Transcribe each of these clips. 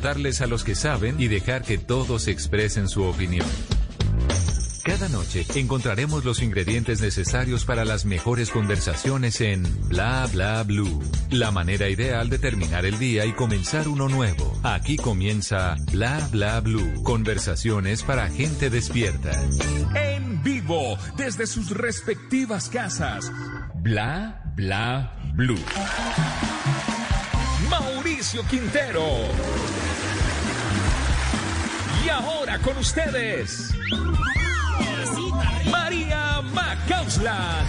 preguntarles a los que saben y dejar que todos expresen su opinión. Cada noche encontraremos los ingredientes necesarios para las mejores conversaciones en Bla Bla Blue. La manera ideal de terminar el día y comenzar uno nuevo. Aquí comienza Bla Bla Blue. Conversaciones para gente despierta. En vivo, desde sus respectivas casas. Bla Bla Blue. Mauricio Quintero. Ahora con ustedes. María Macausland.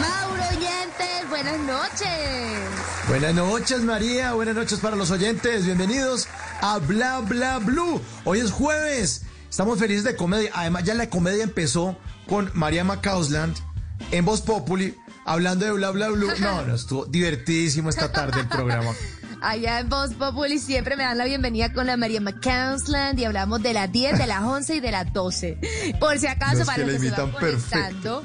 Mauro Oyentes, buenas noches. Buenas noches, María. Buenas noches para los oyentes. Bienvenidos a Bla Bla Blue. Hoy es jueves. Estamos felices de comedia. Además, ya la comedia empezó con María Macausland en Voz Populi hablando de Bla Bla Blue. No, no, estuvo divertidísimo esta tarde el programa. Allá en Voz Populi siempre me dan la bienvenida con la María McCausland y hablamos de las 10, de las 11 y de las 12. Por si acaso, Los para que los que se van conectando.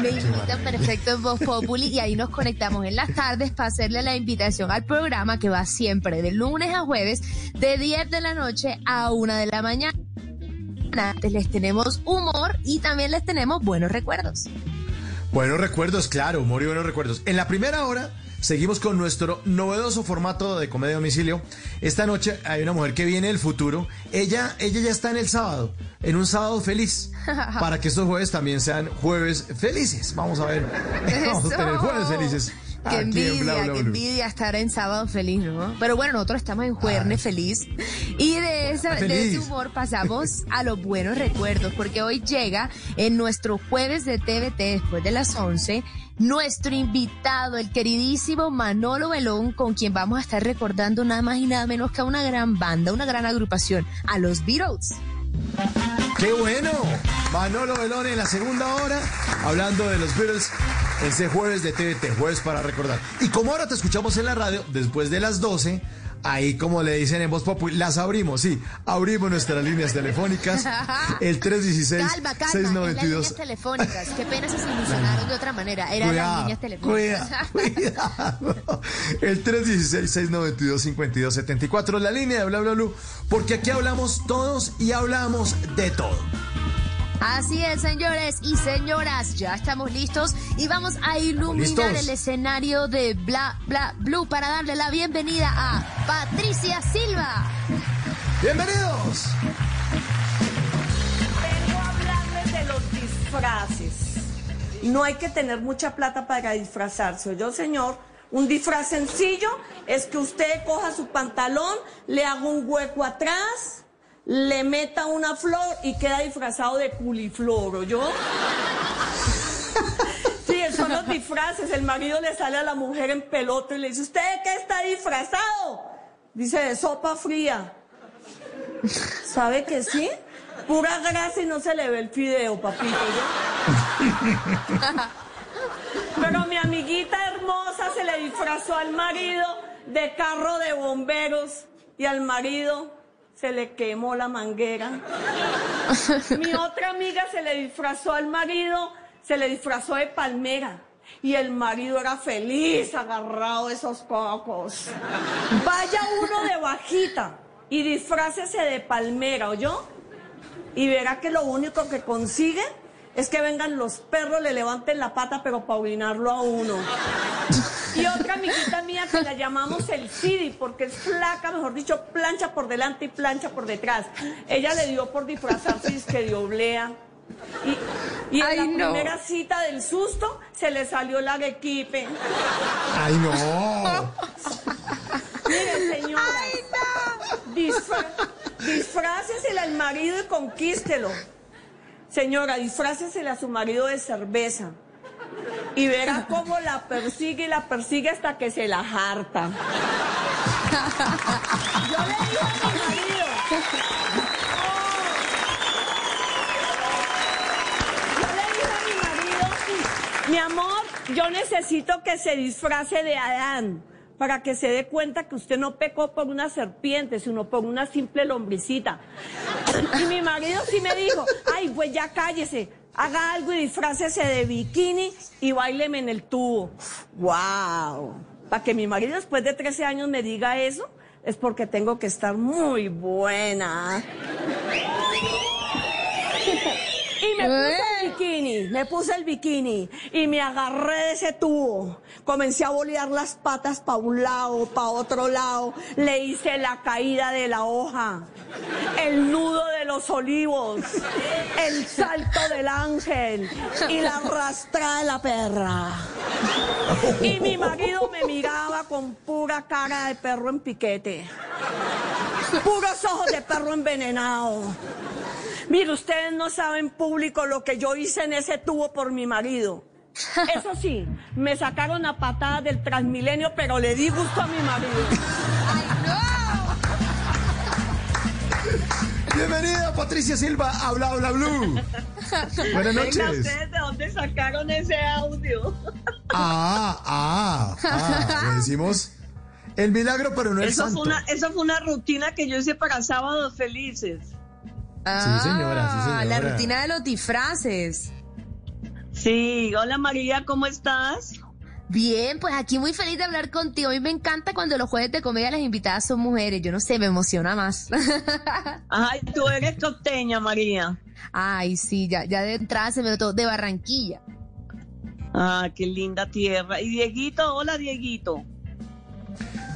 Me imitan perfecto en Voz Populi y ahí nos conectamos en las tardes para hacerle la invitación al programa que va siempre de lunes a jueves de 10 de la noche a 1 de la mañana. Antes les tenemos humor y también les tenemos buenos recuerdos. Buenos recuerdos, claro, humor y buenos recuerdos. En la primera hora seguimos con nuestro novedoso formato de comedia a domicilio. Esta noche hay una mujer que viene del futuro. Ella, ella ya está en el sábado, en un sábado feliz, para que estos jueves también sean jueves felices. Vamos a ver, vamos a tener jueves felices. Qué aquí en envidia, Bla, Bla, qué envidia estar en sábado feliz, ¿no? Pero bueno, nosotros estamos en jueves Ay. feliz. Y de, esa, de ese humor pasamos a los buenos recuerdos, porque hoy llega en nuestro jueves de TVT después de las 11 nuestro invitado, el queridísimo Manolo Belón, con quien vamos a estar recordando nada más y nada menos que a una gran banda, una gran agrupación, a los Beatles. ¡Qué bueno! Manolo Belón en la segunda hora, hablando de los Beatles, ese jueves de TVT, jueves para recordar. Y como ahora te escuchamos en la radio, después de las 12, ahí como le dicen en Voz Populi, las abrimos, sí, abrimos nuestras líneas telefónicas, el 316 Calma, calma, es las líneas 692 telefónicas. Qué pena se solucionaron de otra manera. Eran las líneas telefónicas. cuidado, cuidado. El 316-692-5274, la línea de Bla Bla Blue, porque aquí hablamos todos y hablamos de todo. Así es, señores y señoras, ya estamos listos y vamos a iluminar el escenario de Bla Bla Blue para darle la bienvenida a Patricia Silva. ¡Bienvenidos! Vengo a hablarles de los disfraces. No hay que tener mucha plata para disfrazarse. Yo, señor, un disfraz sencillo es que usted coja su pantalón, le haga un hueco atrás, le meta una flor y queda disfrazado de culiflor, yo. Sí, son los disfraces. El marido le sale a la mujer en pelota y le dice, ¿usted de qué está disfrazado? Dice, de sopa fría. ¿Sabe que sí? Pura grasa y no se le ve el fideo, papito. Pero mi amiguita hermosa se le disfrazó al marido de carro de bomberos y al marido se le quemó la manguera. Mi otra amiga se le disfrazó al marido, se le disfrazó de palmera. Y el marido era feliz agarrado de esos cocos. Vaya uno de bajita y disfrácese de palmera, ¿oyó? Y verá que lo único que consigue es que vengan los perros, le levanten la pata, pero para orinarlo a uno. Y otra amiguita mía que la llamamos el Sidi, porque es flaca, mejor dicho, plancha por delante y plancha por detrás. Ella le dio por disfrazarse y es que de oblea. Y, y en Ay, la no. primera cita del susto se le salió la arequipe. ¡Ay, no! Mire, señora. disfra- disfrácesela al marido y conquístelo. Señora, disfrácesela a su marido de cerveza. Y verá cómo la persigue y la persigue hasta que se la harta. Yo le dije a mi marido. Yo le dije a mi marido, mi amor, yo necesito que se disfrace de Adán para que se dé cuenta que usted no pecó por una serpiente, sino por una simple lombricita. Y mi marido sí me dijo, ay, pues ya cállese, haga algo y disfrácese de bikini y baileme en el tubo. ¡Wow! Para que mi marido después de 13 años me diga eso, es porque tengo que estar muy buena. Y me puse el bikini, me puse el bikini y me agarré de ese tubo. Comencé a bolear las patas para un lado, para otro lado. Le hice la caída de la hoja, el nudo de los olivos, el salto del ángel y la arrastrada de la perra. Y mi marido me miraba con pura cara de perro en piquete. Puros ojos de perro envenenado. Mire, ustedes no saben público lo que yo hice en ese tubo por mi marido. Eso sí, me sacaron a patadas del Transmilenio, pero le di gusto a mi marido. Bienvenida Patricia Silva a Bla Bla Blue. Buenas Venga, noches. ¿ustedes de dónde sacaron ese audio? Ah, ah, ah. Le decimos el milagro, pero no el Eso santo. fue, una, eso fue una rutina que yo hice para sábados felices. Ah, señora, sí, señora. La rutina de los disfraces. Sí, hola María, ¿cómo estás? Bien, pues aquí muy feliz de hablar contigo. A mí me encanta cuando los jueves de comedia las invitadas son mujeres. Yo no sé, me emociona más. Ay, tú eres costeña, María. Ay, sí, ya, ya de entrada se me notó de Barranquilla. Ah, qué linda tierra. Y Dieguito, hola Dieguito.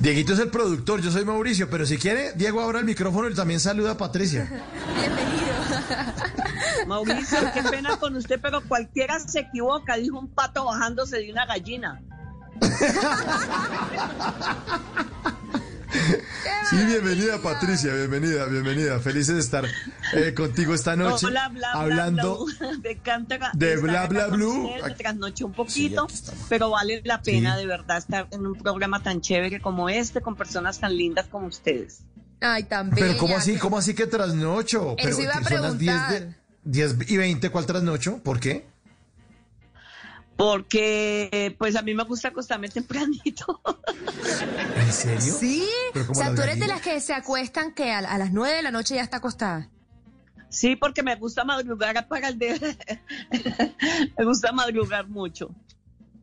Dieguito es el productor, yo soy Mauricio, pero si quiere, Diego abra el micrófono y también saluda a Patricia. Bienvenido. Mauricio, qué pena con usted, pero cualquiera se equivoca, dijo un pato bajándose de una gallina. Sí, bienvenida Patricia, bienvenida, bienvenida. Felices de estar eh, contigo esta noche Hola, bla, bla, hablando. bla, me encanta de Bla, Bla, Blue. trasnoché un poquito, pero vale la pena Sí. de verdad estar en un programa tan chévere como este, con personas tan lindas como ustedes. Ay, tan Pero bella. ¿cómo así? ¿Cómo así que trasnocho? Pero iba a son las 10, de- preguntar. 10 y 20, ¿cuál trasnocho? ¿Por qué? Porque, pues a mí me gusta acostarme tempranito. ¿En serio? Sí, o sea, tú eres de las que se acuestan que a, a las nueve de la noche ya está acostada. Sí, porque me gusta madrugar para el de... me gusta madrugar mucho.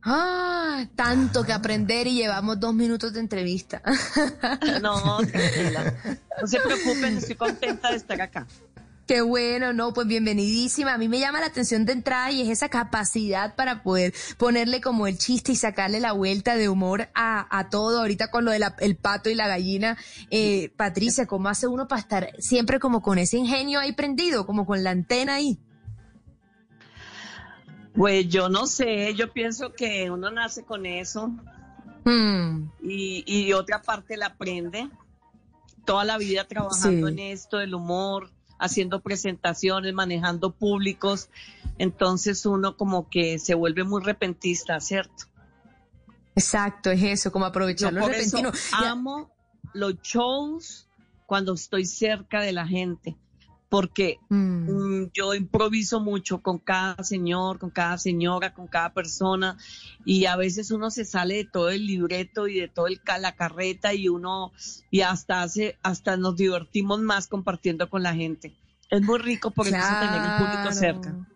Ah, tanto que aprender y llevamos dos minutos de entrevista. No, tranquila. No se preocupen, estoy contenta de estar acá. Qué bueno, no, pues bienvenidísima. A mí me llama la atención de entrada y es esa capacidad para poder ponerle como el chiste y sacarle la vuelta de humor a, a todo. Ahorita con lo del pato y la gallina. Eh, Patricia, ¿cómo hace uno para estar siempre como con ese ingenio ahí prendido, como con la antena ahí? Pues yo no sé, yo pienso que uno nace con eso Hmm, y, y otra parte la aprende. Toda la vida trabajando Sí. en esto del humor, haciendo presentaciones, manejando públicos. Entonces uno como que se vuelve muy repentista, ¿cierto? exacto, es eso, como aprovechar lo repentino. Amo los shows cuando estoy cerca de la gente, porque Hmm. Mm, yo improviso mucho con cada señor, con cada señora, con cada persona y a veces uno se sale de todo el libreto y de todo el la carreta y uno y hasta hace hasta nos divertimos más compartiendo con la gente. Es muy rico por eso tener un público Claro. cerca.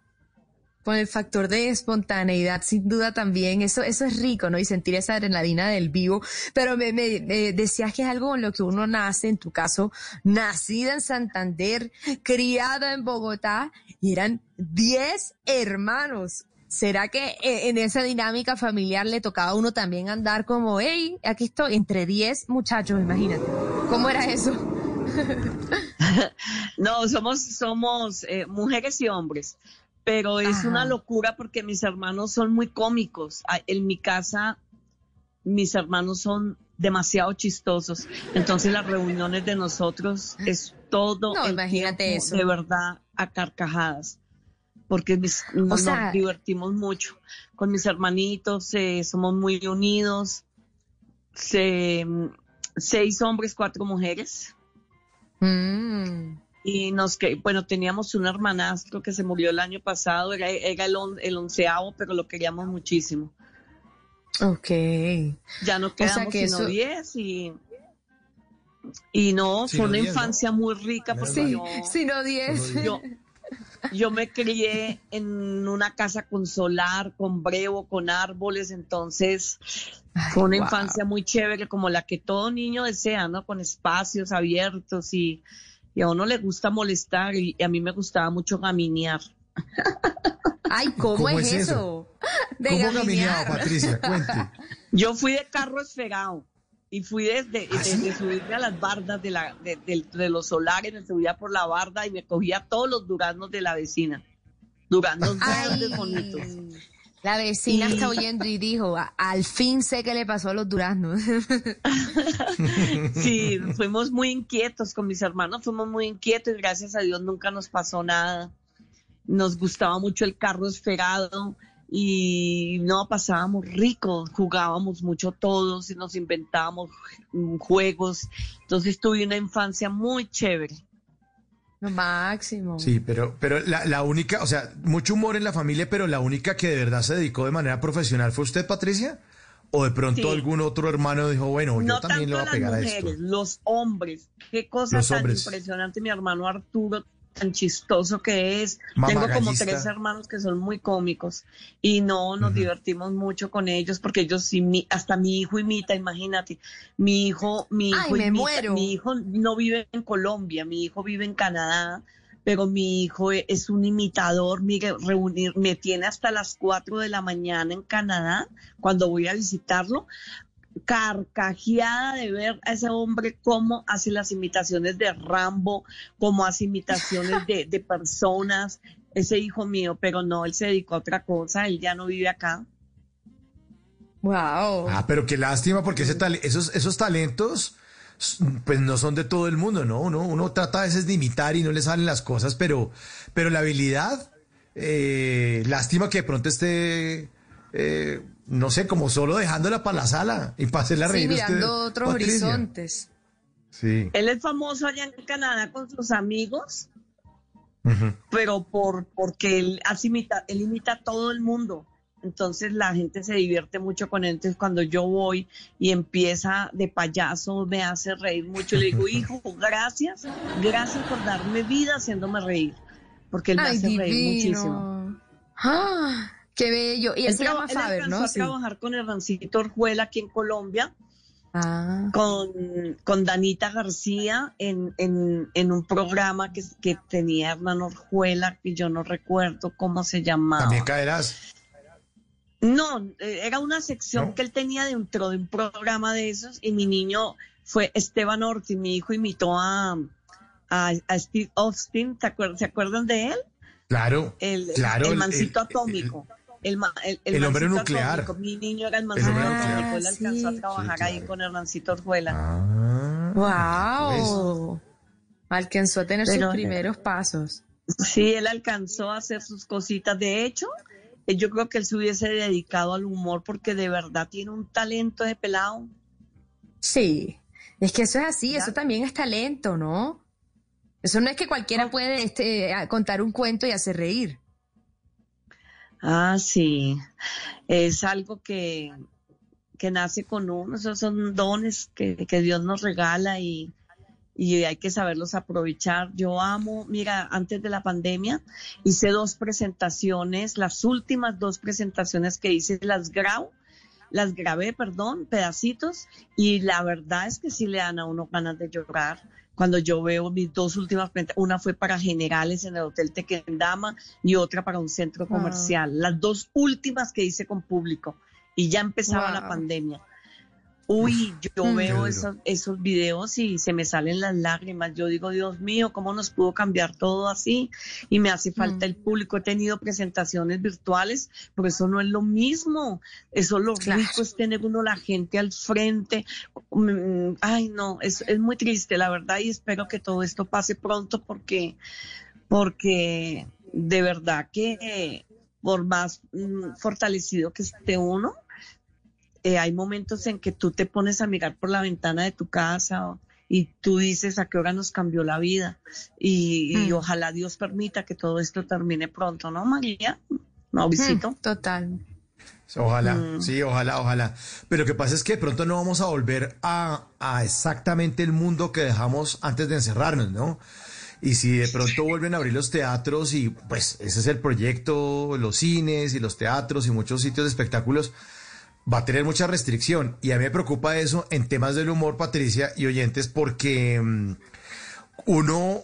Con el factor de espontaneidad, sin duda también, eso, eso es rico, ¿no? Y sentir esa adrenalina del vivo. Pero me, me- decías que es algo con lo que uno nace, en tu caso, nacida en Santander, criada en Bogotá, y eran 10 hermanos. ¿Será que eh, en esa dinámica familiar le tocaba a uno también andar como, hey, aquí estoy, entre 10 muchachos, imagínate? ¿Cómo era eso? No, somos somos eh, mujeres y hombres, pero es Ajá. una locura porque mis hermanos son muy cómicos. Ah, En mi casa, mis hermanos son demasiado chistosos. Entonces las reuniones de nosotros es todo No, el imagínate tiempo, eso. de verdad a carcajadas. Porque mis- nos sea- divertimos mucho. Con mis hermanitos eh, somos muy unidos. Se- seis hombres, cuatro mujeres Mm. Y nos que bueno teníamos un hermanastro que se murió el año pasado era, era el, on- el onceavo pero lo queríamos muchísimo Ok. ya no sea quedamos que sino eso- diez y y no Sino fue una diez, ¿no? infancia muy rica porque Sí, yo, si no 10. yo yo me crié en una casa con solar con brevo con árboles entonces Fue una infancia muy chévere, como la que todo niño desea, ¿no? Con espacios abiertos y, y a uno le gusta molestar y, y a mí me gustaba mucho gaminear. Ay, ¿cómo, ¿Cómo es es eso? eso? De ¿Cómo gaminear. caminaba, Patricia? Cuente. Yo fui de carro esfegado y fui desde, ¿Ah, sí? desde subirme a las bardas de, la, de, de- de los solares, me subía por la barda y me cogía todos los duraznos de la vecina. Duraznos Ay, verdes bonitos. La vecina Y- está oyendo y dijo, "A- al fin sé qué le pasó a los duraznos. Sí, fuimos muy inquietos con mis hermanos, fuimos muy inquietos y gracias a Dios nunca nos pasó nada. Nos gustaba mucho el carro esferado y no pasábamos ricos, jugábamos mucho todos y nos inventábamos juegos. Entonces tuve una infancia muy chévere. Lo máximo. Sí, pero, pero la, la única, o sea, mucho humor en la familia, pero la única que de verdad se dedicó de manera profesional fue usted, Patricia. ¿O de pronto Sí. algún otro hermano dijo, bueno, yo no también le tanto voy a pegar las a mujeres, esto? los hombres. Qué cosa Los tan hombres. impresionante, mi hermano Arturo, tan chistoso que es. Tengo como tres hermanos que son muy cómicos y no nos divertimos mucho con ellos porque ellos sí, mi- hasta mi hijo imita, imagínate. Mi hijo, mi Ay, hijo me imita- muero. mi hijo no vive en Colombia, mi hijo vive en Canadá. Pero mi hijo e- es un imitador, mire, reunir, me tiene hasta las 4 de la mañana en Canadá cuando voy a visitarlo carcajeada de ver a ese hombre cómo hace las imitaciones de Rambo, cómo hace imitaciones de, de personas, ese hijo mío, pero no, él se dedicó a otra cosa, él ya no vive acá. Wow. Ah, pero qué lástima, porque ese tal- esos, esos talentos, pues no son de todo el mundo, ¿no? Uno, uno trata a veces de imitar y no le salen las cosas, pero, pero la habilidad, eh, lástima que de pronto esté, eh, no sé, como solo dejándola para la sala y para hacerla Sí, reír a usted, mirando otros Patricia. horizontes. Sí. Él es famoso allá en Canadá con sus amigos, pero por porque él hace imita, él imita a todo el mundo. Entonces la gente se divierte mucho con él. Entonces cuando yo voy y empieza de payaso, me hace reír mucho. Le digo, hijo, gracias, gracias por darme vida haciéndome reír. Porque él me hace reír muchísimo. Ah, qué bello. Y él, se traba- llama Faber, alcanzó ¿no? a trabajar con Hernancito Orjuela aquí en Colombia, Ah. con, con Danita García en, en, en un programa que, que tenía Hernán Orjuela, que yo no recuerdo cómo se llamaba. También caerás. No, eh, era una sección ¿No? que él tenía dentro de un programa de esos y mi niño fue Esteban Orti, mi hijo imitó a, a, a Steve Austin, ¿te acuer- ¿se acuerdan de él? Claro. El, claro, el el- mancito el- atómico. El, el, el hombre nuclear. atómico. Mi niño era el mancito atómico. Él alcanzó Sí. a trabajar Sí, ahí claro. con Hernancito Orjuela. Ah, Wow. Alcanzó a tener Pero- sus primeros pasos. Sí, él alcanzó a hacer sus cositas. De hecho, eh, yo creo que él se hubiese dedicado al humor porque de verdad tiene un talento de pelado. Sí. Es que eso es así, Ya. eso también es talento, ¿no? Eso no es que cualquiera puede este, contar un cuento y hacer reír. Ah, sí. Es algo que, que nace con uno. Esos son dones que, que Dios nos regala y, y hay que saberlos aprovechar. Yo amo, mira, antes de la pandemia hice dos presentaciones, las últimas dos presentaciones que hice las grabo, las grabé, perdón, pedacitos, y la verdad es que sí le dan a uno ganas de llorar. Cuando yo veo mis dos últimas, presenta- una fue para generales en el Hotel Tequendama y otra para un centro Wow. comercial. Las dos últimas que hice con público y ya empezaba la pandemia. Uy, yo Mm. Veo esos, esos videos y se me salen las lágrimas. Yo digo, Dios mío, ¿cómo nos pudo cambiar todo así? Y me hace falta Mm. el público. He tenido presentaciones virtuales, pero eso no es lo mismo. Eso lo Claro. rico es tener uno la gente al frente. Mm, Ay, no, es, es muy triste, la verdad, y espero que todo esto pase pronto porque, porque de verdad que por más mm, fortalecido que esté uno, eh, hay momentos en que tú te pones a mirar por la ventana de tu casa o- y tú dices a qué hora nos cambió la vida y, y Mm. ojalá Dios permita que todo esto termine pronto, ¿no, María? Mauricito. Mm, Total. Ojalá, Mm. sí, ojalá, ojalá. Pero lo que pasa es que de pronto no vamos a volver a, a exactamente el mundo que dejamos antes de encerrarnos, ¿no? Y si de pronto vuelven a abrir los teatros y pues ese es el proyecto, los cines y los teatros y muchos sitios de espectáculos, va a tener mucha restricción. Y a mí me preocupa eso en temas del humor, Patricia y oyentes, porque mm, uno,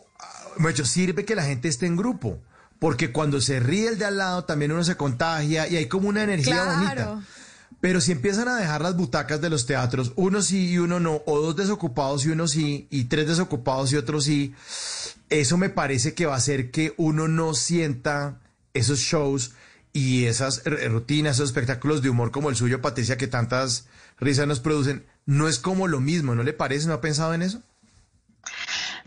hecho, sirve que la gente esté en grupo. Porque cuando se ríe el de al lado, también uno se contagia y hay como una energía bonita. Pero si empiezan a dejar las butacas de los teatros, uno sí y uno no, o dos desocupados y uno sí, y tres desocupados y otro sí, eso me parece que va a hacer que uno no sienta esos shows y esas rutinas, esos espectáculos de humor como el suyo, Patricia, que tantas risas nos producen. No es como lo mismo, ¿no le parece? ¿No ha pensado en eso?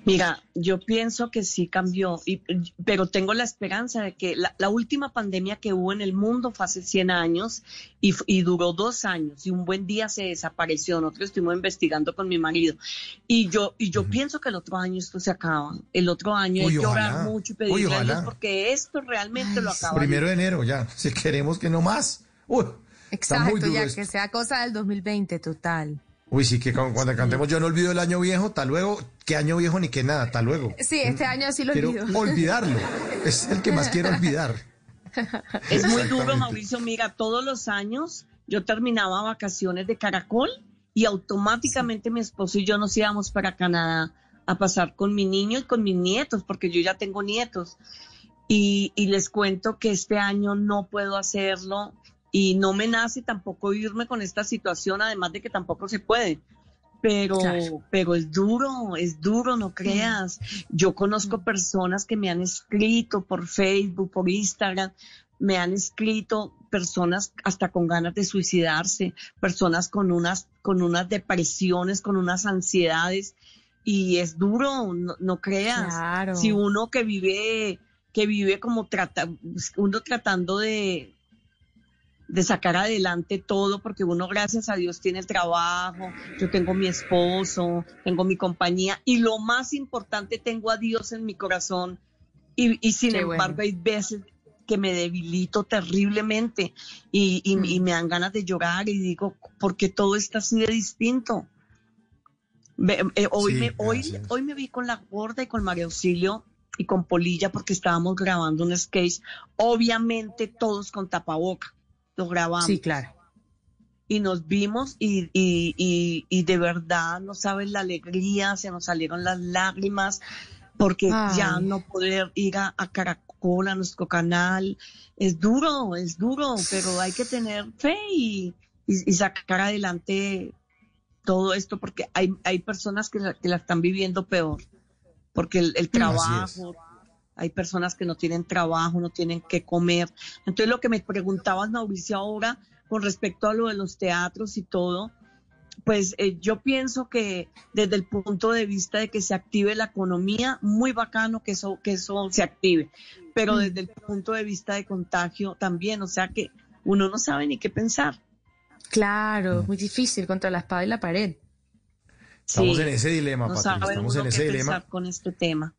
Mira, yo pienso que sí cambió, y, pero tengo la esperanza de que la, última pandemia que hubo en el mundo fue hace 100 años y, duró dos años y un buen día se desapareció. Nosotros estuvimos investigando con mi marido y yo y yo pienso que el otro año esto se acaba. El otro año hay que llorar mucho y pedirle a Dios porque esto realmente lo acaba. Primero de enero ya, si queremos que no más. Exacto, ya que sea cosa del 2020 total. Uy, sí, que cuando cantemos Yo no olvido el año viejo, hasta luego. ¿Qué año viejo ni qué nada? Hasta luego. Sí, este año sí lo quiero olvido. olvidarlo. Es el que más quiero olvidar. Es muy duro, Mauricio. Mira, todos los años yo terminaba vacaciones de Caracol y automáticamente mi esposo y yo nos íbamos para Canadá a pasar con mi niño y con mis nietos, porque yo ya tengo nietos. Y, y les cuento que este año no puedo hacerlo y no me nace tampoco irme con esta situación, además de que tampoco se puede. Pero, pero es duro, es duro, no creas. Yo conozco personas que me han escrito por Facebook, por Instagram, me han escrito personas hasta con ganas de suicidarse, personas con unas, con unas depresiones, con unas ansiedades, y es duro, no, creas. Si uno que vive, que vive como trata, uno tratando de, de sacar adelante todo, porque uno, gracias a Dios, tiene el trabajo, yo tengo mi esposo, tengo mi compañía, y lo más importante, tengo a Dios en mi corazón, y, y sin embargo hay veces que me debilito terriblemente y, y, mm. me dan ganas de llorar y digo, ¿por qué todo está así de distinto? Eh, hoy, me, hoy, hoy me vi con la gorda y con María Auxilio y con Polilla porque estábamos grabando un sketch, obviamente todos con tapaboca lo grabamos. Sí, claro. Y nos vimos y, y, y, de verdad no sabes la alegría, se nos salieron las lágrimas porque ya no poder ir a, Caracol, a nuestro canal, es duro, es duro, pero hay que tener fe y, y sacar adelante todo esto porque hay, hay personas que la, que la están viviendo peor, porque el, el trabajo, hay personas que no tienen trabajo, no tienen que comer. Entonces lo que me preguntabas, Mauricio, ahora con respecto a lo de los teatros y todo, pues eh, yo pienso que desde el punto de vista de que se active la economía, muy bacano que eso, que eso se active, pero mm. desde el punto de vista de contagio también, o sea que uno no sabe ni qué pensar. Claro, mm. muy difícil contra la espada y la pared. Estamos en ese dilema, no Estamos en ese dilema. con este tema.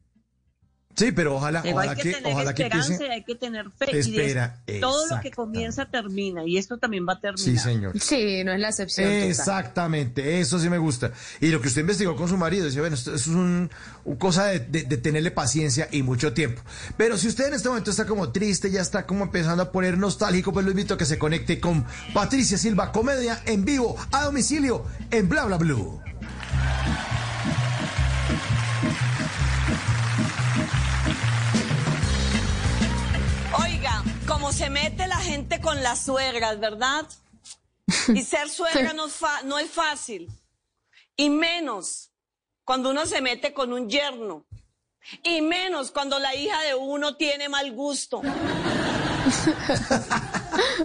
Sí, pero ojalá, ojalá hay que, tener ojalá esperanza y hay que tener fe. Espera, todo lo que comienza termina y esto también va a terminar. Sí, señor. Sí, no es la excepción. Exactamente, eso sí me gusta. Y lo que usted investigó con su marido, dice, bueno, esto, es un, cosa de, tenerle paciencia y mucho tiempo. Pero si usted en este momento está como triste, ya está como empezando a poner nostálgico, pues lo invito a que se conecte con Patricia Silva, comedia en vivo, a domicilio, en Bla Bla Blue. Se mete la gente con las suegras, ¿verdad? Y ser suegra no, no es fácil. Y menos cuando uno se mete con un yerno. Y menos cuando la hija de uno tiene mal gusto.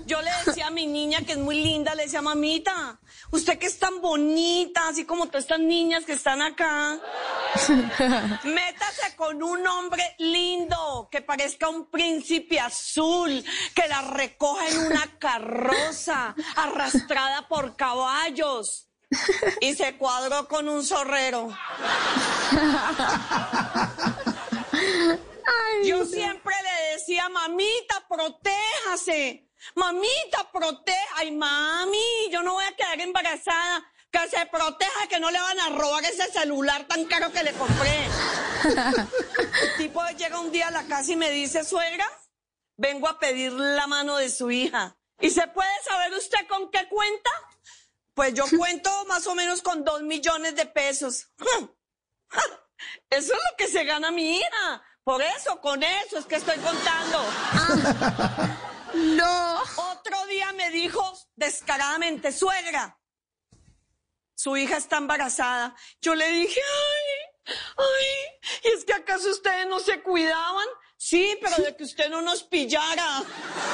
Yo le decía a mi niña que es muy linda, le decía, mamita, usted que es tan bonita, así como todas estas niñas que están acá, métase con un hombre lindo, que parezca un príncipe azul, que la recoja en una carroza, arrastrada por caballos. Y se cuadró con un zorrero. Yo siempre le decía, mamita, protéjase. Mamita, proteja. Ay, mami, yo no voy a quedar embarazada. Que se proteja, que no le van a robar ese celular tan caro que le compré. El tipo llega un día a la casa y me dice, suegra, vengo a pedir la mano de su hija. ¿Y se puede saber usted con qué cuenta? Pues yo cuento más o menos con dos millones de pesos. Eso es lo que se gana mi hija. Por eso, con eso es que estoy contando. No. Otro día me dijo descaradamente, suegra, su hija está embarazada. Yo le dije, ay, ay, ¿y es que acaso ustedes no se cuidaban? Sí, pero de que usted no nos pillara.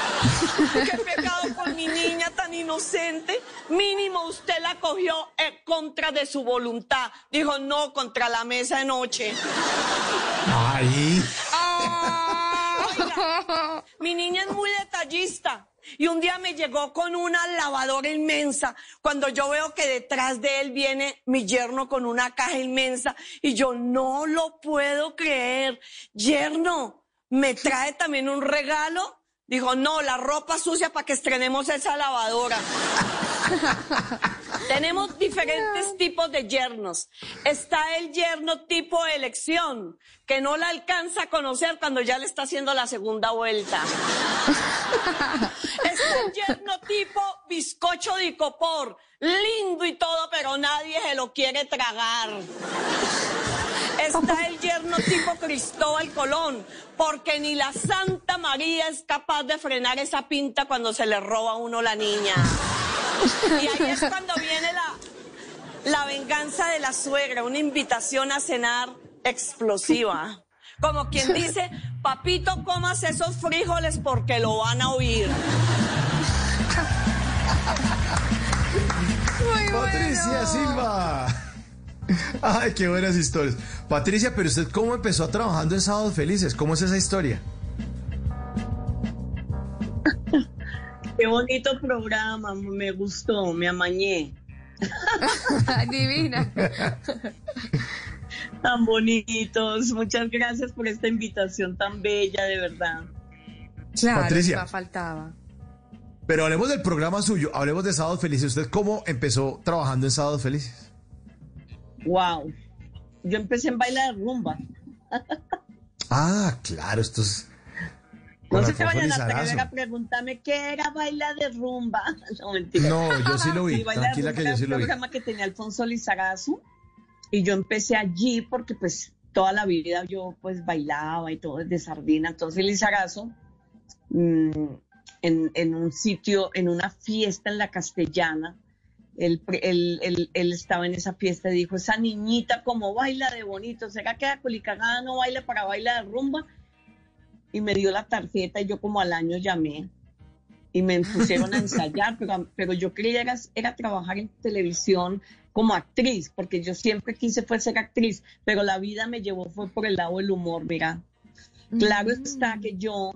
Qué pecado con mi niña tan inocente. Mínimo usted la cogió en contra de su voluntad. Dijo no contra la mesa de noche. Ay. Oiga, mi niña es muy detallista. Y un día me llegó con una lavadora inmensa. Cuando yo veo que detrás de él viene mi yerno con una caja inmensa. Y yo no lo puedo creer. Yerno, ¿me trae también un regalo? Dijo, no, la ropa sucia para que estrenemos esa lavadora. Tenemos diferentes tipos de yernos. Está el yerno tipo elección, que no la alcanza a conocer cuando ya le está haciendo la segunda vuelta. Está el yerno tipo bizcocho de copor, lindo y todo, pero nadie se lo quiere tragar. Está el yerno tipo Cristóbal Colón, porque ni la Santa María es capaz de frenar esa pinta cuando se le roba a uno la niña. Y ahí es cuando viene la, la venganza de la suegra, una invitación a cenar explosiva. Como quien dice, papito, comas esos frijoles porque lo van a oír. Muy Patricia bueno. Silva. Ay, qué buenas historias. Patricia, pero usted cómo empezó trabajando en Sábados Felices? ¿Cómo es esa historia? Qué bonito programa, me gustó, me amañé. Divina. Tan bonitos. Muchas gracias por esta invitación tan bella, de verdad. Claro, Patricia. faltaba. Pero hablemos del programa suyo, hablemos de Sábados Felices. ¿Usted cómo empezó trabajando en Sábados Felices? Wow. Yo empecé en bailar rumba. Ah, claro, esto es... No se vayan a atrever Lizarazo. a preguntarme qué era bailar de rumba. No, mentira. No, yo sí lo vi, de tranquila que yo sí un lo vi. programa que tenía Alfonso Lizarazo y yo empecé allí porque pues toda la vida yo pues bailaba y todo desde sardina. Entonces Lizarazo mm, en, en un sitio, en una fiesta en la castellana, él, él- él- él estaba en esa fiesta y dijo, esa niñita como baila de bonito, ¿será que la culicagada no baila para bailar de rumba? Y me dio la tarjeta y yo como al año llamé y me pusieron a ensayar, pero, pero yo creía era, era trabajar en televisión como actriz, porque yo siempre quise fue ser actriz, pero la vida me llevó fue por el lado del humor, mira. Claro Mm. está que yo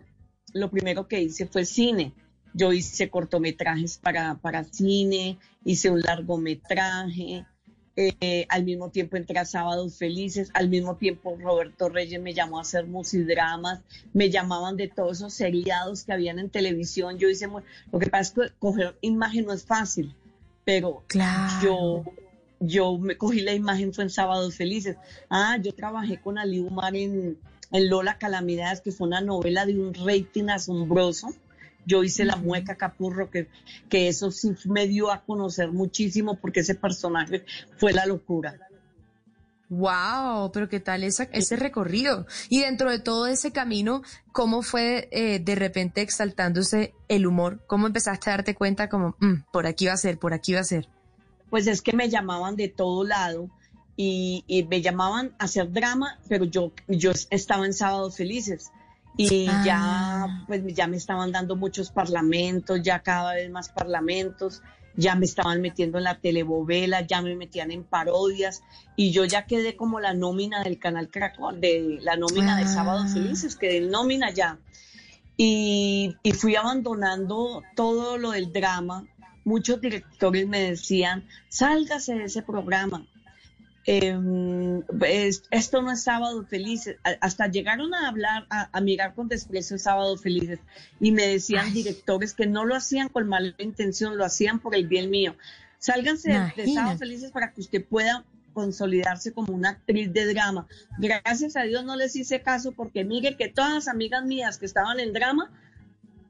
lo primero que hice fue cine. Yo hice cortometrajes para, para cine, hice un largometraje, eh, al mismo tiempo entré a Sábados Felices, al mismo tiempo Roberto Reyes me llamó a hacer musidramas, me llamaban de todos esos seriados que habían en televisión. Yo hice, lo que pasa es que coger imagen no es fácil, pero Claro. yo, yo me cogí la imagen fue en Sábados Felices. Ah, yo trabajé con Ali Umar en, en Lola Calamidades, que fue una novela de un rating asombroso. Yo hice La Mueca Capurro, que, que eso sí me dio a conocer muchísimo porque ese personaje fue la locura. Wow, pero qué tal esa- ese recorrido. Y dentro de todo ese camino, ¿cómo fue eh, de repente exaltándose el humor? ¿Cómo empezaste a darte cuenta como, "Mm, por aquí va a ser, por aquí va a ser? Pues es que me llamaban de todo lado y, y me llamaban a hacer drama, pero yo, yo estaba en Sábados Felices. Y Ah. ya, pues ya me estaban dando muchos parlamentos, ya cada vez más parlamentos, ya me estaban metiendo en la telebovela, ya me metían en parodias y yo ya quedé como la nómina del canal Caracol, de la nómina de Ah. Sábados Felices, quedé en nómina ya. Y, y fui abandonando todo lo del drama. Muchos directores me decían, sálgase de ese programa. Em, es- esto no es sábado felices. A- Hasta llegaron a hablar, a, a mirar con desprecio sábado felices. Y me decían Ay. directores que no lo hacían con mala intención, lo hacían por el bien mío. Sálganse de- de sábado felices para que usted pueda consolidarse como una actriz de drama. Gracias a Dios no les hice caso porque mire que todas las amigas mías que estaban en drama,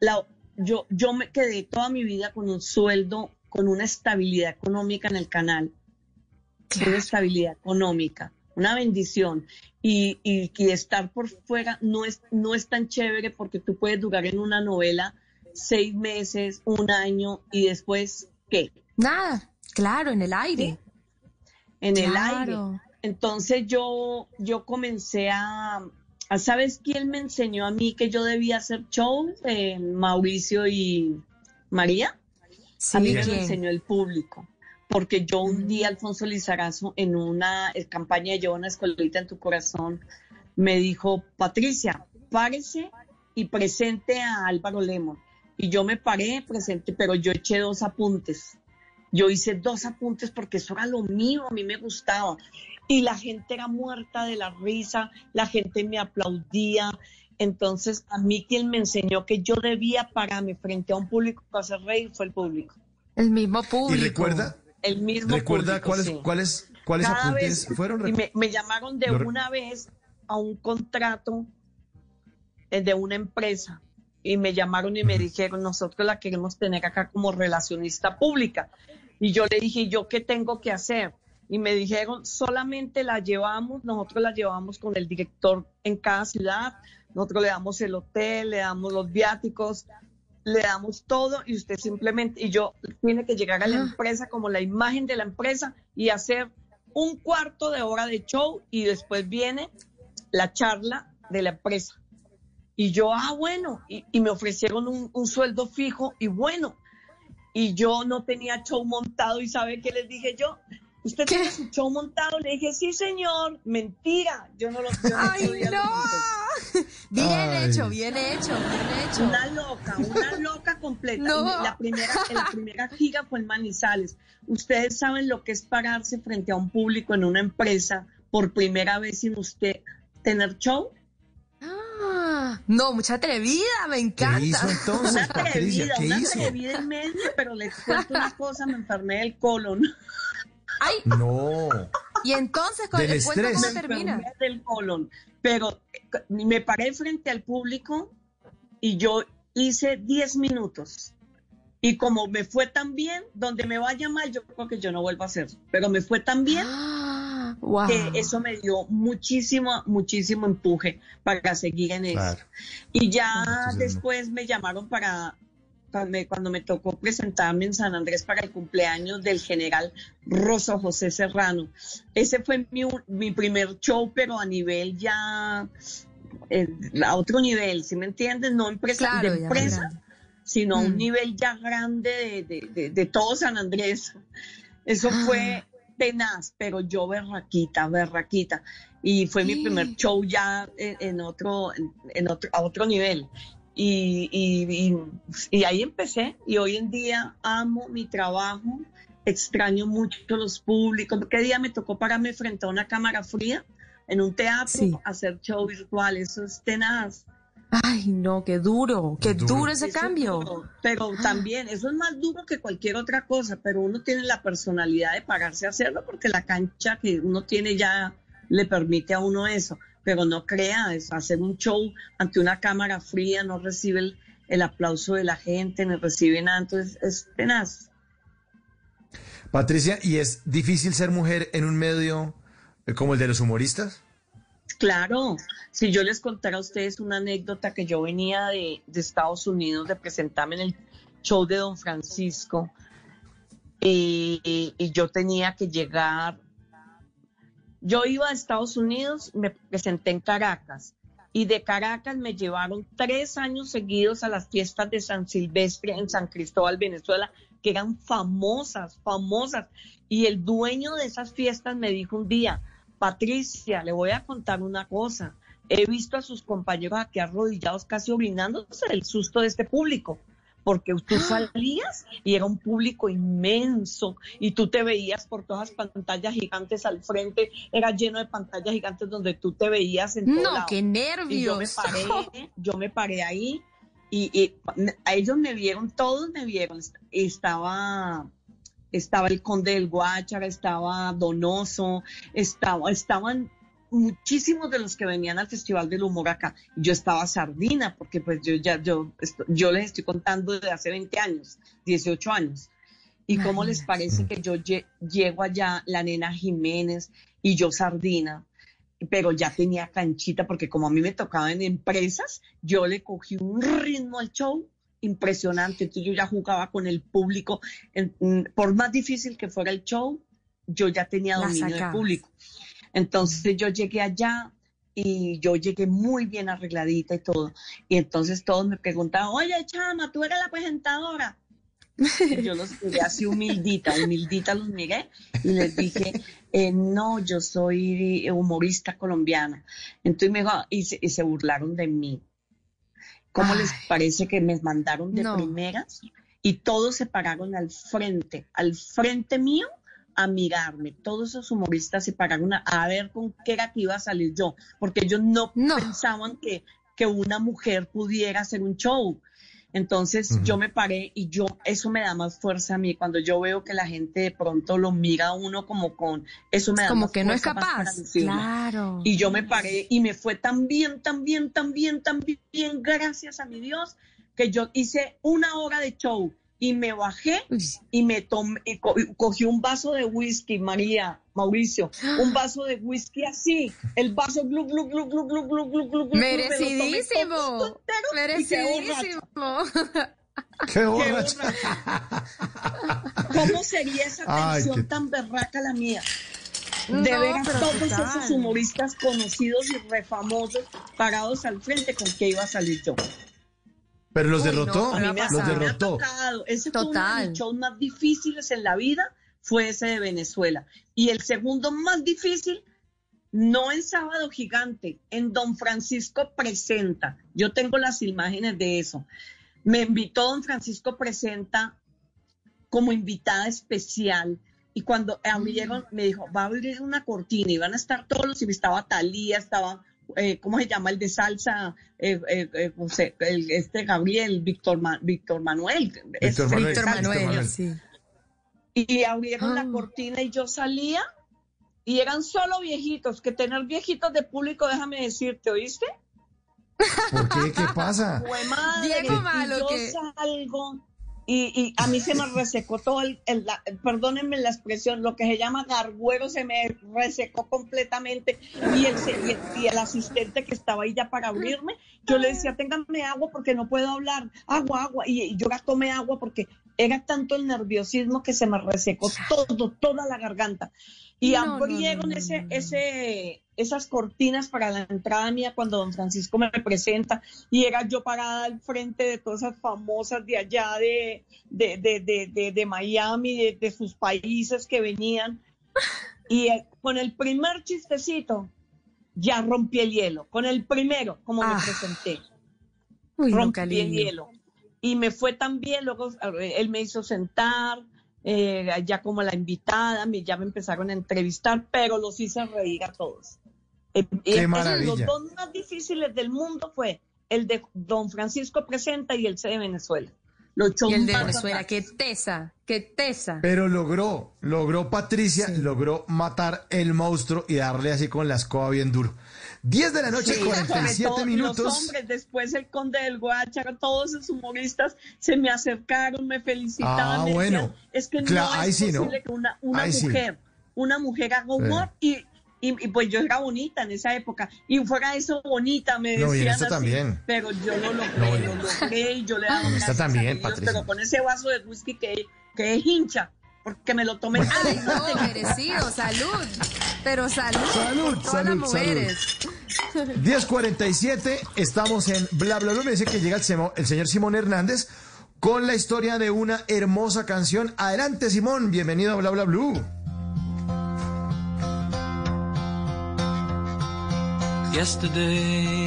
la- yo, yo me quedé toda mi vida con un sueldo, con una estabilidad económica en el canal. Una estabilidad económica, una bendición. Y, y, y estar por fuera no es, no es tan chévere porque tú puedes durar en una novela seis meses, un año y después, ¿qué? Nada, claro, en el aire. En el aire. Entonces yo, yo comencé a, a- ¿sabes quién me enseñó a mí que yo debía hacer show? Eh, Mauricio y María. Sí, a mí me lo enseñó el público. Porque yo un día, Alfonso Lizarazo, en una eh, campaña de Lleva una escuelita en tu corazón, me dijo, Patricia, párese y presente a Álvaro Lemon. Y yo me paré, presenté, pero yo eché dos apuntes. Yo hice dos apuntes porque eso era lo mío, a mí me gustaba. Y la gente era muerta de la risa, la gente me aplaudía. Entonces, a mí quien me enseñó que yo debía pararme frente a un público para hacer reír fue el público. El mismo ¿Y público. recuerda? El mismo ¿Recuerda público, cuáles, sí. cuáles, cuáles Cada apuntes vez- fueron? Y me, me llamaron de Lo una vez a un contrato eh, de una empresa y me llamaron y me dijeron, nosotros la queremos tener acá como relacionista pública. Y yo le dije, ¿yo qué tengo que hacer? Y me dijeron, solamente la llevamos, nosotros la llevamos con el director en cada ciudad, nosotros le damos el hotel, le damos los viáticos, le damos todo y usted simplemente, y yo tiene que llegar a la Ah. empresa como la imagen de la empresa y hacer un cuarto de hora de show y después viene la charla de la empresa. Y yo, ah, bueno, y, y me ofrecieron un, un sueldo fijo y bueno, y yo no tenía show montado y ¿sabe qué les dije yo? ¿Usted ¿Qué? tiene su show montado? Le dije, sí, señor. Mentira. Yo no lo yo no ¡Ay, no! Bien Ay. hecho, bien hecho, bien hecho. Una loca, una loca completa. No. La primera, la primera gira fue en Manizales. Ustedes saben lo que es pararse frente a un público en una empresa por primera vez sin usted tener show. Ah, no, mucha atrevida, me ¿Qué encanta. hizo entonces, Una Patricia? atrevida, ¿Qué una hizo? atrevida en medio, pero les cuento una cosa, me enfermé del colon. Ay, No. y entonces, con el cuento estrés. cómo termina. del colon. Pero eh, me paré frente al público y yo hice 10 minutos. Y como me fue tan bien, donde me vaya mal, yo creo que yo no vuelvo a hacer. Pero me fue tan bien Ah, wow. que eso me dio muchísimo, muchísimo empuje para seguir en eso. Claro. Y ya Entonces, después me llamaron para, cuando me tocó presentarme en San Andrés para el cumpleaños del general Rosa José Serrano. Ese fue mi, mi primer show, pero a nivel ya, eh, a otro nivel, ¿sí me entiendes? No empresa, Claro, de empresa, sino a un Mm. nivel ya grande de, de- de- de todo San Andrés. Eso Ah. fue tenaz, pero yo berraquita, berraquita. Y fue mi primer show ya en, en otro, en otro, a otro nivel. Y, y- y- y ahí empecé. Y hoy en día amo mi trabajo, extraño mucho los públicos. ¿Qué día me tocó pararme frente a una cámara fría en un teatro, Sí. hacer show virtual? Eso es tenaz. Ay, no, qué duro, qué Duro. duro, ese Eso es cambio. duro, pero también, eso es más duro que cualquier otra cosa, pero uno tiene la personalidad de pararse a hacerlo porque la cancha que uno tiene ya le permite a uno eso, pero no crea, es hacer un show ante una cámara fría, no recibe el, el aplauso de la gente, no recibe nada, entonces es tenaz. Patricia, ¿y es difícil ser mujer en un medio eh, como el de los humoristas? Claro, si yo les contara a ustedes una anécdota que yo venía de, de Estados Unidos de presentarme en el show de Don Francisco y, y- y yo tenía que llegar, yo iba a Estados Unidos, me presenté en Caracas y de Caracas me llevaron tres años seguidos a las fiestas de San Silvestre en San Cristóbal, Venezuela, que eran famosas, famosas. Y el dueño de esas fiestas me dijo un día, Patricia, le voy a contar una cosa. He visto a sus compañeros aquí arrodillados casi orinándose del susto de este público, porque tú salías y era un público inmenso y tú te veías por todas las pantallas gigantes al frente, era lleno de pantallas gigantes donde tú te veías en todo No, qué Y yo me nervios. paré, yo me paré ahí y, y a ellos me vieron, todos me vieron. Estaba, estaba el conde del Guáchara, estaba Donoso, estaba, estaban muchísimos de los que venían al Festival del Humor acá. Yo estaba sardina, porque pues yo ya, yo, yo les estoy contando desde hace 20 años, 18 años. ¿Y cómo les parece que yo lle- llego allá, la nena Jiménez y yo sardina? Pero ya tenía canchita, porque como a mí me tocaba en empresas, yo le cogí un ritmo al show impresionante. Entonces yo ya jugaba con el público. Por más difícil que fuera el show, yo ya tenía dominio del público. Entonces yo llegué allá y yo llegué muy bien arregladita y todo. Y entonces todos me preguntaban, oye, chama, tú eres la presentadora. Y yo los miré así humildita, humildita los miré y les dije, eh, no, yo soy humorista colombiana. Entonces me dijo, y se, y se burlaron de mí. ¿Cómo les parece que me mandaron de No. primeras? Y todos se pararon al frente, al frente mío a mirarme. Todos esos humoristas se pararon a, a ver con qué era que iba a salir yo, porque ellos no, No. pensaban que, que una mujer pudiera hacer un show. Entonces yo me paré y yo, eso me da más fuerza a mí. Cuando yo veo que la gente de pronto lo mira a uno como con, eso me da Como más que no es capaz. Claro. Y yo me paré y me fue tan bien, tan bien, tan bien, tan bien, gracias a mi Dios, que yo hice una hora de show y me bajé y me tomé, y co- y cogí un vaso de whisky, María, Mauricio, un vaso de whisky así, el vaso glu, glu, glu, glu, glu, glu, glu, glu, glu, me lo tomé Merecidísimo. Merecidísimo. ¡Qué borracha. ¿Cómo sería esa canción qué- tan berraca la mía? No, de ver a todos esos humoristas conocidos y refamosos parados al frente con que iba a salir yo. Pero los Uy, derrotó, no, A mí me, Los derrotó. tocado. Ese fue uno de mis shows más difíciles en la vida, fue ese de Venezuela. Y el segundo más difícil, no en Sábado Gigante, en Don Francisco Presenta. Yo tengo las imágenes de eso. Me invitó Don Francisco Presenta como invitada especial. Y cuando abrieron, me dijo, va a abrir una cortina y van a estar todos los, y estaba Talía, estaba, eh, ¿cómo se llama? El de salsa, eh, eh, eh, José- el- este Gabriel, Víctor, Ma- Víctor Manuel. Víctor Manuel. Víctor sí. Y abrieron Ah. la cortina y yo salía y eran solo viejitos, que tener viejitos de público, déjame decirte, ¿oíste? ¿Por qué? ¿Qué pasa? Fue madre. Diego Malo, yo que- salgo y, y a mí se me resecó todo el, el- perdónenme la expresión, lo que se llama garguero se me resecó completamente y el, y el, y el asistente que estaba ahí ya para abrirme, yo le decía, téngame agua porque no puedo hablar, agua, agua, y, yo tomé agua porque era tanto el nerviosismo que se me resecó todo, toda la garganta. Y No, abrieron no, no, ese, esas cortinas para la entrada mía cuando don Francisco me presenta y era yo parada al frente de todas esas famosas de allá de, de, de, de, Miami, de, sus países que venían. Y eh, con el primer chistecito ya rompí el hielo. Con el primero, como Ah, me presenté Uy, rompí el hielo. Y me fue tan bien, luego él me hizo sentar, eh, ya como la invitada, me, ya me empezaron a entrevistar, pero los hice reír a todos. Eh, y Qué maravilla. Los dos más difíciles del mundo fue el de Don Francisco Presenta y el C de Venezuela. Y el de Venezuela, qué tesa, qué tesa. Pero logró, logró Patricia, logró matar el monstruo y darle así con la escoba bien duro. 10 de la noche, Sí, sobre 47 todo Los minutos. hombres, después el conde del Guácharo, todos esos humoristas se me acercaron, me felicitaban. Ah, me decían, bueno. es que no es sí, ¿no? posible que una, una sí. mujer, una mujer haga humor y, y, y pues yo era bonita en esa época. Y fuera eso bonita, me No, y decían así. también. Pero yo lo logré, No, y- lo logré yo le daba gracias a también. Pero con ese vaso de whisky que, que es hincha, porque me lo tomé. Ay, no, merecido, salud. Pero salud, Salud, todas salud, las mujeres. 10.47, estamos en Bla Bla Bla. Me dice que llega el, Semo- el señor Simón Hernández con la historia de una hermosa canción. Adelante, Simón, bienvenido a Bla Bla Blue. Yesterday,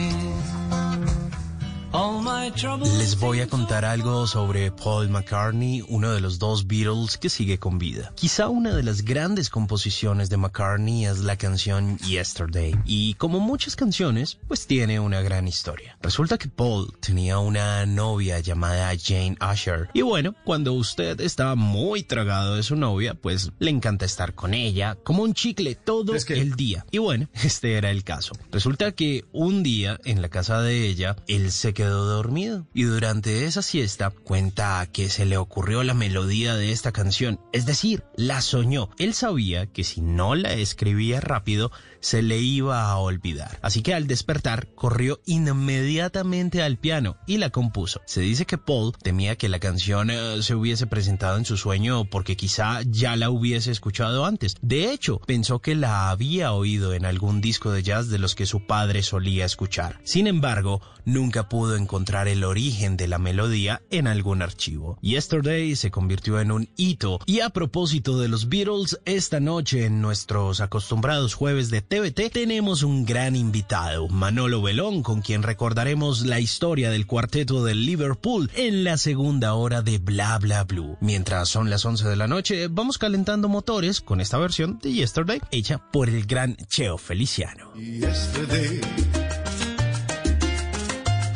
Les voy a contar algo sobre Paul McCartney, uno de los dos Beatles que sigue con vida. Quizá una de las grandes composiciones de McCartney es la canción Yesterday, y como muchas canciones, pues tiene una gran historia. Resulta que Paul tenía una novia llamada Jane Usher, y bueno, cuando usted estaba muy tragado de su novia, pues le encanta estar con ella, como un chicle todo el día. Y bueno, este era el caso. Resulta que un día en la casa de ella, él se quedó dormido y durante esa siesta cuenta que se le ocurrió la melodía de esta canción, es decir, la soñó. Él sabía que si no la escribía rápido, se le iba a olvidar. Así que al despertar, corrió inmediatamente al piano y la compuso. Se dice que Paul temía que la canción eh, se hubiese presentado en su sueño porque quizá ya la hubiese escuchado antes. De hecho, pensó que la había oído en algún disco de jazz de los que su padre solía escuchar. Sin embargo, nunca pudo encontrar el origen de la melodía en algún archivo. Yesterday se convirtió en un hito y a propósito de los Beatles, esta noche en nuestros acostumbrados jueves de TVT tenemos un gran invitado, Manolo Belón, con quien recordaremos la historia del cuarteto del Liverpool en la segunda hora de Bla Bla Blue. Mientras son las 11 de la noche, vamos calentando motores con esta versión de Yesterday hecha por el gran Cheo Feliciano. Yesterday,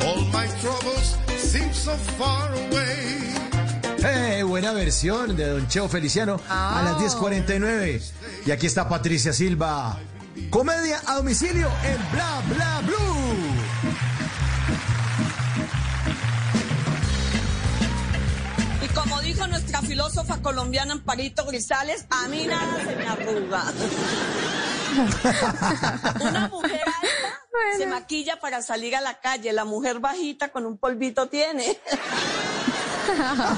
all my troubles seem so far away. ¡Eh! Buena versión de Don Cheo Feliciano a las 10.49. Y aquí está Patricia Silva. Comedia a domicilio en Bla Bla Blue. Y como dijo nuestra filósofa colombiana Amparito Grisales, a mí nada se me arruga. Una mujer alta se maquilla para salir a la calle, la mujer bajita con un polvito tiene. Oiga,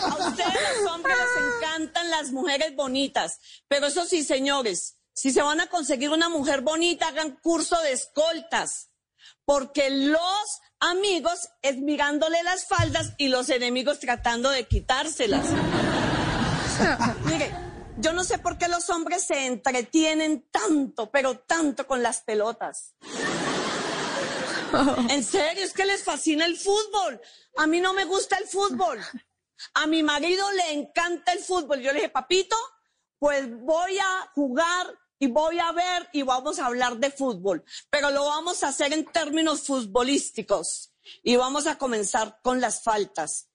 a ustedes los hombres les encantan las mujeres bonitas, pero eso sí, señores, si se van a conseguir una mujer bonita, hagan curso de escoltas, porque los amigos es mirándole las faldas y los enemigos tratando de quitárselas. Mire, yo no sé por qué los hombres se entretienen tanto, pero tanto con las pelotas. En serio, es que les fascina el fútbol. A mí no me gusta el fútbol. A mi marido le encanta el fútbol. Yo le dije, papito, pues voy a jugar y voy a ver y vamos a hablar de fútbol, pero lo vamos a hacer en términos futbolísticos y vamos a comenzar con las faltas.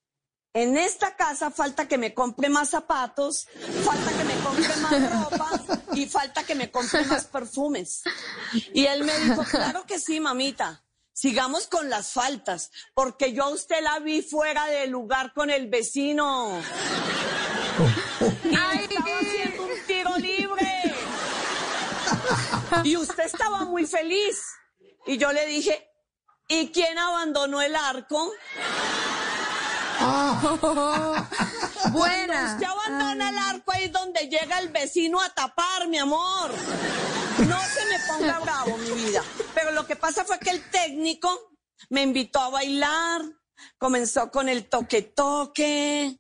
En esta casa falta que me compre más zapatos, falta que me compre más ropa y falta que me compre más perfumes. Y él me dijo, claro que sí, mamita. Sigamos con las faltas, porque yo a usted la vi fuera de lugar con el vecino. Y estaba haciendo un tiro libre. Y usted estaba muy feliz. Y yo le dije, ¿y quién abandonó el arco? Buena. Usted abandona el arco ahí donde llega el vecino a tapar, mi amor. No se me ponga bravo, mi vida. Pero lo que pasa fue que el técnico me invitó a bailar. Comenzó con el toque-toque.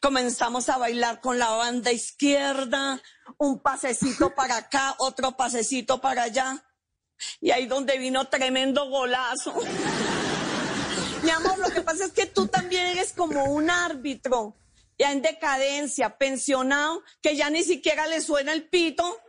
Comenzamos a bailar con la banda izquierda. Un pasecito para acá, otro pasecito para allá. Y ahí donde vino tremendo golazo. Mi amor, lo que pasa es que tú también eres como un árbitro, ya en decadencia, pensionado, que ya ni siquiera le suena el pito.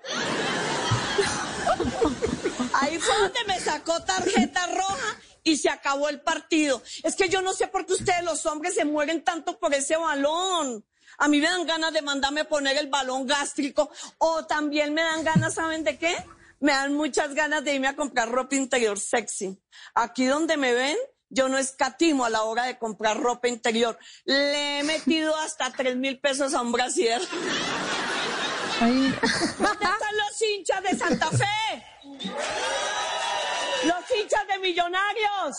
Ahí fue donde me sacó tarjeta roja y se acabó el partido. Es que yo no sé por qué ustedes los hombres se mueren tanto por ese balón. A mí me dan ganas de mandarme poner el balón gástrico o también me dan ganas, ¿saben de qué? Me dan muchas ganas de irme a comprar ropa interior sexy. Aquí donde me ven, yo no escatimo a la hora de comprar ropa interior. Le he metido hasta tres mil pesos a un brasier. ¿Dónde están los hinchas de Santa Fe? Los hinchas de Millonarios.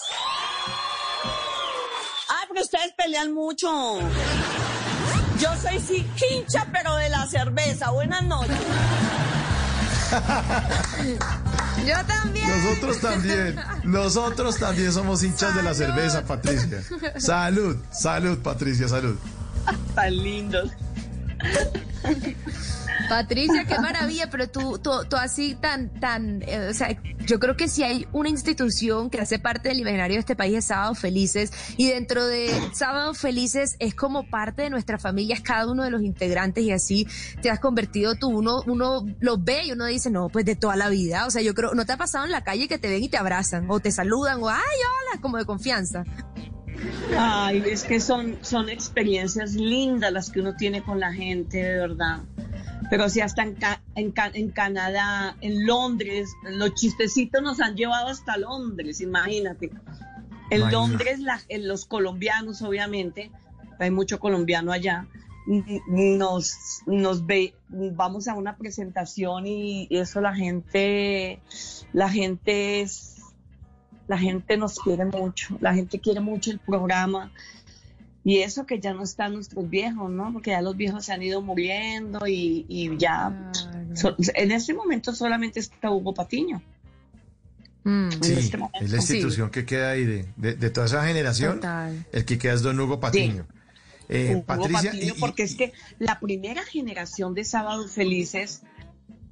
Ah, pero ustedes pelean mucho. Yo soy sí hincha, pero de la cerveza. Buenas noches. Yo también. Nosotros también. Nosotros también somos hinchas de la cerveza, Patricia. Salud, salud, Patricia, salud. Tan lindos. Patricia, qué maravilla, pero tú, tú, tú así tan, tan, eh, o sea, yo creo que si hay una institución que hace parte del imaginario de este país es Sábados Felices, y dentro de Sábados Felices es como parte de nuestra familia, es cada uno de los integrantes, y así te has convertido tú, uno, uno lo ve y uno dice, no, pues de toda la vida, o sea, yo creo, ¿no te ha pasado en la calle que te ven y te abrazan, o te saludan, o ay, hola, como de confianza? Ay, es que son, son experiencias lindas las que uno tiene con la gente, de verdad. Pero si hasta en, Ca- en, Ca- en Canadá, en Londres, los chistecitos nos han llevado hasta Londres, imagínate. En. Londres, la- en los colombianos, obviamente, hay mucho colombiano allá, nos, nos ve, vamos a una presentación y eso la gente, la gente es la gente nos quiere mucho, la gente quiere mucho el programa. Y eso que ya no están nuestros viejos, ¿no? Porque ya los viejos se han ido muriendo y, y ya... so- en este momento solamente está Hugo Patiño. Mm, Sí, en este momento. es la institución que queda ahí de, de- de toda esa generación. Total. El que queda es don Hugo Patiño. Eh, Hugo Patricia, Patiño, y- y- porque es que la primera generación de Sábados Felices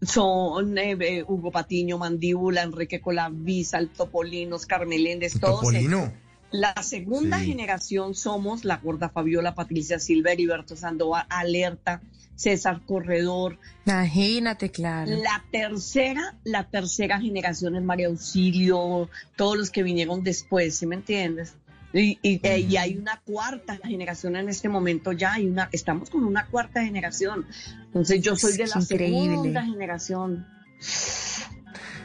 son eh, eh, Hugo Patiño, Mandíbula, Enrique Colavisa, el Topolino, Oscar Meléndez, todos Topolino. La segunda Sí. generación somos la gorda Fabiola, Patricia Silva, Heriberto Sandoval, Alerta, César Corredor. Imagínate, claro. La tercera, la tercera generación es María Auxilio, todos los que vinieron después, ¿sí me entiendes? Y, y- eh, y hay una cuarta generación en este momento ya, hay una, estamos con una cuarta generación. Entonces yo soy de la Increíble. segunda generación.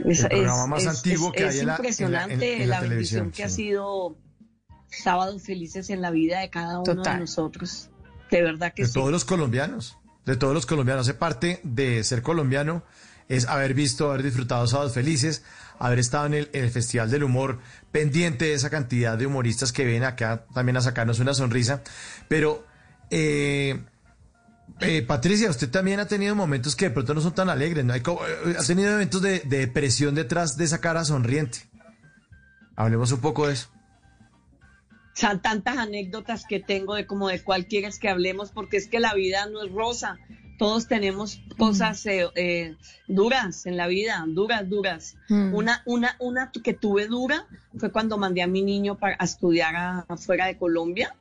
El programa más antiguo que es hay en la- en la- impresionante en- en la la bendición televisión, que ha sí. sido Sábados Felices en la vida de cada uno Total. de nosotros. De verdad que de sí. todos los colombianos, de todos los colombianos. Hace parte de ser colombiano es haber visto, haber disfrutado Sábados Felices, haber estado en el, en el Festival del Humor, pendiente de esa cantidad de humoristas que vienen acá también a sacarnos una sonrisa. Pero, eh, eh, Patricia, usted también ha tenido momentos que de pronto no son tan alegres, ¿no? Hay co- eh, tenido momentos de, de depresión detrás de esa cara sonriente. Hablemos un poco de eso. Tantas anécdotas que tengo de como de cuál quieres que hablemos, porque es que la vida no es rosa. Todos tenemos cosas eh, eh, duras en la vida, duras, duras. Mm. Una, una, una que tuve dura fue cuando mandé a mi niño para a estudiar a- afuera de Colombia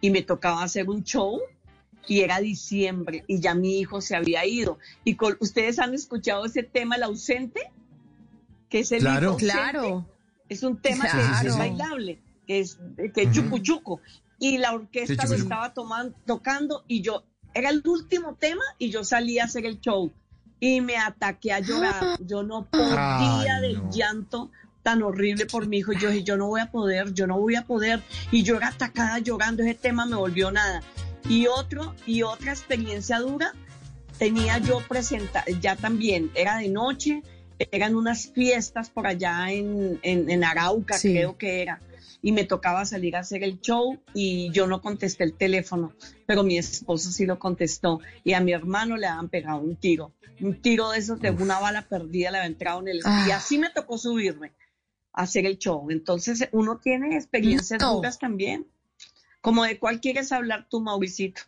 y me tocaba hacer un show y era diciembre y ya mi hijo se había ido. Y con- ustedes han escuchado ese tema, el ausente, que es el Claro. hijo ausente? Claro. Es un tema que Claro. es bailable, que es, que es Ujú. chucu chucu. Y la orquesta Sí, chucu lo chucu. estaba tomando, tocando y yo, era el último tema y yo salí a hacer el show. Y me ataqué a llorar. Yo no podía Ay, del no. llanto tan horrible por mi hijo. Yo dije, yo no voy a poder, yo no voy a poder. Y yo era atacada llorando. Ese tema me volvió nada. Y otro, y otra experiencia dura, tenía yo presenta ya también, era de noche, eran unas fiestas por allá en, en, en Arauca, Sí. creo que era, y me tocaba salir a hacer el show y yo no contesté el teléfono, pero mi esposo sí lo contestó y a mi hermano le habían pegado un tiro, un tiro de esos de una bala perdida le había entrado en el... Y Ah. así me tocó subirme a hacer el show. Entonces uno tiene experiencias No. duras también. Como de cuál quieres hablar tú, Mauricito.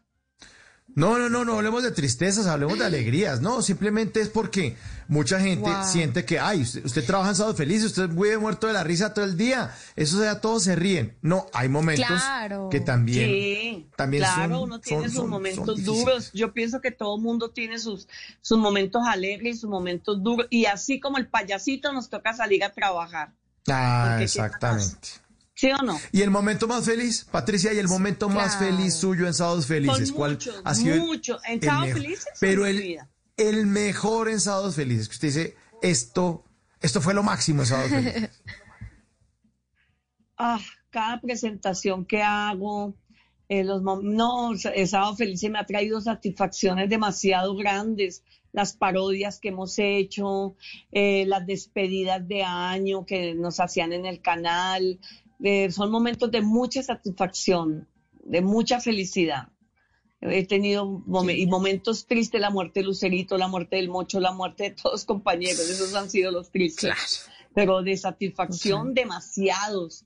No, no, no, no hablemos de tristezas, hablemos de alegrías. No, simplemente es porque mucha gente Wow. siente que, ay, usted, usted trabaja en sábado feliz, usted vive muerto de la risa todo el día. Eso sea, todos se ríen. No, hay momentos Claro. que también. Sí, también claro, son- uno tiene son- sus son- momentos son duros. Yo pienso que todo mundo tiene sus, sus momentos alegres y sus momentos duros. Y así como el payasito nos toca salir a trabajar. Ah, Porque, ¿qué exactamente. ¿Sí o no? ¿Y el momento más feliz, Patricia, y el momento más Claro. feliz suyo en Sábados Felices? Son ¿Cuál muchos, ha sido el- muchos. En Sábados? Felices, Pero en mi el, vida. El mejor en Sábados Felices, que usted dice, esto, esto fue lo máximo en Sábados Felices. Ah, cada presentación que hago, eh, los no, el Sábado Feliz me ha traído satisfacciones demasiado grandes. Las parodias que hemos hecho, eh, las despedidas de año que nos hacían en el canal, eh, son momentos de mucha satisfacción, de mucha felicidad. He tenido y momentos tristes, la muerte de Lucerito, la muerte del Mocho, la muerte de todos los compañeros, esos han sido los tristes. Pero de satisfacción demasiados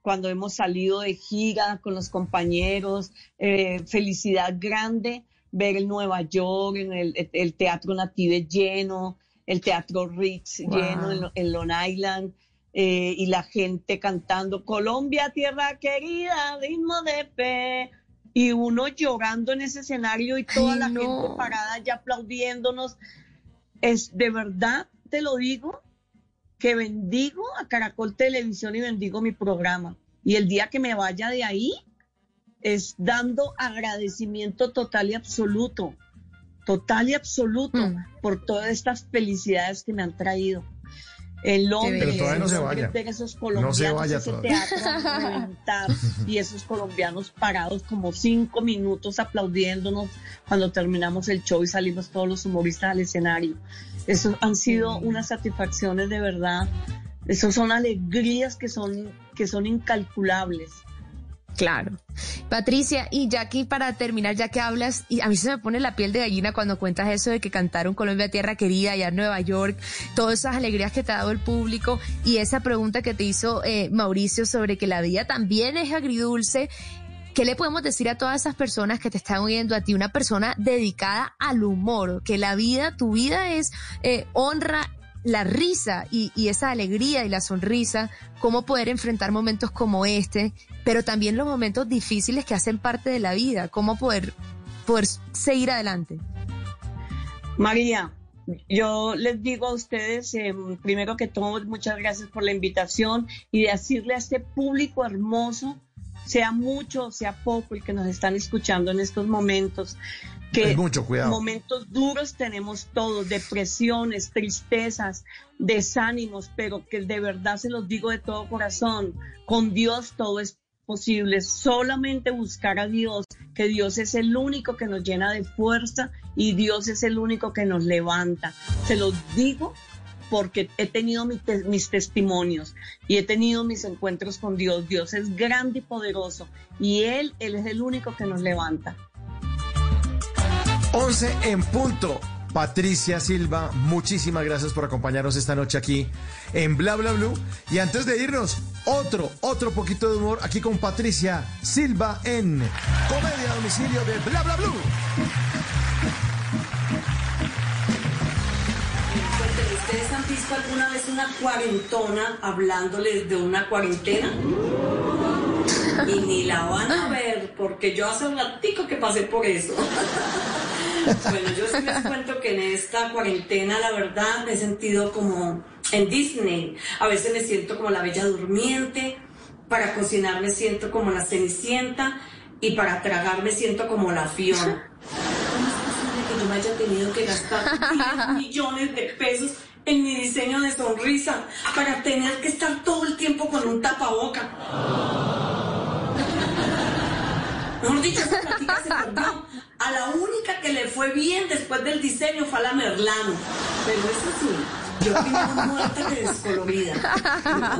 cuando hemos salido de gira con los compañeros, eh, felicidad grande ver el Nueva York, en el, el Teatro Native lleno, el Teatro Ritz lleno en, en Long Island. eh, y la gente cantando Colombia, tierra querida, ritmo de fe. Y uno llorando en ese escenario y toda Ay, la no. gente parada ya aplaudiéndonos. Es de verdad, te lo digo, que bendigo a Caracol Televisión y bendigo mi programa. Y el día que me vaya de ahí es dando agradecimiento total y absoluto, total y absoluto Mm. por todas estas felicidades que me han traído. En Londres, Pero todavía no se vaya. esos No se colombianos, vaya ese teatro reventar, y esos colombianos parados como cinco minutos aplaudiéndonos cuando terminamos el show y salimos todos los humoristas al escenario. Esos han sido unas satisfacciones de verdad. Esos son alegrías que son, que son incalculables. Claro. Patricia, y ya aquí para terminar, ya que hablas, y a mí se me pone la piel de gallina cuando cuentas eso de que cantaron Colombia Tierra Querida allá en Nueva York, todas esas alegrías que te ha dado el público y esa pregunta que te hizo eh, Mauricio sobre que la vida también es agridulce. ¿Qué le podemos decir a todas esas personas que te están oyendo a ti, una persona dedicada al humor, que la vida, tu vida es eh, honra la risa y, esa alegría y la sonrisa, cómo poder enfrentar momentos como este, pero también los momentos difíciles que hacen parte de la vida, cómo poder, poder seguir adelante. María, yo les digo a ustedes, eh, primero que todo, muchas gracias por la invitación y decirle a este público hermoso, sea mucho o sea poco el que nos están escuchando en estos momentos, que Es mucho, cuidado. momentos duros tenemos todos, depresiones, tristezas, desánimos, pero que de verdad se los digo de todo corazón, con Dios todo es posible, solamente buscar a Dios, que Dios es el único que nos llena de fuerza y Dios es el único que nos levanta. Se los digo porque he tenido mi te- mis testimonios y he tenido mis encuentros con Dios. Dios es grande y poderoso y Él, Él es el único que nos levanta. 11 en punto. Patricia Silva, muchísimas gracias por acompañarnos esta noche aquí en Bla Bla Blue. Y antes de irnos, otro, otro poquito de humor aquí con Patricia Silva en Comedia a Domicilio de Bla Bla Blue. ¿ustedes han visto alguna vez una cuarentona hablándoles de una cuarentena? Y ni la van a ver, porque yo hace un ratico que pasé por eso. Bueno, yo sí les cuento que en esta cuarentena, la verdad, me he sentido como en Disney. A veces me siento como la bella durmiente, para cocinar me siento como la cenicienta y para tragar me siento como la Fiona. ¿Cómo es posible que yo me haya tenido que gastar 10 millones de pesos en mi diseño de sonrisa para tener que estar todo el tiempo con un tapaboca? Mejor dicho, esa plática se perdió. A la única que le fue bien después del diseño fue a la Merlano. Pero eso sí, yo vine más muerta que descolorida.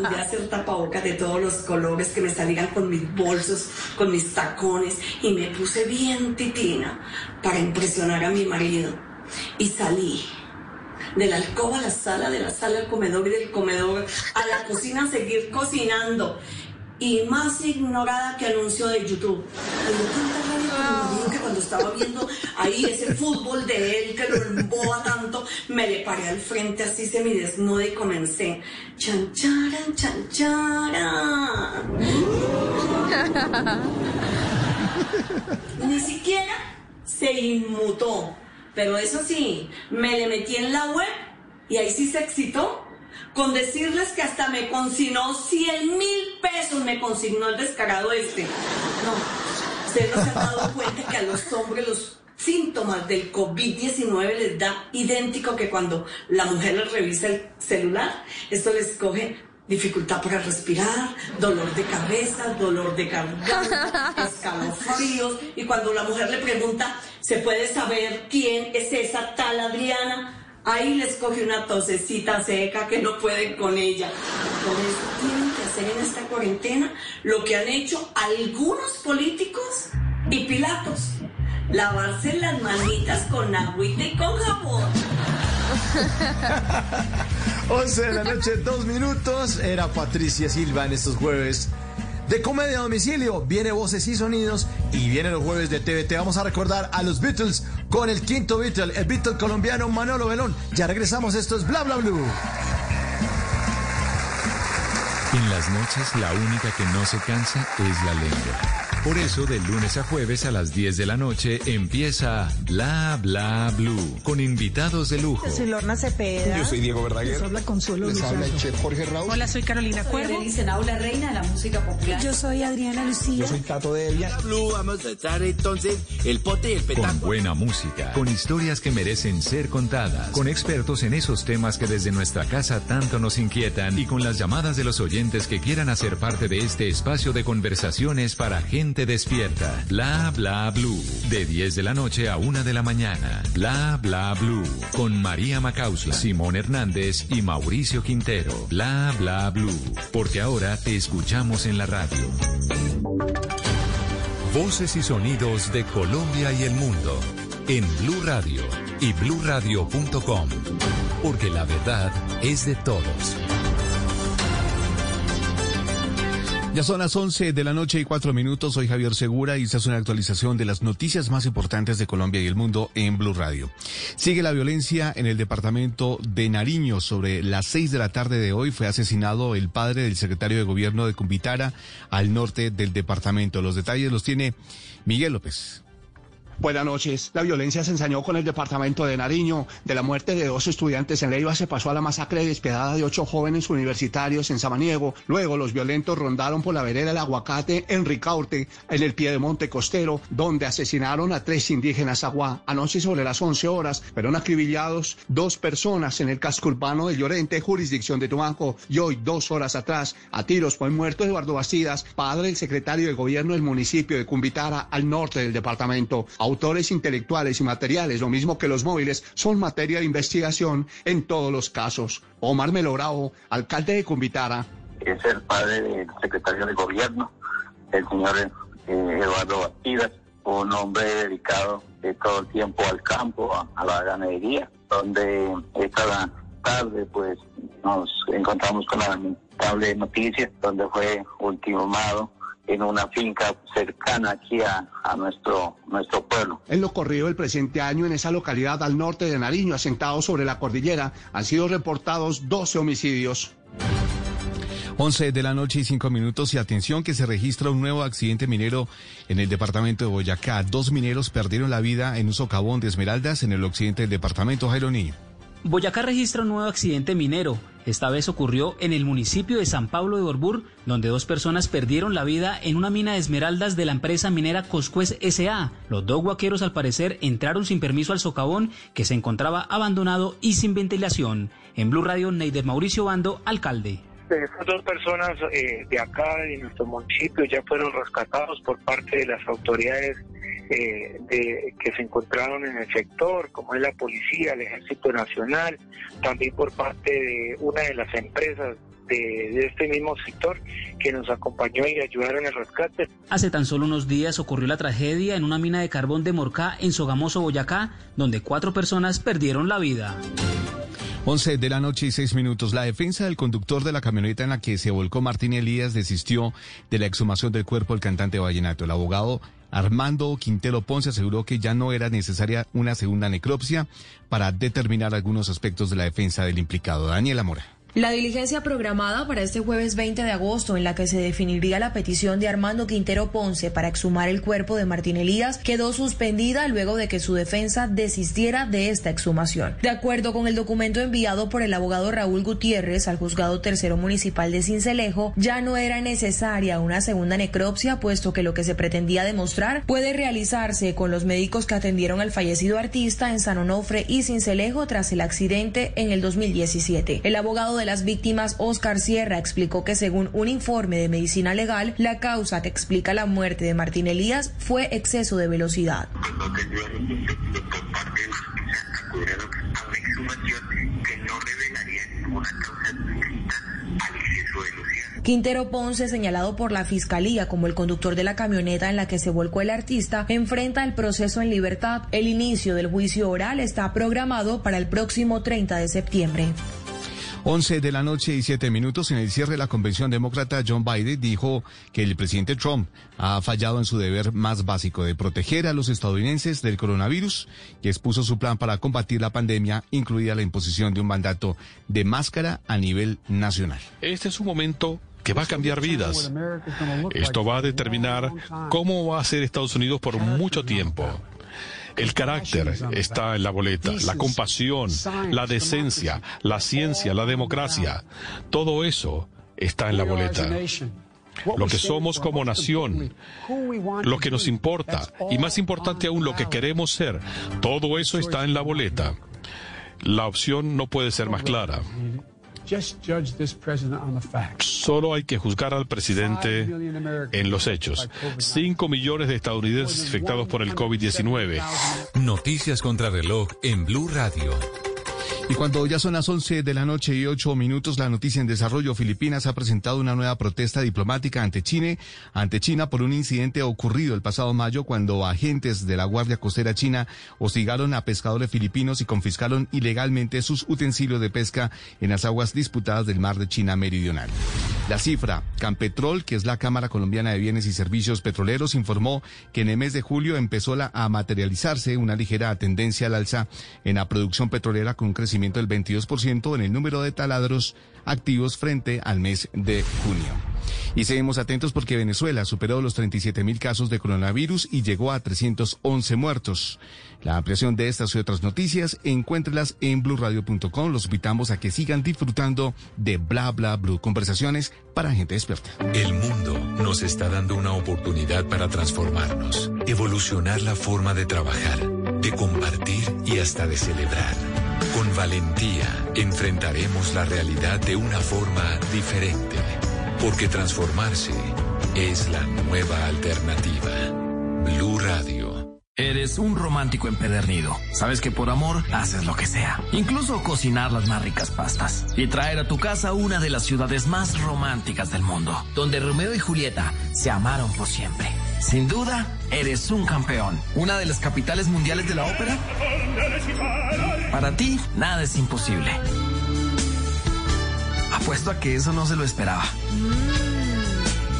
Me a hacer tapabocas de todos los colores que me salían con mis bolsos, con mis tacones y me puse bien titina para impresionar a mi marido. Y salí de la alcoba a la sala, de la sala al comedor y del comedor a la cocina a seguir cocinando. Y más ignorada que anuncio de YouTube. Que cuando estaba viendo ahí ese fútbol de él que lo emboba tanto, me le paré al frente así semidesnuda y comencé. Chan charan, chan charan. Ni siquiera se inmutó. Pero eso sí, me le metí en la web y ahí sí se excitó. Con decirles que hasta me consignó 100 mil pesos, me consignó el descarado este. No, ustedes no se han dado cuenta que a los hombres los síntomas del COVID-19 les da idéntico que cuando la mujer les revisa el celular. Esto les coge dificultad para respirar, dolor de cabeza, dolor de garganta, escalofríos. Y cuando la mujer le pregunta, ¿se puede saber quién es esa tal Adriana? Ahí les coge una tosecita seca que no pueden con ella. Por eso tienen que hacer en esta cuarentena lo que han hecho algunos políticos y pilatos. Lavarse las manitas con agüita y con jabón. 11 de la noche, dos minutos. Era Patricia Silva en estos jueves de Comedia a Domicilio. Viene Voces y Sonidos y viene los jueves de TVT. Vamos a recordar a los Beatles con el quinto Beatle, el Beatle colombiano Manolo Belón. Ya regresamos, esto es Bla Bla Blue. En las noches la única que no se cansa es la lengua. Por eso, de lunes a jueves a las 10 de la noche empieza Bla Bla Blue con invitados de lujo. Yo soy Lorna Cepeda. Yo soy Diego Verdaguer. Les habla Consuelo Les habla el chef Jorge Raúl. Hola, soy Carolina Cuervo. la reina de la música popular. Yo soy Adriana Lucía. Yo soy Tato Devia. Blue, vamos a echar entonces el pote y el Con petanco. buena música, con historias que merecen ser contadas, con expertos en esos temas que desde nuestra casa tanto nos inquietan y con las llamadas de los oyentes que quieran hacer parte de este espacio de conversaciones para gente despierta. Bla bla blue. De 10 de la noche a 1 de la mañana. Bla bla blue. Con María Macausla, Simón Hernández y Mauricio Quintero. Bla bla blue. Porque ahora te escuchamos en la radio. Voces y sonidos de Colombia y el mundo en Blue Radio y bluradio.com, porque la verdad es de todos. Ya son las 11 de la noche y cuatro minutos. Soy Javier Segura y esta es una actualización de las noticias más importantes de Colombia y el mundo en Blue Radio. Sigue la violencia en el departamento de Nariño. Sobre las 6 de la tarde de hoy fue asesinado el padre del secretario de gobierno de Cumbitara al norte del departamento. Los detalles los tiene Miguel López. Buenas noches. La violencia se ensañó con el departamento de Nariño. De la muerte de dos estudiantes en Leiva se pasó a la masacre despiadada de ocho jóvenes universitarios en Samaniego. Luego los violentos rondaron por la vereda del Aguacate en Ricaurte, en el Piedemonte Costero, donde asesinaron a tres indígenas aguá. Anoche sobre las 11 horas fueron acribillados dos personas en el casco urbano de Llorente, jurisdicción de Tumaco. Y hoy, dos horas atrás, a tiros fue muerto Eduardo Bastidas, padre del secretario de gobierno del municipio de Cumbitara, al norte del departamento. Autores intelectuales y materiales, lo mismo que los móviles, son materia de investigación en todos los casos. Omar Melorao, alcalde de Cumbitara. es el padre del secretario de gobierno, el señor eh, Eduardo Bastidas, un hombre dedicado eh, todo el tiempo al campo, a, a la ganadería, donde esta tarde pues nos encontramos con la lamentable noticia, donde fue ultimado en una finca cercana aquí a, a nuestro, nuestro pueblo. En lo corrido del presente año, en esa localidad al norte de Nariño, asentado sobre la cordillera, han sido reportados 12 homicidios. 11 de la noche y 5 minutos y atención que se registra un nuevo accidente minero en el departamento de Boyacá. Dos mineros perdieron la vida en un socavón de Esmeraldas en el occidente del departamento Jairo Niño. Boyacá registra un nuevo accidente minero. Esta vez ocurrió en el municipio de San Pablo de Borbur, donde dos personas perdieron la vida en una mina de esmeraldas de la empresa minera Coscuez S.A. Los dos guaqueros al parecer entraron sin permiso al socavón que se encontraba abandonado y sin ventilación. En Blue Radio, Neider Mauricio Bando, alcalde. Estas dos personas eh, de acá, de nuestro municipio, ya fueron rescatados por parte de las autoridades eh, de, que se encontraron en el sector, como es la policía, el Ejército Nacional, también por parte de una de las empresas de, de este mismo sector que nos acompañó y ayudaron en el rescate. Hace tan solo unos días ocurrió la tragedia en una mina de carbón de Morcá en Sogamoso, Boyacá, donde cuatro personas perdieron la vida. 11 de la noche y 6 minutos. La defensa del conductor de la camioneta en la que se volcó Martín Elías desistió de la exhumación del cuerpo del cantante vallenato. El abogado Armando Quintero Ponce aseguró que ya no era necesaria una segunda necropsia para determinar algunos aspectos de la defensa del implicado. Daniela Mora. La diligencia programada para este jueves 20 de agosto, en la que se definiría la petición de Armando Quintero Ponce para exhumar el cuerpo de Martín Elías, quedó suspendida luego de que su defensa desistiera de esta exhumación. De acuerdo con el documento enviado por el abogado Raúl Gutiérrez al juzgado tercero municipal de Cincelejo, ya no era necesaria una segunda necropsia, puesto que lo que se pretendía demostrar puede realizarse con los médicos que atendieron al fallecido artista en San Onofre y Cincelejo tras el accidente en el 2017. El abogado las víctimas, Oscar Sierra, explicó que según un informe de medicina legal, la causa que explica la muerte de Martín Elías fue exceso de velocidad. Quintero Ponce, señalado por la Fiscalía como el conductor de la camioneta en la que se volcó el artista, enfrenta el proceso en libertad. El inicio del juicio oral está programado para el próximo 30 de septiembre. 11 de la noche y 7 minutos en el cierre de la convención demócrata, John Biden dijo que el presidente Trump ha fallado en su deber más básico de proteger a los estadounidenses del coronavirus y expuso su plan para combatir la pandemia, incluida la imposición de un mandato de máscara a nivel nacional. Este es un momento que va a cambiar vidas. Esto va a determinar cómo va a ser Estados Unidos por mucho tiempo. El carácter está en la boleta, la compasión, la decencia, la ciencia, la democracia. Todo eso está en la boleta. Lo que somos como nación, lo que nos importa y más importante aún lo que queremos ser, todo eso está en la boleta. La opción no puede ser más clara. Solo hay que juzgar al presidente en los hechos. Cinco millones de estadounidenses infectados por el COVID-19. Noticias contra reloj en Blue Radio. Y cuando ya son las 11 de la noche y 8 minutos, la noticia en desarrollo, Filipinas ha presentado una nueva protesta diplomática ante China, ante China por un incidente ocurrido el pasado mayo cuando agentes de la Guardia Costera China hostigaron a pescadores filipinos y confiscaron ilegalmente sus utensilios de pesca en las aguas disputadas del mar de China Meridional. La cifra, Campetrol, que es la Cámara Colombiana de Bienes y Servicios Petroleros, informó que en el mes de julio empezó la, a materializarse una ligera tendencia al alza en la producción petrolera con un crecimiento del 22% en el número de taladros activos frente al mes de junio. Y seguimos atentos porque Venezuela superó los 37 mil casos de coronavirus y llegó a 311 muertos. La ampliación de estas y otras noticias, encuéntrelas en blurradio.com. Los invitamos a que sigan disfrutando de Bla Bla Blue, conversaciones para gente despierta. El mundo nos está dando una oportunidad para transformarnos, evolucionar la forma de trabajar, de compartir y hasta de celebrar. Con valentía enfrentaremos la realidad de una forma diferente, porque transformarse es la nueva alternativa. Blue Radio. Eres un romántico empedernido. Sabes que por amor haces lo que sea. Incluso cocinar las más ricas pastas. Y traer a tu casa una de las ciudades más románticas del mundo. Donde Romeo y Julieta se amaron por siempre. Sin duda, eres un campeón. Una de las capitales mundiales de la ópera. Para ti, nada es imposible. Apuesto a que eso no se lo esperaba.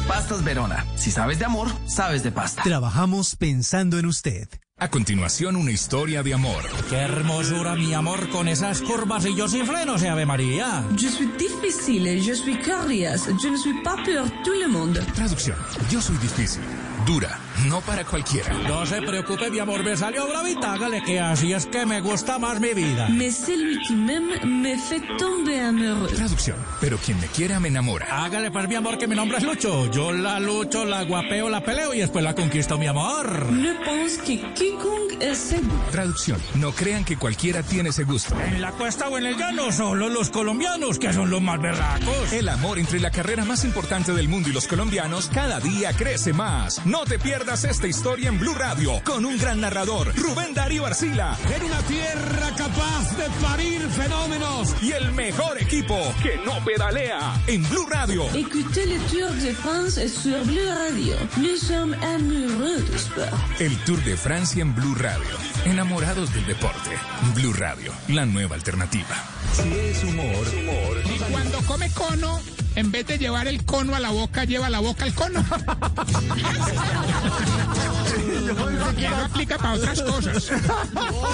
Pastas Verona. Si sabes de amor, sabes de pasta. Trabajamos pensando en usted. A continuación, una historia de amor. Qué hermosura, mi amor, con esas curvas y yo sin frenos, Ave María. Je suis difficile, je suis curious, je ne suis pas pour tout le monde. Traducción. Yo soy difícil, dura, no para cualquiera. No se preocupe, mi amor, me salió bravita, hágale que así es que me gusta más mi vida. Mais celui qui m'aime me fait tomber amoureux. Traducción. Pero quien me quiera me enamora. Hágale pues, mi amor, que mi nombre es Lucho. Yo la lucho, la guapeo, la peleo y después la conquisto, mi amor. Je pense que quiconque es seguro. Traducción. No crean que cualquiera tiene ese gusto. En la cuesta o en el llano, solo los colombianos, que son los más berracos. El amor entre la carrera más importante del mundo y los colombianos cada día crece más. No te pierdas esta historia en Blue Radio con un gran narrador, Rubén Darío Arcila. En una tierra capaz de parir fenómenos. Y el mejor equipo que no pedalea en Blue Radio. Écoutez le Tour de France sur Blue Radio. Nous sommes amoureux du sport. El Tour de Francia en Blue Radio. Enamorados del deporte. Blue Radio, la nueva alternativa. Si es humor, humor. Y cuando come cono, en vez de llevar el cono a la boca, lleva la boca al cono. Que no aplica para otras cosas.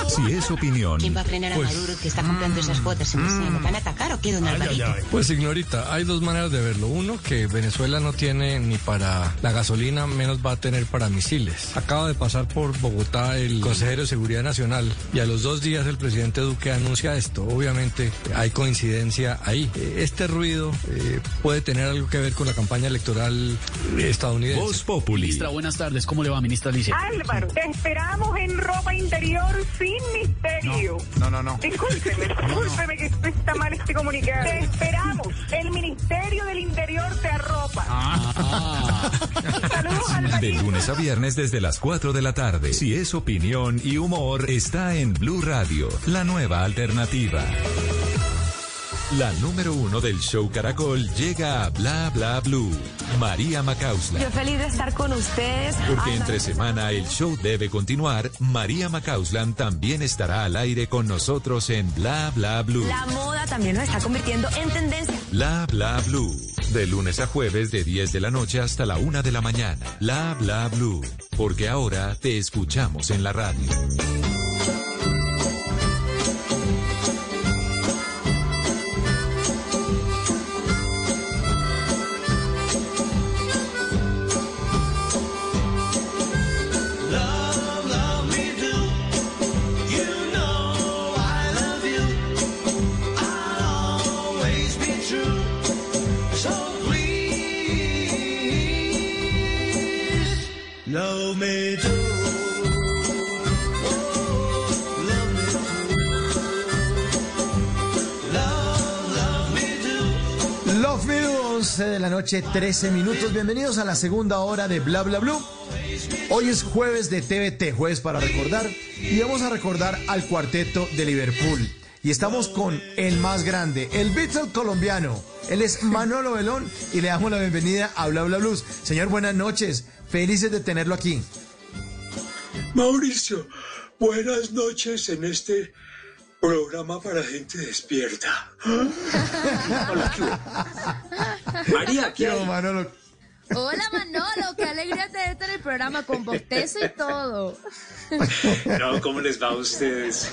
Si es opinión. ¿Quién va a frenar a pues- Maduro que está comprando esas cuotas en? ¿Lo van a atacar o qué, don Alvarito? Pues señorita, hay dos maneras de verlo. Uno, que Venezuela no tiene ni para la gasolina, menos va a tener para misiles. Acaba de pasar por Bogotá el consejero de Seguridad Nacional y a los dos días el presidente Duque anuncia esto. Obviamente hay coincidencia ahí. Este ruido eh, puede tener algo que ver con la campaña electoral estadounidense. Voz Populi. Ministra, buenas tardes. ¿Cómo le va, ministra Alicia? Álvaro, te esperamos en ropa interior sin misterio. No, no, no. Discúlpeme, discúlpeme que está mal este comunicado. Te esperamos. El Ministerio del Interior te arropa. Saludos, De lunes a viernes desde las 4 de la tarde. Si es opinión y humor, está en Blue Radio, la nueva alternativa. La número uno del show Caracol llega a Bla Bla Blue. María Macausla. Yo feliz de estar con ustedes. Porque entre semana el show debe continuar, María Macauslan también estará al aire con nosotros en Bla Bla Blue. La moda también nos está convirtiendo en tendencia. Bla Bla Blue. De lunes a jueves de 10 de la noche hasta la 1 de la mañana. Bla Bla Blue. Porque ahora te escuchamos en la radio. Love me do. Love me do. Love, love me do. Love Me Do, 11 de la noche, 13 minutos. Bienvenidos a la segunda hora de Bla Bla Blue. Hoy es jueves de TVT, jueves para recordar. Y vamos a recordar al cuarteto de Liverpool. Y estamos con el más grande, el Beatle colombiano. Él es Manolo Belón y le damos la bienvenida a Bla Bla Blues. Señor, buenas noches. Felices de tenerlo aquí. Mauricio, buenas noches en este programa para gente despierta. Hola. María, ¿qué hay? Manolo? Hola Manolo, qué alegría tenerte en el programa con bostezo y todo. No, ¿cómo les va a ustedes?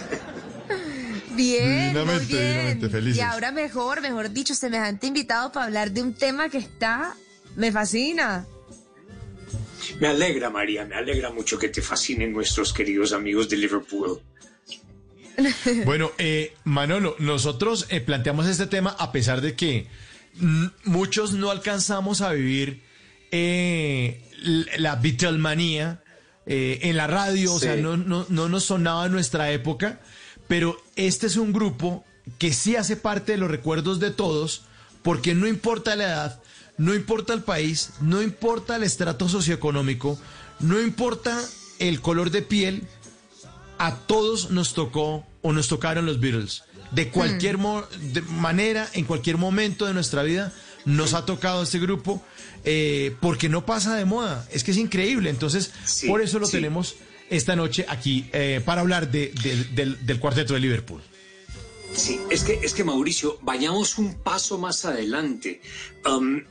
Bien, muy bien. divinamente, felices. Y ahora mejor, mejor dicho, semejante invitado para hablar de un tema que está, me fascina. Me alegra, María, me alegra mucho que te fascinen nuestros queridos amigos de Liverpool. Bueno, eh, Manolo, nosotros eh, planteamos este tema a pesar de que muchos no alcanzamos a vivir eh, la Beatlemanía eh, en la radio, o sea, no, no, no nos sonaba en nuestra época, pero este es un grupo que sí hace parte de los recuerdos de todos, porque no importa la edad, no importa el país, no importa el estrato socioeconómico, no importa el color de piel, a todos nos tocó o nos tocaron los Beatles. De cualquier mo- de manera, en cualquier momento de nuestra vida, nos ha tocado este grupo eh, porque no pasa de moda. Es que es increíble. Entonces, Sí, por eso lo sí. tenemos esta noche aquí eh, para hablar de- de- del, del cuarteto de Liverpool. Sí, es que, es que Mauricio, vayamos un paso más adelante. Um,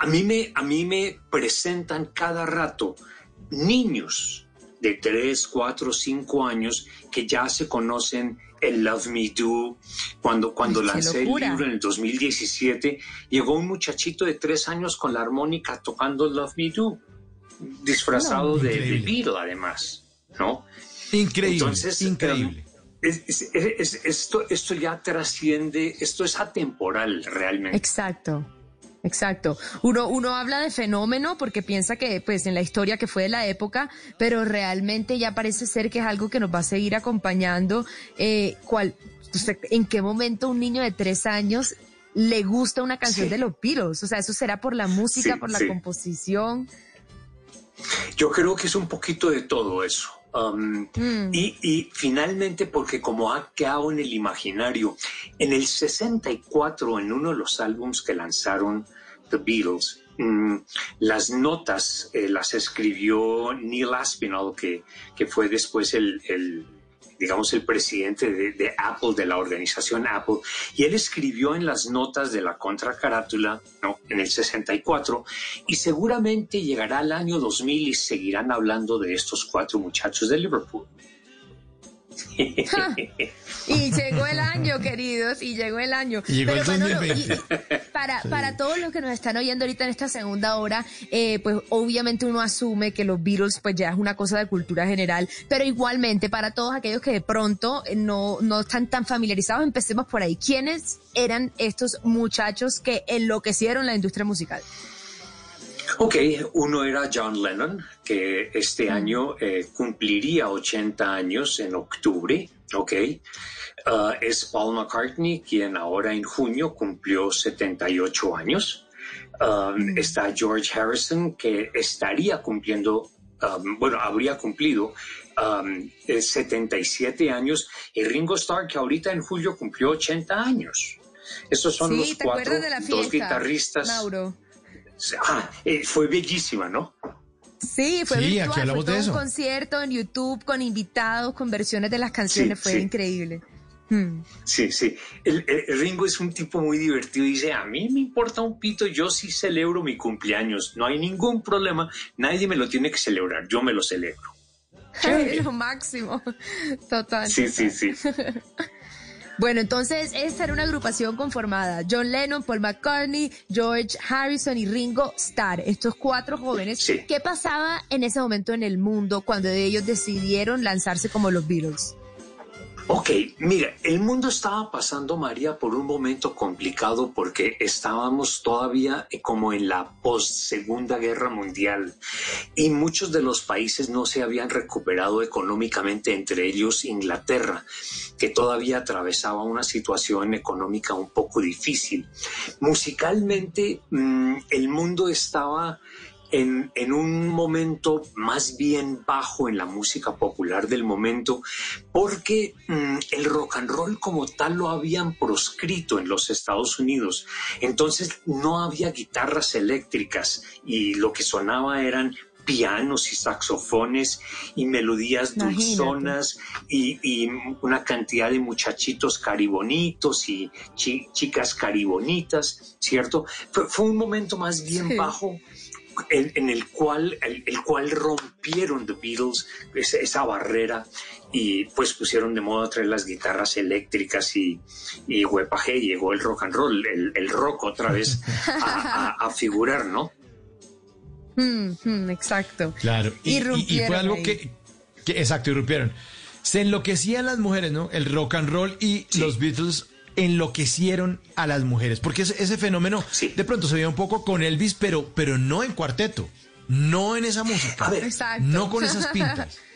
a, mí me, a mí me presentan cada rato niños de 3, 4, 5 años que ya se conocen el Love Me Do. Cuando, cuando lancé el libro en el 2017, llegó un muchachito de 3 años con la armónica tocando Love Me Do, disfrazado No, de, de. Beatle además, ¿no? Increíble, Entonces, increíble. es- es- es- esto, esto ya trasciende, esto es atemporal realmente. Exacto. Exacto. Uno, uno habla de fenómeno porque piensa que, pues, en la historia que fue de la época, pero realmente ya parece ser que es algo que nos va a seguir acompañando. Eh, cuál, ¿En qué momento un niño de tres años le gusta una canción Sí. de los Beatles? O sea, eso será por la música, Sí, por la sí. composición. Yo creo que es un poquito de todo eso. Um, Mm. y, y finalmente, porque como ha quedado en el imaginario, en el 64, en uno de los álbums que lanzaron The Beatles, mm, las notas eh, las escribió Neil Aspinall, que, que fue después el, el, digamos, el presidente de, de Apple, de la organización Apple, y él escribió en las notas de la contracarátula, ¿no? En el 64, y seguramente llegará el año 2000 y seguirán hablando de estos cuatro muchachos de Liverpool. Y llegó el año, queridos, y llegó el año. Y llegó el Manolo, 2020. y- para, para todos los que nos están oyendo ahorita en esta segunda hora, eh, pues obviamente uno asume que los Beatles pues ya es una cosa de cultura general, pero igualmente para todos aquellos que de pronto eh, no, no están tan familiarizados, empecemos por ahí. ¿Quiénes eran estos muchachos que enloquecieron la industria musical? Ok, uno era John Lennon, que este año eh, cumpliría 80 años en octubre, ok. Ah, es Paul McCartney, quien ahora en junio cumplió 78 años. Um, Está George Harrison, que estaría cumpliendo, um, bueno, habría cumplido um, eh, 77 años. Y Ringo Starr, que ahorita en julio cumplió 80 años. Estos son sí, los ¿te cuatro, dos guitarristas. Mauro. Ah, eh, fue bellísima, ¿no? Sí, fue Sí, virtual, aquí fue hablamos de todo eso. un concierto en YouTube con invitados, con versiones de las canciones, Sí, fue sí. increíble. Hmm. Sí, sí. El, el- Ringo es un tipo muy divertido. Dice, a mí me importa un pito, yo sí celebro mi cumpleaños. No hay ningún problema. Nadie me lo tiene que celebrar. Yo me lo celebro. Es lo máximo. Total. Sí, total. sí, sí. Bueno, entonces esta era una agrupación conformada. John Lennon, Paul McCartney, George Harrison y Ringo Starr. Estos cuatro jóvenes. ¿Qué pasaba en ese momento en el mundo cuando ellos decidieron lanzarse como los Beatles? Ok, mira, el mundo estaba pasando, María, por un momento complicado porque estábamos todavía eh, como en la post-segunda guerra mundial y muchos de los países no se habían recuperado económicamente, entre ellos Inglaterra, que todavía atravesaba una situación económica un poco difícil. Musicalmente, mm, el mundo estaba en, en un momento más bien bajo en la música popular del momento, porque mm, el rock and roll como tal lo habían proscrito en los Estados Unidos. Entonces no había guitarras eléctricas y lo que sonaba eran pianos y saxofones y melodías Imagínate. dulzonas y, y una cantidad de muchachitos caribonitos y chi- chicas caribonitas, ¿cierto? Fue, fue un momento más bien Sí. bajo en, en el cual el, el cual rompieron The Beatles esa, esa barrera y pues pusieron de moda traer las guitarras eléctricas y, y huepaje, llegó el rock and roll, el, el rock otra vez a, a- a figurar, ¿no? Hmm, hmm, exacto. Claro. Y, y- y fue algo que, exacto, irrumpieron. Se enloquecían las mujeres, ¿no? El rock and roll y los Beatles enloquecieron a las mujeres. Porque ese, ese fenómeno de pronto se veía un poco con Elvis, pero, pero no en cuarteto. No en esa música. A ver. No con esas pintas.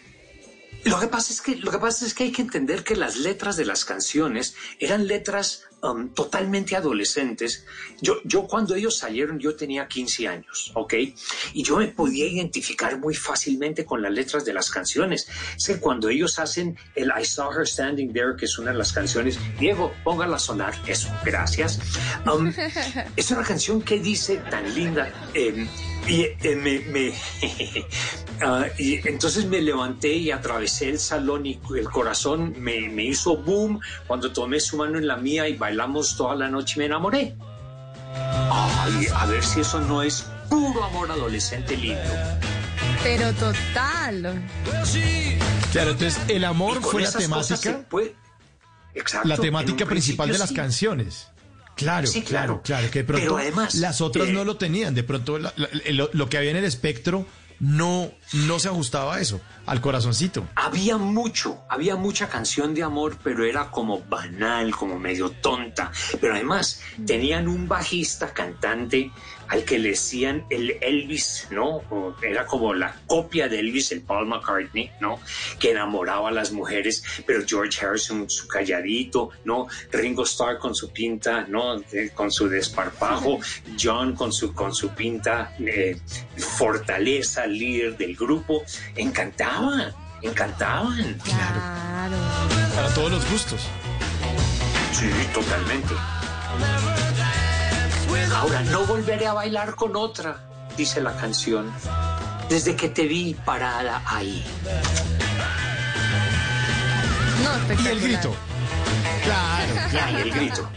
Lo que pasa es que lo que pasa es que hay que entender que las letras de las canciones eran letras um, totalmente adolescentes. Yo, yo cuando ellos salieron yo tenía 15 años, ¿ok? Y yo me podía identificar muy fácilmente con las letras de las canciones. Es que cuando ellos hacen el I Saw Her Standing There, que es una de las canciones, Diego, póngala a sonar, eso, gracias. Um, es una canción que dice tan linda. eh, y eh, me, me- ah, y entonces me levanté y atravesé el salón y el corazón me, me hizo boom cuando tomé su mano en la mía y bailamos toda la noche y me enamoré. Ay, a ver si eso no es puro amor adolescente lindo. Pero total. Claro, entonces el amor fue la temática, puede- Exacto, la temática principal de las sí. canciones. Claro, Sí, claro, claro. claro, que de pronto Pero además, las otras eh, no lo tenían, de pronto la- la- lo, lo que había en el espectro no, no se ajustaba a eso, al corazoncito. Había mucho, había mucha canción de amor, pero era como banal, como medio tonta. Pero además tenían un bajista cantante al que le decían el Elvis, ¿no? Era como la copia de Elvis, el Paul McCartney, ¿no? Que enamoraba a las mujeres, pero George Harrison su calladito, ¿no? Ringo Starr con su pinta, ¿no? Con su desparpajo, John con su, con su pinta, eh, fortaleza, líder del grupo, encantaban, encantaban. Claro. Para todos los gustos. Sí, totalmente. Ahora no volveré a bailar con otra, dice la canción, desde que te vi parada ahí. No, Y espectacular. el grito. Claro, Y el grito.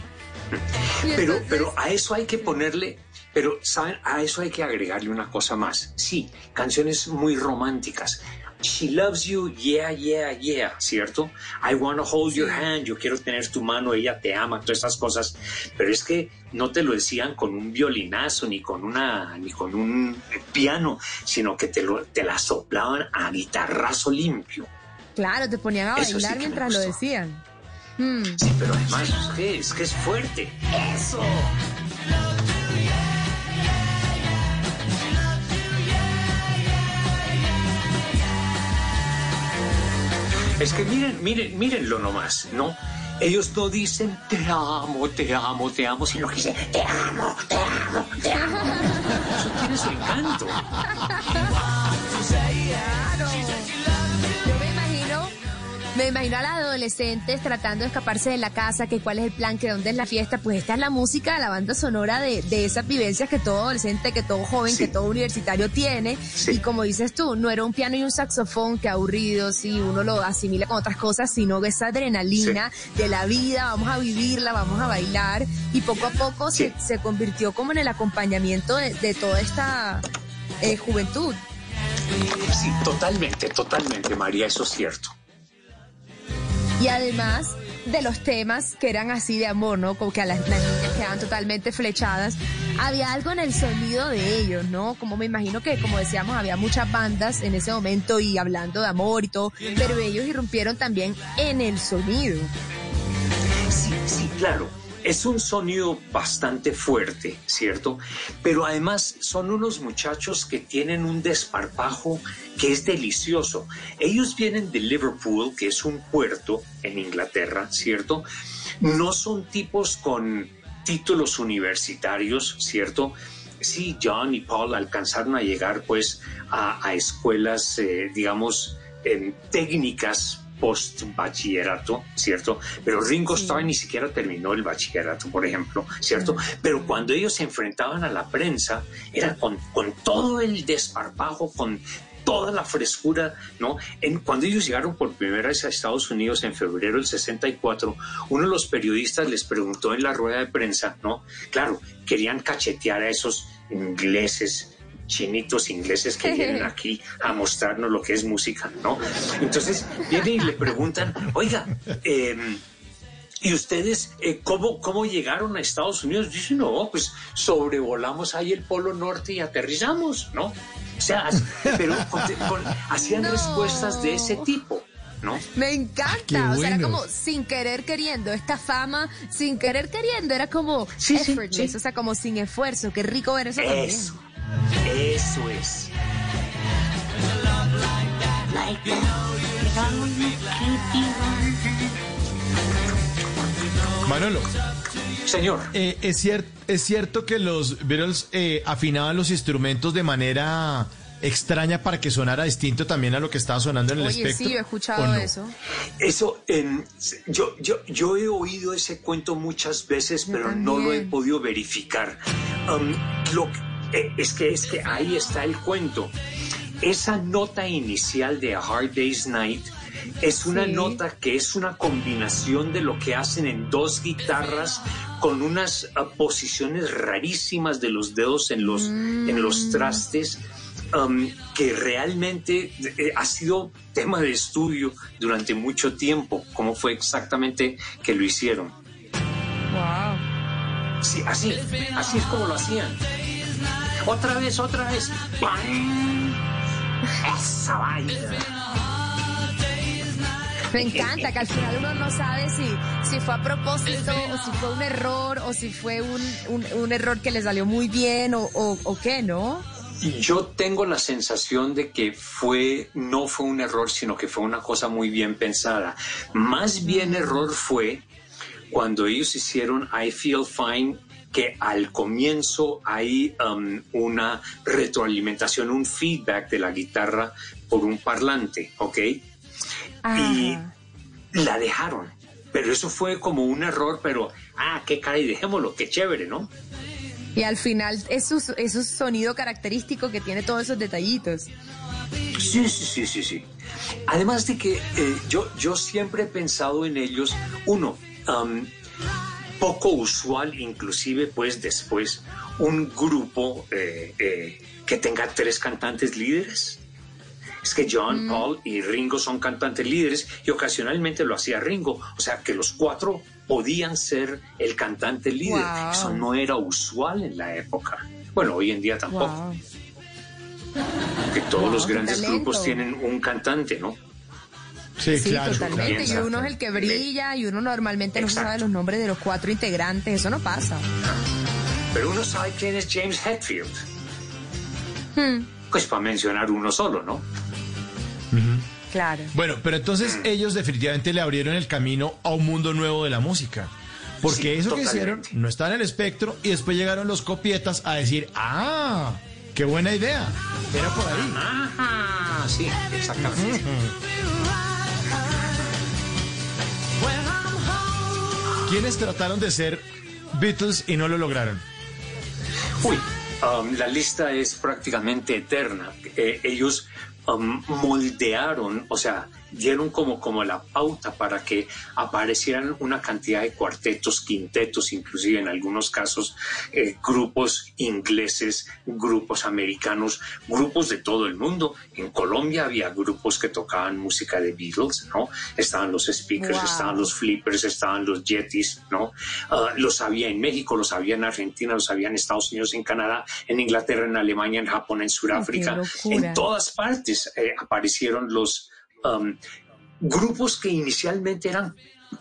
Pero, pero a eso hay que ponerle, pero ¿saben? A eso hay que agregarle una cosa más. Sí, canciones muy románticas. She loves you, yeah, yeah, yeah, ¿cierto? I wanna hold your hand, yo quiero tener tu mano, ella te ama, todas esas cosas. Pero es que no te lo decían con un violinazo, ni con una, ni con un piano, sino que te, lo, te la soplaban a guitarrazo limpio. Claro, te ponían a sí bailar me mientras lo decían. Hmm. Sí, pero además es que es, que es fuerte. ¡Eso! Es que miren, miren, mírenlo nomás, ¿no? Ellos no dicen te amo, te amo, te amo, sino que dicen te amo, te amo, te amo. Eso tiene su encanto. Imagino, Me imagino a las adolescentes tratando de escaparse de la casa, que cuál es el plan, que dónde es la fiesta. Pues esta es la música, la banda sonora de, de esas vivencias que todo adolescente, que todo joven, que todo universitario tiene. Y como dices tú, no era un piano y un saxofón, que aburrido, si uno lo asimila con otras cosas, sino esa adrenalina de la vida, vamos a vivirla, vamos a bailar. Y poco a poco se, se convirtió como en el acompañamiento de, de toda esta eh, juventud. Sí, totalmente, totalmente, María, eso es cierto. Y además de los temas que eran así de amor, ¿no? Como que a las, las niñas quedaban totalmente flechadas. Había algo en el sonido de ellos, ¿no? Como me imagino que, como decíamos, había muchas bandas en ese momento y hablando de amor y todo, pero ellos irrumpieron también en el sonido. Sí, sí, claro. Es un sonido bastante fuerte, ¿cierto? Pero además son unos muchachos que tienen un desparpajo que es delicioso. Ellos vienen de Liverpool, que es un puerto en Inglaterra, ¿cierto? No son tipos con títulos universitarios, ¿cierto? Sí, John y Paul alcanzaron a llegar pues a, escuelas, eh, digamos, em, técnicas post bachillerato, ¿cierto? Pero Ringo Starr ni siquiera terminó el bachillerato, por ejemplo, ¿cierto? Pero cuando ellos se enfrentaban a la prensa, era con, con todo el desparpajo, con toda la frescura, ¿no? En, cuando ellos llegaron por primera vez a Estados Unidos en febrero del 64, uno de los periodistas les preguntó en la rueda de prensa, ¿no? Claro, querían cachetear a esos ingleses chinitos ingleses que vienen aquí a mostrarnos lo que es música, ¿no? Entonces vienen y le preguntan, oiga, eh, ¿y ustedes eh, ¿cómo, cómo llegaron a Estados Unidos? Dicen, no, pues sobrevolamos ahí el Polo Norte y aterrizamos, ¿no? O sea, pero con- con- hacían respuestas de ese tipo. ¿No? Me encanta, Qué o sea, era como sin querer queriendo, esta fama sin querer queriendo, era como Sí, effortless, sí. o sea, como sin esfuerzo, qué rico ver eso, también. Eso, es. Manolo. Señor. es, cier- es cierto que los Beatles eh, afinaban los instrumentos de manera extraña para que sonara distinto también a lo que estaba sonando en el Oye, espectro. sí, yo he ¿o escuchado no? eso. Eso, yo, yo, yo he oído ese cuento muchas veces, pero no lo he podido verificar. Um, lo, eh, es, que, es que ahí está el cuento. Esa nota inicial de A Hard Day's Night es una Sí. nota que es una combinación de lo que hacen en dos guitarras con unas ah, posiciones rarísimas de los dedos en los, en los trastes. um, que realmente eh, ha sido tema de estudio durante mucho tiempo, cómo fue exactamente que lo hicieron. Wow. Sí, así, así es como lo hacían. Otra vez, otra vez. ¡Pam! Esa vaina. Me encanta que al final uno no sabe si, si fue a propósito o si fue un error o si fue un, un, un error que le salió muy bien o, o, o qué, ¿no? Yo tengo la sensación de que fue, no fue un error, sino que fue una cosa muy bien pensada. Más bien error fue cuando ellos hicieron I Feel Fine, que al comienzo hay um, una retroalimentación, un feedback de la guitarra por un parlante, ¿ok? Y la dejaron. Pero eso fue como un error, pero, ah, qué cara, y dejémoslo, qué chévere, ¿no? Y al final es su sonido característico que tiene todos esos detallitos. Sí, sí, sí, sí, sí. Además de que eh, yo, yo siempre he pensado en ellos, uno, am, poco usual inclusive pues después, un grupo eh, eh, que tenga tres cantantes líderes. Es que John, Paul y Ringo son cantantes líderes y ocasionalmente lo hacía Ringo. O sea que los cuatro podían ser el cantante líder. Wow. Eso no era usual en la época. Bueno, hoy en día tampoco. Wow. Que todos Wow, los grandes grupos tienen un cantante, ¿no? Sí, Sí, totalmente. Y uno es el que brilla y uno normalmente no sabe los nombres de los cuatro integrantes. Eso no pasa. Pero uno sabe quién es James Hetfield. Hmm, Pues para mencionar uno solo, ¿no? claro. Bueno, pero entonces ellos definitivamente le abrieron el camino a un mundo nuevo de la música. Porque Sí, eso que hicieron no está en el espectro y después llegaron los copietas a decir, ah, qué buena idea. Era por ahí. Ajá, sí, exactamente. ¿Quiénes trataron de ser Beatles y no lo lograron? Uy, um, la lista es prácticamente eterna. Eh, ellos um, moldearon, o sea, dieron como, como la pauta para que aparecieran una cantidad de cuartetos, quintetos, inclusive en algunos casos eh, grupos ingleses, grupos americanos, grupos de todo el mundo. En Colombia había grupos que tocaban música de Beatles, ¿no? Estaban los speakers, Wow. estaban los flippers, estaban los yetis, ¿no? Ah, los había en México, los había en Argentina, los había en Estados Unidos, en Canadá, en Inglaterra, en Alemania, en Japón, en Sudáfrica, en todas partes eh, aparecieron los um, grupos que inicialmente eran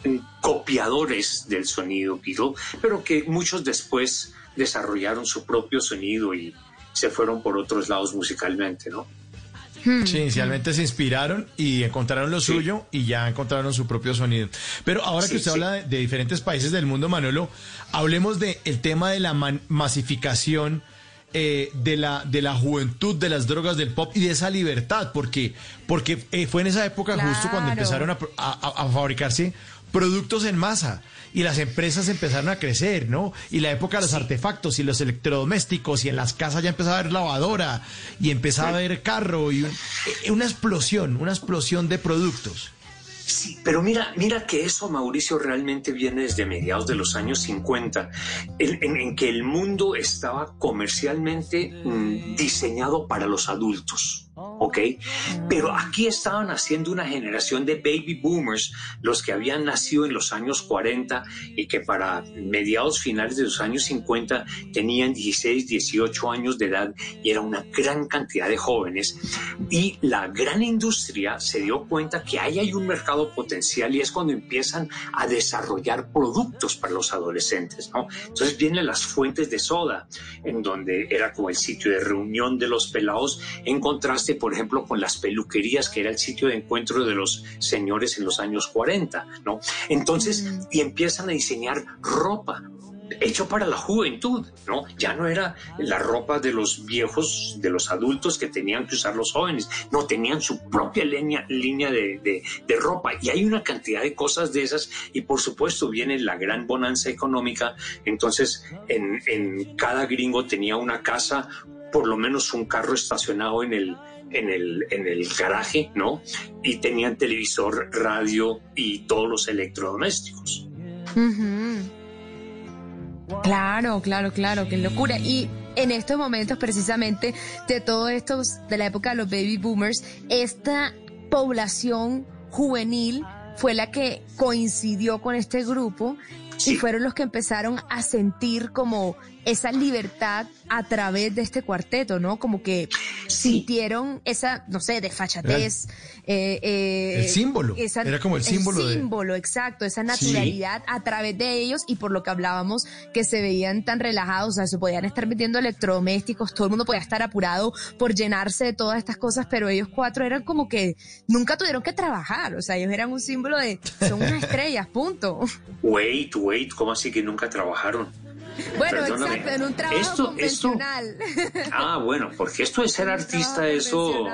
eh, copiadores del sonido Beatle, pero que muchos después desarrollaron su propio sonido y se fueron por otros lados musicalmente, ¿no? Sí, inicialmente se inspiraron y encontraron lo suyo y ya encontraron su propio sonido. Pero ahora Sí, que usted sí. habla de, de diferentes países del mundo, Manolo, hablemos del el tema de la man- masificación eh, de, la, de la juventud, de las drogas, del pop y de esa libertad, porque, porque eh, fue en esa época justo cuando empezaron a, pro- a- a- a fabricarse productos en masa y las empresas empezaron a crecer, ¿no? Y la época de los artefactos y los electrodomésticos y en las casas ya empezaba a haber lavadora y empezaba a haber carro y un- eh, una explosión, una explosión de productos. Sí, pero mira, mira que eso, Mauricio, realmente viene desde mediados de los años 50, en, que el mundo estaba comercialmente mm, diseñado para los adultos, ¿ok? Pero aquí estaban haciendo una generación de baby boomers, los que habían nacido en los años 40 y que para mediados finales de los años 50 tenían 16, 18 años de edad y era una gran cantidad de jóvenes. Y la gran industria se dio cuenta que ahí hay un mercado potencial y es cuando empiezan a desarrollar productos para los adolescentes, ¿no? Entonces vienen las fuentes de soda, en donde era como el sitio de reunión de los pelados, en contraste, por ejemplo, con las peluquerías, que era el sitio de encuentro de los señores en los años 40, ¿no? Entonces, y empiezan a diseñar ropa hecho para la juventud, ¿no? Ya no era la ropa de los viejos, de los adultos que tenían que usar los jóvenes, no, tenían su propia línea, línea de, de- de ropa y hay una cantidad de cosas de esas y por supuesto viene la gran bonanza económica, entonces en, en cada gringo tenía una casa, por lo menos un carro estacionado en el, en el, en el garaje, ¿no? Y tenían televisor, radio y todos los electrodomésticos. Claro, claro, claro, qué locura. Y en estos momentos precisamente de todos estos, de la época de los baby boomers, esta población juvenil fue la que coincidió con este grupo y fueron los que empezaron a sentir como esa libertad a través de este cuarteto, ¿no? Como que sintieron esa, no sé, desfachatez. eh, eh, El símbolo. Era como el símbolo símbolo, exacto, esa naturalidad a través de ellos y por lo que hablábamos que se veían tan relajados, o sea, se podían estar metiendo electrodomésticos, todo el mundo podía estar apurado por llenarse de todas estas cosas, pero ellos cuatro eran como que nunca tuvieron que trabajar, o sea, ellos eran un símbolo de son unas estrellas, punto. Wait, wait, ¿cómo así que nunca trabajaron? Bueno, Perdóname. exacto, en un trabajo Esto- esto-. Ah, bueno, porque esto de ser artista, eso...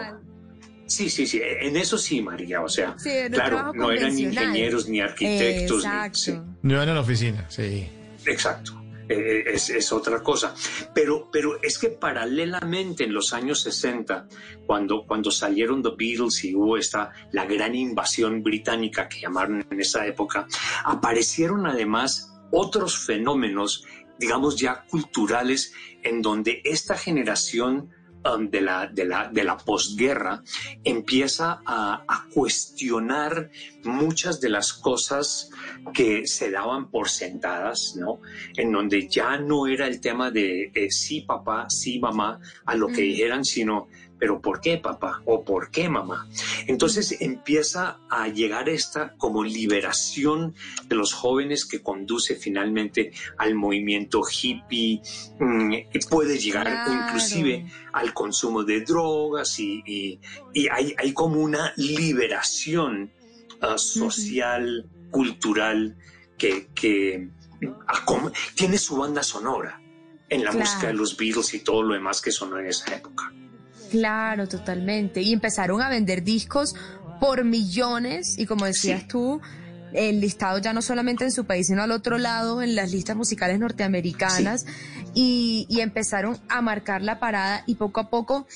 Sí, sí, sí, en eso sí, María, o sea, Sí, claro, no eran ingenieros ni arquitectos. ni- Exacto. sí, No la oficina, sí. exacto. Eh, es, es otra cosa. Pero, pero es que paralelamente en los años 60, cuando, cuando salieron The Beatles y hubo esta, la gran invasión británica que llamaron en esa época, aparecieron además otros fenómenos, digamos ya culturales, en donde esta generación um, de, la, de, la, de la posguerra empieza a, a cuestionar muchas de las cosas que se daban por sentadas, ¿no? En donde ya no era el tema de eh, sí papá, sí mamá, a lo que dijeran, sino pero ¿por qué papá? ¿O por qué mamá? Entonces empieza a llegar esta como liberación de los jóvenes que conduce finalmente al movimiento hippie, mm, y puede llegar Claro. inclusive al consumo de drogas y, y- y hay, hay como una liberación ah, social, cultural, que, que ah, tiene su banda sonora en la Claro. música de los Beatles y todo lo demás que sonó en esa época. Claro, totalmente. Y empezaron a vender discos por millones. Y como decías tú, el listado ya no solamente en su país, sino al otro lado, en las listas musicales norteamericanas, y, y empezaron a marcar la parada y poco a poco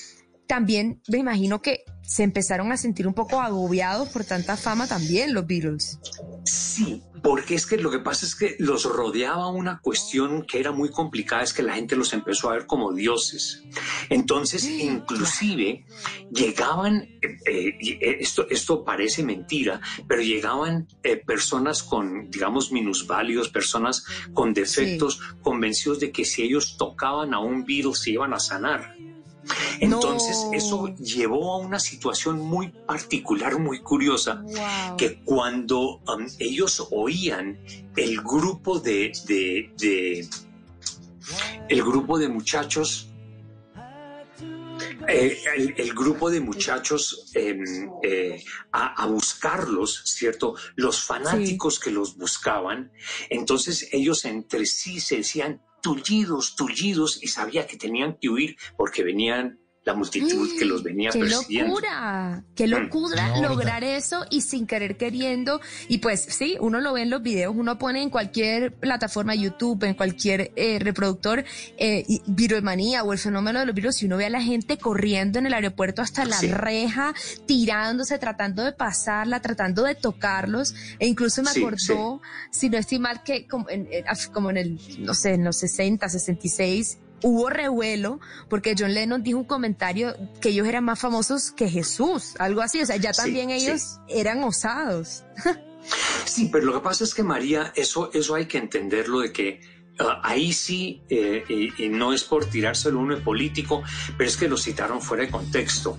también me imagino que se empezaron a sentir un poco agobiados por tanta fama también los Beatles. Sí, porque es que lo que pasa es que los rodeaba una cuestión que era muy complicada, es que la gente los empezó a ver como dioses. Entonces, inclusive, llegaban, eh, eh, esto, esto parece mentira, pero llegaban eh, personas con, digamos, minusválidos, personas con defectos, convencidos de que si ellos tocaban a un Beatle se iban a sanar. Entonces, No. eso llevó a una situación muy particular, muy curiosa, que cuando um, ellos oían el grupo de, de- de- el grupo de muchachos, eh, el, el grupo de muchachos em, eh, a, a buscarlos, ¿cierto? Los fanáticos que los buscaban, entonces ellos entre sí se decían tullidos, tullidos, y sabía que tenían que huir porque venían la multitud que los venía ¡Qué persiguiendo. locura! ¡Qué Mm. locura lograr eso y sin querer queriendo! Y pues sí, uno lo ve en los videos, uno pone en cualquier plataforma, YouTube, en cualquier eh, reproductor, eh, Beatlemanía o el fenómeno de los virus, y uno ve a la gente corriendo en el aeropuerto hasta la Sí. reja, tirándose, tratando de pasarla, tratando de tocarlos, e incluso me Sí, acordó, si no estoy mal, que como en, en- como en el, no sé, en los 60, 66, hubo revuelo porque John Lennon dijo un comentario que ellos eran más famosos que Jesús, algo así, o sea, ya también sí. ellos eran osados. Sí, pero lo que pasa es que María, eso, eso hay que entenderlo de que ah, ahí sí, eh, y, y no es por tirárselo uno de político, pero es que lo citaron fuera de contexto.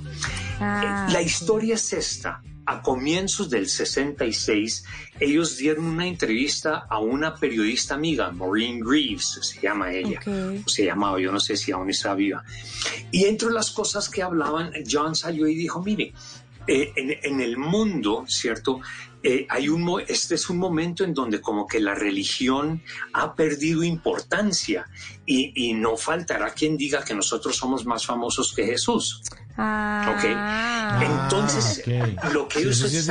Ah, La historia es esta. A comienzos del 66, ellos dieron una entrevista a una periodista amiga, Maureen Greaves, se llama ella, o se llamaba, yo no sé si aún está viva. Y entre las cosas que hablaban, John salió y dijo, mire, eh, en, en el mundo, ¿cierto? Eh, hay un, este es un momento en donde como que la religión ha perdido importancia y, y no faltará quien diga que nosotros somos más famosos que Jesús. Ah, Entonces, ok. lo que ellos es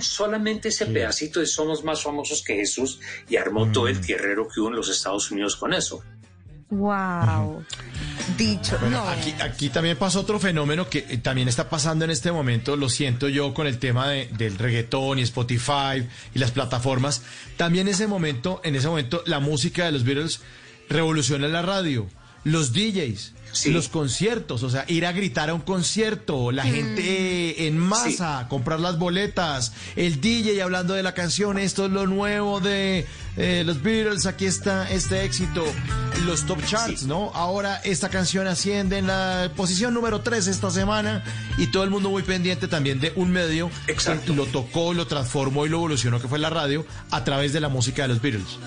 solamente ese pedacito de somos más famosos que Jesús y armó todo Mm. el tierrero que hubo en los Estados Unidos con eso. wow. Dicho, Bueno, no. aquí, aquí también pasa otro fenómeno que eh, también está pasando en este momento, lo siento yo con el tema de- del reggaetón y Spotify y las plataformas. También ese momento, en ese momento, la música de los Beatles revoluciona la radio, los DJs. Los conciertos, o sea, ir a gritar a un concierto, la gente en masa, comprar las boletas, el DJ hablando de la canción, esto es lo nuevo de eh, los Beatles, aquí está este éxito, los top charts, ¿no? Ahora esta canción asciende en la posición número 3 esta semana y todo el mundo muy pendiente también de un medio que lo tocó, lo transformó y lo evolucionó, que fue la radio, a través de la música de los Beatles.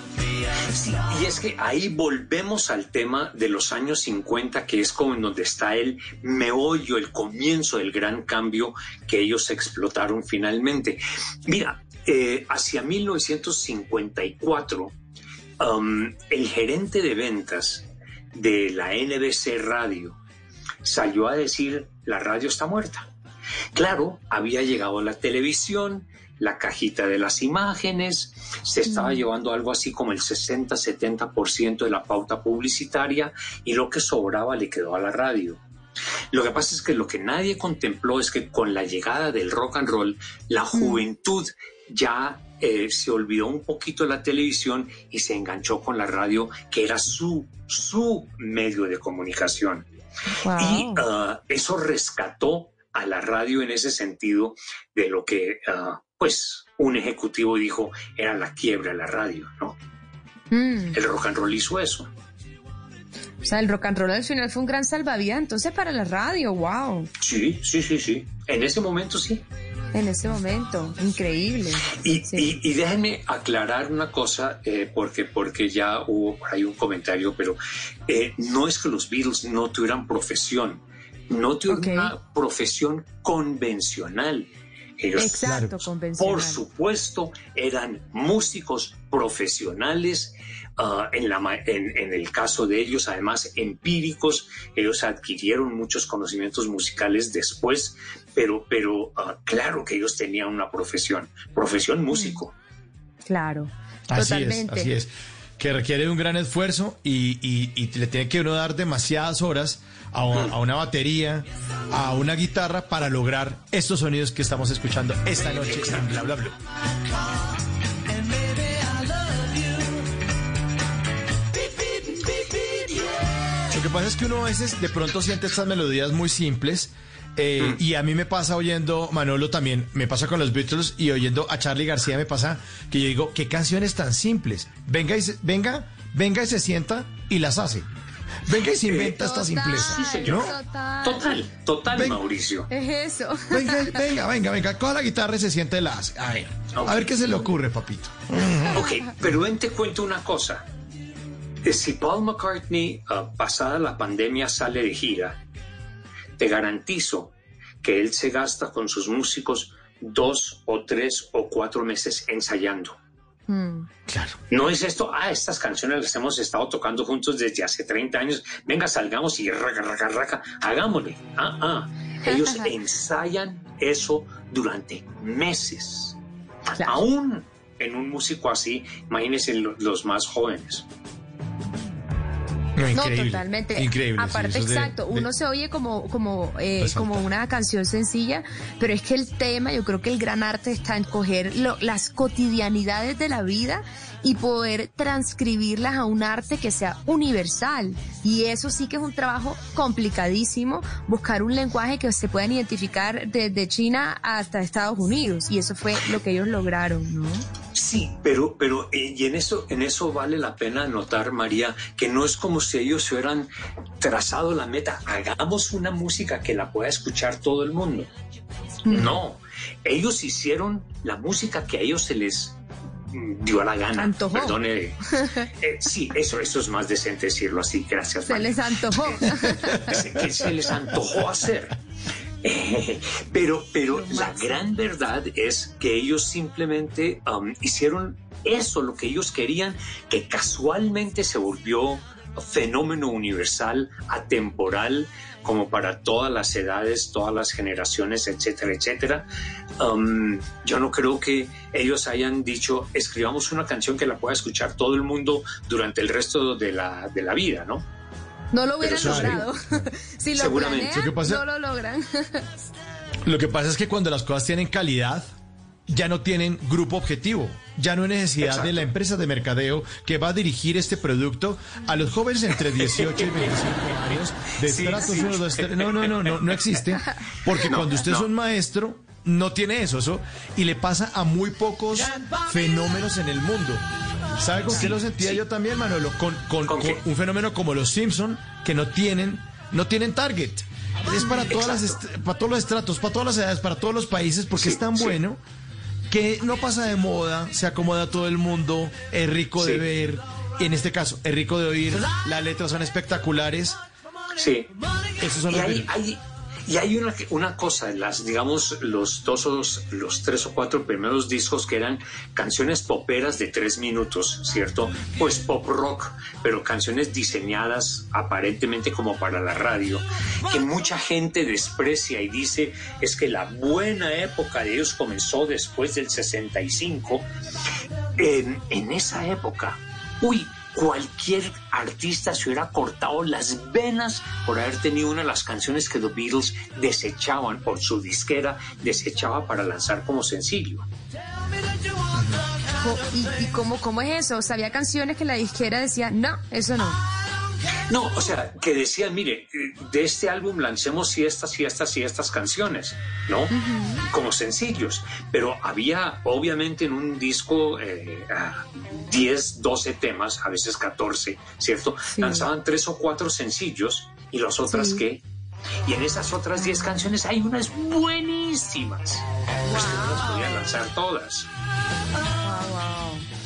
Sí, y es que ahí volvemos al tema de los años 50, que es como en donde está el meollo, el comienzo del gran cambio que ellos explotaron finalmente. Mira, eh, hacia 1954, um, el gerente de ventas de la NBC Radio salió a decir, la radio está muerta. Claro, había llegado la televisión, la cajita de las imágenes, se estaba Mm. llevando algo así como el 60-70% de la pauta publicitaria y lo que sobraba le quedó a la radio. Lo que pasa es que lo que nadie contempló es que con la llegada del rock and roll, la juventud ya eh, se olvidó un poquito de la televisión y se enganchó con la radio, que era su, su medio de comunicación. Y ah, eso rescató a la radio en ese sentido de lo que, ah, pues, un ejecutivo dijo era la quiebra de la radio, ¿no? Mm. El rock and roll hizo eso. O sea, el rock and roll al final fue un gran salvavidas, entonces para la radio, wow. Sí, sí, sí, sí. En ese momento sí. En ese momento, increíble. Y, y- y déjenme aclarar una cosa, eh, porque, porque ya hubo por ahí un comentario, pero eh, no es que los Beatles no tuvieran profesión, no tuvieron una profesión convencional. Ellos, Exacto, por supuesto, eran músicos profesionales. ah, en, la, ma- en, en el caso de ellos, además, empíricos, ellos adquirieron muchos conocimientos musicales después, pero, pero ah, claro que ellos tenían una profesión, profesión músico. Claro, Así totalmente. es, así es. Que requiere de un gran esfuerzo y, y- y le tiene que uno dar demasiadas horas a, a una batería, a una guitarra para lograr estos sonidos que estamos escuchando esta noche en Bla Bla Blue. Lo que pasa es que uno a veces de pronto siente estas melodías muy simples. eh, Y a mí me pasa oyendo, Manolo también, me pasa con los Beatles y oyendo a Charlie García me pasa que yo digo, qué canciones tan simples. Venga y se, venga, venga y se sienta y las hace. Venga y se inventa esta simpleza. Sí, señor. ¿no? Total, total, Mauricio. Es eso. Venga, venga, venga, venga, coja la guitarra y se sienta y la hace. A ver, a ver qué se le ocurre, papito. Ok, pero ven te cuento una cosa. Eh, Si Paul McCartney, ah, pasada la pandemia, sale de gira, te garantizo que él se gasta con sus músicos dos o tres o cuatro meses ensayando. Mm. No es esto, ah, estas canciones las hemos estado tocando juntos desde hace 30 años, venga, salgamos y raca, raca, raca, hagámosle. Ah, ah. Ellos ensayan eso durante meses. Aún en un músico así, imagínense lo- los más jóvenes. No, totalmente. Increíble, Aparte, exacto, de- uno se oye como, como, eh, como una canción sencilla, pero es que el tema, yo creo que el gran arte está en coger lo- las cotidianidades de la vida y poder transcribirlas a un arte que sea universal. Y eso sí que es un trabajo complicadísimo, buscar un lenguaje que se puedan identificar desde China hasta Estados Unidos. Y eso fue lo que ellos lograron, ¿no? Sí, pero, pero eh, y en eso, en eso vale la pena notar, María, que no es como si ellos hubieran trazado la meta, hagamos una música que la pueda escuchar todo el mundo. No, ellos hicieron la música que a ellos se les dio la gana. Antojó. Perdone. Eh, sí, eso, eso es más decente decirlo así. Gracias. Se María. les antojó. se- que se les antojó hacer. Eh, pero, pero la gran verdad es que ellos simplemente um, hicieron eso, lo que ellos querían, que casualmente se volvió fenómeno universal, atemporal, como para todas las edades, todas las generaciones, etcétera, etcétera. Um, yo no creo que ellos hayan dicho, escribamos una canción que la pueda escuchar todo el mundo durante el resto de la, de la vida, ¿no? No lo hubieran logrado. si lo Seguramente. planean, ¿Qué pasa? no lo logran. Lo que pasa es que cuando las cosas tienen calidad, ya no tienen grupo objetivo. Ya no hay necesidad Exacto. de la empresa de mercadeo que va a dirigir este producto a los jóvenes entre 18 y 25 años de Sí, uno, dos, tres. No, no, no, no, no existe. Porque No, cuando usted es un maestro, no tiene eso, eso. Y le pasa a muy pocos fenómenos en el mundo. ¿Sabe con Sí, qué lo sentía yo también, Manolo? Con, con- ¿Con con qué? un fenómeno como los Simpson que no tienen, no tienen target. Es para todas las Exacto. para todos los estratos, para todas las edades, para todos los países, porque Sí, es tan sí. bueno que no pasa de moda, se acomoda a todo el mundo, es rico de ver, en este caso, es rico de oír, las letras son espectaculares. Sí. Esos son y los hay, Beatles. hay- y hay una, una cosa, las, digamos, los dos o los, tres o cuatro primeros discos que eran canciones poperas de tres minutos, ¿cierto? Pues pop rock, pero canciones diseñadas aparentemente como para la radio, que mucha gente desprecia y dice es que la buena época de ellos comenzó después del 65. En, en esa época, uy, cualquier artista se hubiera cortado las venas por haber tenido una de las canciones que los Beatles desechaban por su disquera, desechaba para lanzar como sencillo. ¿Y, cómo, cómo es eso? Había canciones que la disquera decía, no, eso no. No, o sea, que decían, mire, de este álbum lancemos y estas y estas y estas canciones, ¿no? Como sencillos. Pero había, obviamente, en un disco eh, ah, 10, 12 temas, a veces 14, ¿cierto? Sí. Lanzaban tres o cuatro sencillos y las otras Sí. qué. Y en esas otras 10 canciones hay unas buenísimas. Pues que no las podían lanzar todas.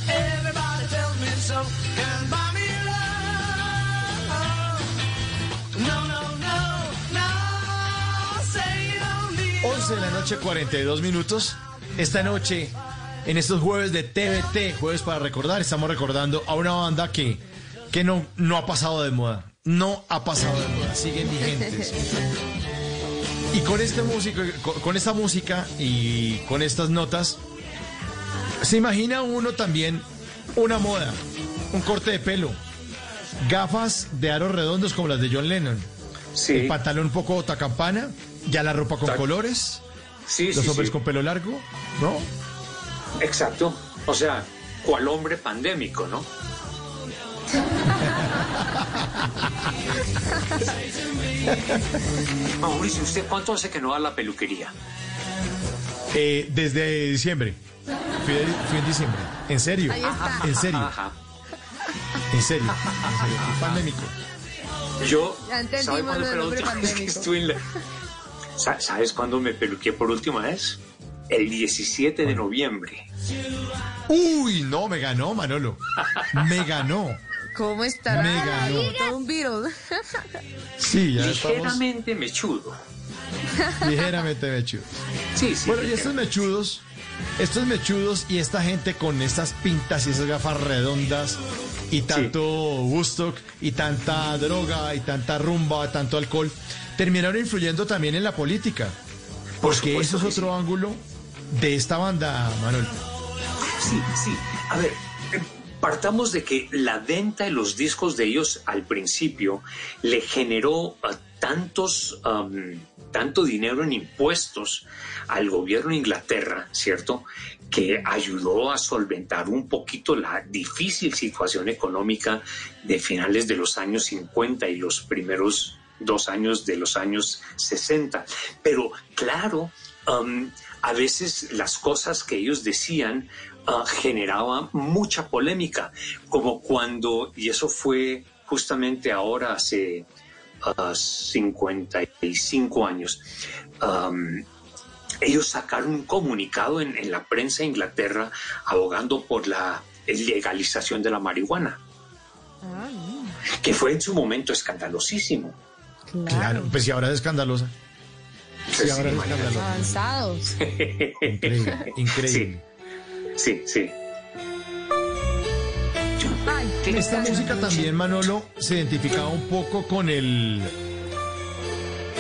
Everybody tells la noche, 42 minutos. Esta noche, en estos jueves de TVT, jueves para recordar, estamos recordando a una banda que, que no, no ha pasado de moda. No ha pasado de moda, siguen vigentes. Y con este músico, con, con esta música y con estas notas, Se imagina uno también una moda, un corte de pelo, gafas de aros redondos como las de John Lennon, el pantalón un poco tacampana, ya la ropa con Tac- colores, Sí, los sí, hombres sí. con pelo largo, ¿no? Exacto. O sea, cual hombre pandémico, ¿no? Mauricio, ¿usted cuánto hace que no va a la peluquería? Eh, desde diciembre. Fui, fui en diciembre. En serio. Ahí está. En serio. Ajá. En serio. En serio. Fui pandémico. Yo, Ya entendimos ¿sabe cuándo lo fue del la hombre última vez que pandémico. estuve en la... Sa- ¿Sabes cuándo me peluqué por última vez? El 17 de noviembre. Uy, no, me ganó, Manolo. Me ganó. ¿Cómo estará? Me ganó. Todo un Beatle. Sí, ya estamos Ligeramente mechudo. ligeramente mechudos. Sí, sí. Bueno, y estos mechudos, estos mechudos y esta gente con estas pintas y esas gafas redondas y tanto Woodstock y tanta droga y tanta rumba, tanto alcohol, terminaron influyendo también en la política. Porque eso es otro ángulo de esta banda, Manuel. Sí, sí. A ver, partamos de que la venta de los discos de ellos al principio le generó ah, tantos, am, tanto dinero en impuestos al gobierno de Inglaterra, ¿cierto? Que ayudó a solventar un poquito la difícil situación económica de finales de los años 50 y los primeros dos años de los años 60. Pero claro, um, a veces las cosas que ellos decían ah, generaban mucha polémica, como cuando, y eso fue justamente ahora hace ah, 55 años, um, ellos sacaron un comunicado en, en la prensa de Inglaterra abogando por la legalización de la marihuana, que fue en su momento escandalosísimo. Claro, pues si ahora es escandalosa. Sí, ahora es escandalosa. Avanzados. Increíble, increíble. Sí, sí. Esta música también, Manolo, se identificaba un poco con el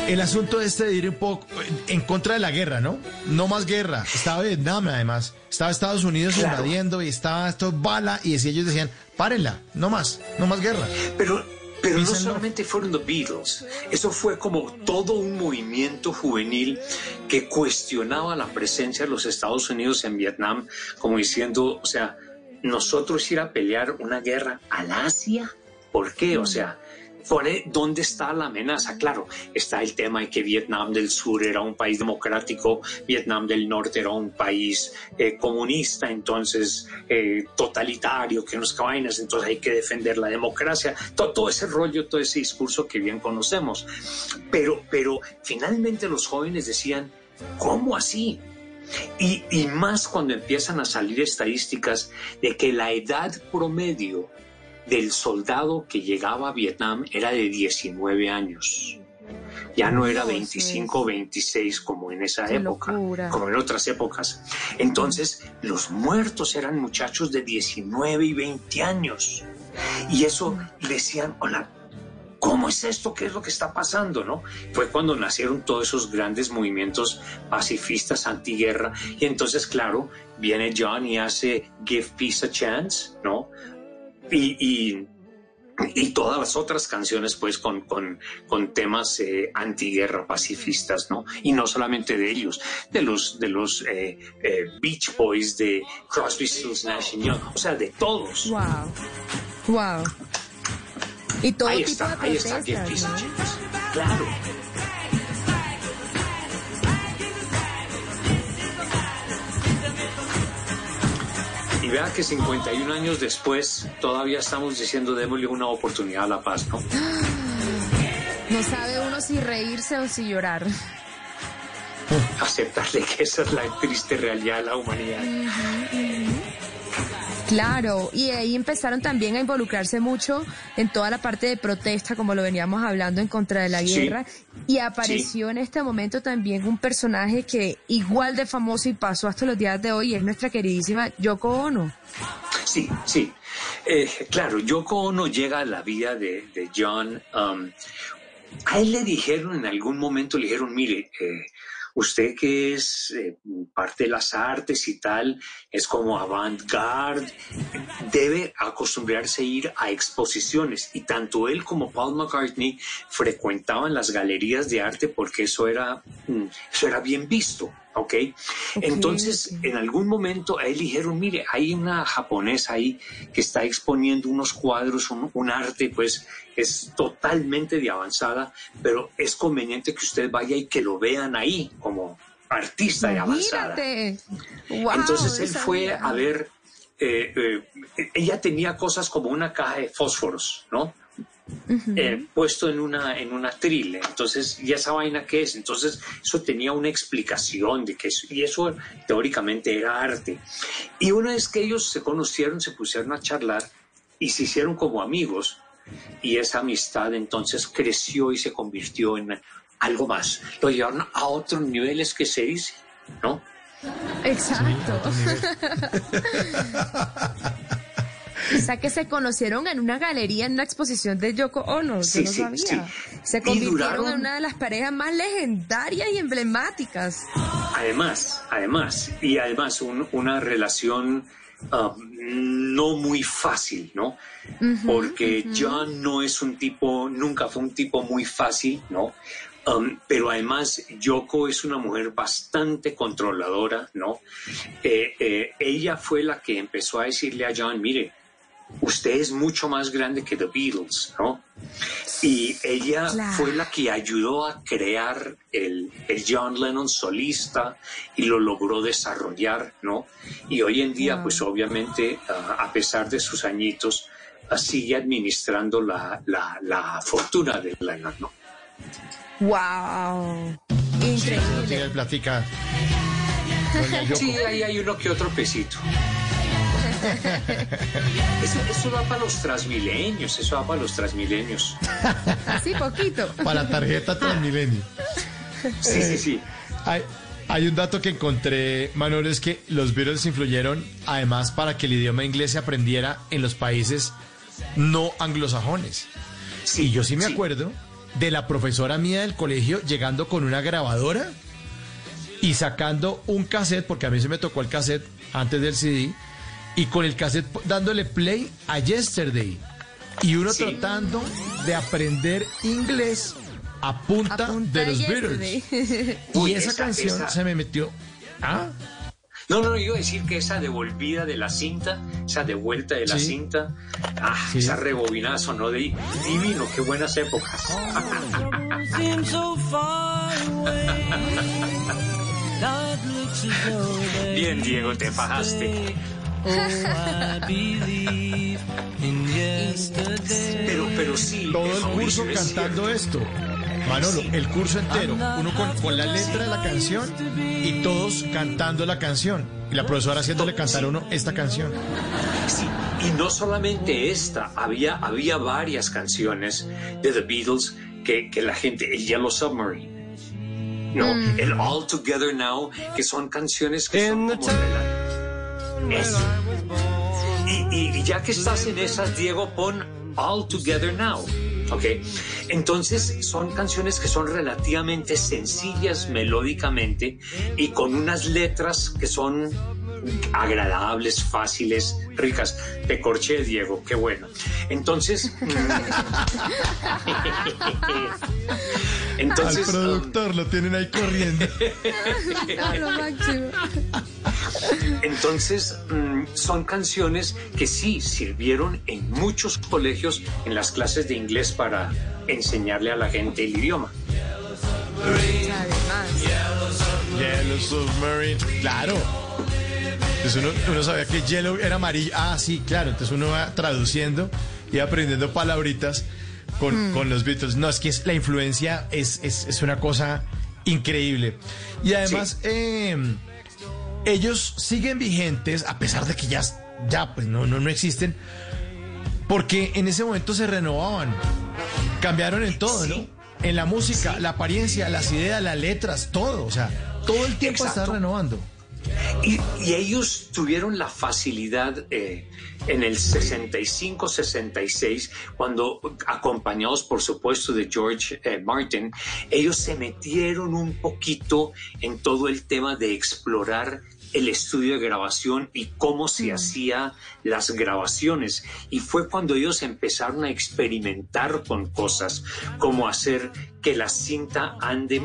el asunto este de ir un poco en contra de la guerra, ¿no? No más guerra. Estaba Vietnam, además. Estaba Estados Unidos Claro. invadiendo y estaba esto bala y ellos decían, párenla, no más, no más guerra. Pero, pero no solamente fueron los Beatles, eso fue como todo un movimiento juvenil que cuestionaba la presencia de los Estados Unidos en Vietnam, como diciendo, o sea, nosotros ir a pelear una guerra al Asia, ¿por qué? O sea, ¿por ¿dónde está la amenaza? Claro, está el tema de que Vietnam del Sur era un país democrático, Vietnam del Norte era un país eh, comunista, entonces eh, totalitario, que no es vainas, entonces hay que defender la democracia, todo, todo ese rollo, todo ese discurso que bien conocemos. Pero, pero finalmente los jóvenes decían, ¿cómo así? Y, y más cuando empiezan a salir estadísticas de que la edad promedio del soldado que llegaba a Vietnam era de 19 años. Ya no era 25 o 26 como en esa Qué época, locura. como en otras épocas. Entonces, los muertos eran muchachos de 19 y 20 años. Y eso le decían, hola, ¿cómo es esto? ¿Qué es lo que está pasando? ¿no? Fue cuando nacieron todos esos grandes movimientos pacifistas antiguerra. Y entonces, claro, viene John y hace Give Peace a Chance, ¿no? Y, y, y todas las otras canciones, pues, con, con, con temas eh, antiguerra pacifistas, ¿no? Y no solamente de ellos, de los, de los eh, eh, Beach Boys, de Crosby, Stills, Nash Young, o sea, de todos. Wow. Wow. Y todo ahí tipo está, de ahí está. Chance. Claro. Vea que 51 años después todavía estamos diciendo démosle una oportunidad a la paz, ¿no? No sabe uno si reírse o si llorar. Aceptarle que esa es la triste realidad de la humanidad. Claro, y ahí empezaron también a involucrarse mucho en toda la parte de protesta, como lo veníamos hablando, en contra de la Sí. guerra. Y apareció en este momento también un personaje que igual de famoso y pasó hasta los días de hoy, es nuestra queridísima Yoko Ono. Sí, sí. Eh, claro, Yoko Ono llega a la vida de, de John. um, a él le dijeron en algún momento, le dijeron, mire, eh, usted que es eh, parte de las artes y tal, es como avant-garde, debe acostumbrarse a ir a exposiciones. Y tanto él como Paul McCartney frecuentaban las galerías de arte porque eso era, mm, eso era bien visto. ¿ok? Entonces, en algún momento a él dijeron, mire, hay una japonesa ahí que está exponiendo unos cuadros, un, un arte, pues es totalmente de avanzada, pero es conveniente que usted vaya y que lo vean ahí como artista de avanzada. Wow, Entonces él fue vida. a ver, eh, eh, ella tenía cosas como una caja de fósforos, ¿no? Eh, puesto en una, en una tril. Entonces, ¿y esa vaina qué es? Entonces, eso tenía una explicación de que eso, y eso teóricamente era arte. Y una vez que ellos se conocieron, se pusieron a charlar y se hicieron como amigos. Y esa amistad entonces creció y se convirtió en algo más. Lo llevaron a otros niveles que se dice, ¿no? Exacto. O sea que se conocieron en una galería, en una exposición de Yoko Ono. Yo Sí, no sí, sabía. sí. Se convirtieron duraron- en una de las parejas más legendarias y emblemáticas. Además, además, y además un- una relación ah, no muy fácil, ¿no? Porque John no es un tipo, nunca fue un tipo muy fácil, ¿no? Um, pero además Yoko es una mujer bastante controladora, ¿no? Eh, eh, ella fue la que empezó a decirle a John, mire, usted es mucho más grande que The Beatles, ¿no? Y ella Claro. fue la que ayudó a crear el, el John Lennon solista y lo logró desarrollar, ¿no? Y hoy en día, pues obviamente, ah, a pesar de sus añitos, ah, sigue administrando la, la, la fortuna de Lennon, ¿no? ¡Wow! Increíble. tiene platica. Sí, ahí hay uno que otro pesito. Eso, eso va para los transmilenios, eso va para los transmilenios. Así poquito. Para la tarjeta Transmilenio. Sí, sí, sí. Hay, hay un dato que encontré, Manuel, es que los Beatles influyeron además para que el idioma inglés se aprendiera en los países no anglosajones. y yo sí me acuerdo de la profesora mía del colegio llegando con una grabadora y sacando un cassette, porque a mí se me tocó el cassette antes del CD, y con el cassette dándole play a Yesterday. Y uno Sí. tratando de aprender inglés a punta, de los Beatles. Y esa, esa- canción esa- se me metió. ¿Ah? No, no, iba a decir que esa devolvida de la cinta, esa devuelta de la Sí. cinta, ah, Sí. esa rebobinada sonó de divino, qué buenas épocas. Bien, Diego, te fajaste. Pero, pero sí. Todo el curso es cantando esto. Manolo, el curso entero, uno con, con la letra de la canción y todos cantando la canción. Y la profesora haciéndole cantar a uno esta canción. Sí, y no solamente esta, había, había varias canciones de The Beatles que, que la gente, el Yellow Submarine, no, Mm. el All Together Now, que son canciones que son como rela- Eso. Y, y- y ya que estás en esas, Diego, pon All Together Now. ¿Ok? Entonces son canciones que son relativamente sencillas melódicamente y con unas letras que son agradables, fáciles, ricas. Te corché, Diego, qué bueno. Entonces, entonces, Al productor lo tienen ahí corriendo. Entonces, mm, son canciones que sí sirvieron en muchos colegios en las clases de inglés para enseñarle a la gente el idioma. Yellow Submarine. Claro. Entonces uno, uno sabía que Yellow era amarillo. Ah, sí, claro. Entonces uno va traduciendo y aprendiendo palabritas con, Mm. con los Beatles. No, es que es, la influencia es, es, es una cosa increíble. Y además, eh, ellos siguen vigentes, a pesar de que ya, ya pues no, no, no existen, porque en ese momento se renovaban. Cambiaron en todo, ¿no? En la música, la apariencia, las ideas, las letras, todo. O sea, todo el tiempo Exacto. está renovando. Y, y ellos tuvieron la facilidad eh, en el 65-66, cuando acompañados por supuesto de George eh, Martin, ellos se metieron un poquito en todo el tema de explorar el estudio de grabación y cómo se hacía las grabaciones. Y fue cuando ellos empezaron a experimentar con cosas, como hacer que la cinta ande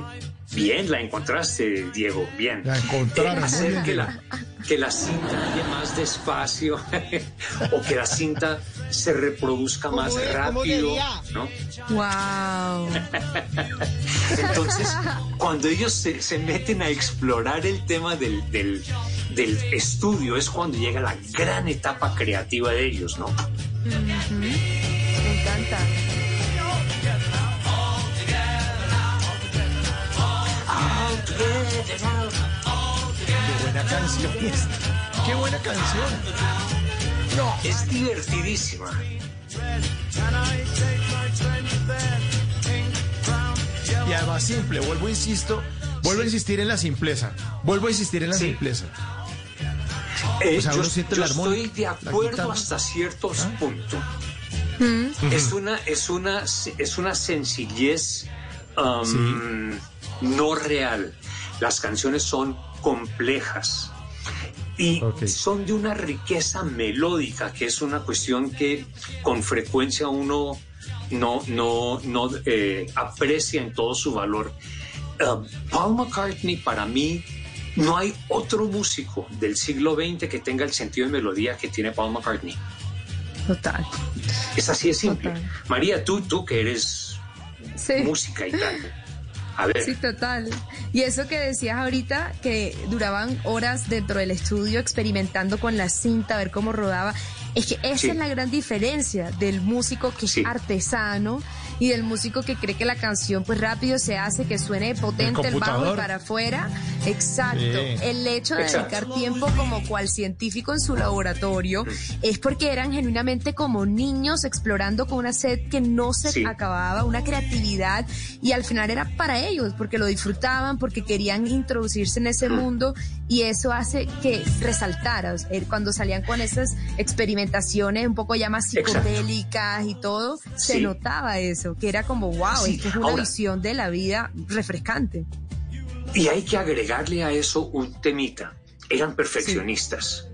bien. La encontraste, Diego, bien. La encontraron, Eh, hacer bien, que la, que la cinta ande más despacio o que la cinta se reproduzca más ¿Cómo es? ¿Cómo rápido. ¿no? Wow. Entonces, cuando ellos se, se meten a explorar el tema del, del, del estudio, es cuando llega la gran etapa creativa de ellos, ¿no? Me encanta. Qué buena canción esta. Qué buena canción. No, es divertidísima. Y además simple, vuelvo insisto, vuelvo a insistir en la simpleza. Vuelvo a insistir en la simpleza. Eh, O sea, yo uno siente yo la armónica, estoy de acuerdo hasta ciertos ¿Ah? puntos. Es una, es una, es una sencillez um, no real. Las canciones son complejas y son de una riqueza melódica, que es una cuestión que con frecuencia uno no, no, no eh, aprecia en todo su valor. Uh, Paul McCartney para mí no hay otro músico del siglo XX que tenga el sentido de melodía que tiene Paul McCartney. Total. Es así de simple. María, tú, tú que eres Sí. música y tal. A ver. Sí, total. Y eso que decías ahorita, que duraban horas dentro del estudio experimentando con la cinta, a ver cómo rodaba, es que esa Sí. es la gran diferencia del músico que es artesano y del músico que cree que la canción pues rápido se hace, que suene potente el, bajo y para afuera. Exacto. Sí. El hecho de Exacto. dedicar tiempo como cual científico en su laboratorio es porque eran genuinamente como niños explorando con una sed que no se Sí. acababa, una creatividad y al final era para ellos porque lo disfrutaban, porque querían introducirse en ese mundo y eso hace que resaltara o sea, eh, cuando salían con esas experimentaciones un poco ya más Exacto. psicodélicas y todo, se notaba eso, que era como wow, Sí. esto es una Ahora- visión de la vida refrescante. Y hay que agregarle a eso un temita. Eran perfeccionistas.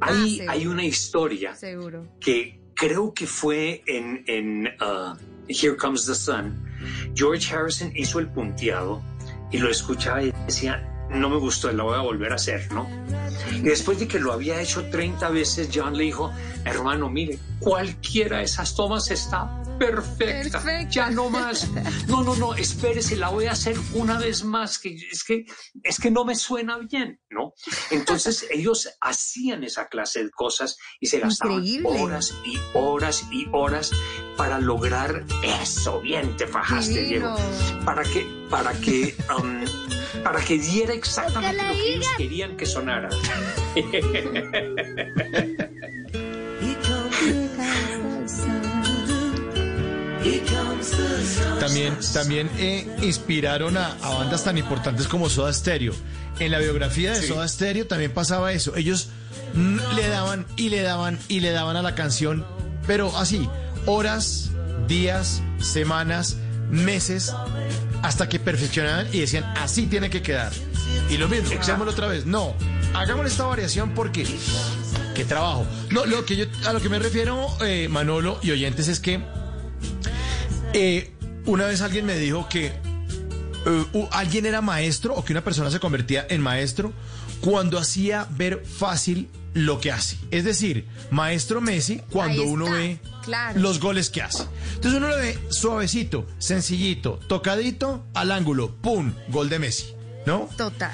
Hay, seguro. hay una historia Seguro. que creo que fue en, en uh, Here Comes the Sun. George Harrison hizo el punteado y lo escuchaba y decía, no me gustó, la voy a volver a hacer, ¿no? Y después de que lo había hecho 30 veces, John le dijo, hermano, mire, cualquiera de esas tomas está perfecta, ya no más. No, no, no, espérese, la voy a hacer una vez más, que es que, es que no me suena bien, ¿no? Entonces ellos hacían esa clase de cosas y se gastaban Increíble. horas y horas y horas para lograr eso. Bien, te fajaste. Diego. Para que, para que, um, para que diera exactamente lo que ellos querían que sonara. También, también eh, inspiraron a, a bandas tan importantes como Soda Stereo. En la biografía de Sí. Soda Stereo también pasaba eso. Ellos le daban y le daban y le daban a la canción, pero así, horas, días, semanas, meses, hasta que perfeccionaban y decían, así tiene que quedar. Y lo mismo, hagámoslo otra vez. No, hagámosle esta variación porque... ¡Qué trabajo! No, lo que yo, a lo que me refiero, eh, Manolo y oyentes, es que eh, una vez alguien me dijo que eh, alguien era maestro o que una persona se convertía en maestro cuando hacía ver fácil lo que hace. Es decir, maestro Messi cuando uno ve claro. los goles que hace. Entonces uno lo ve suavecito, sencillito, tocadito al ángulo, ¡pum! Gol de Messi, ¿no? Total.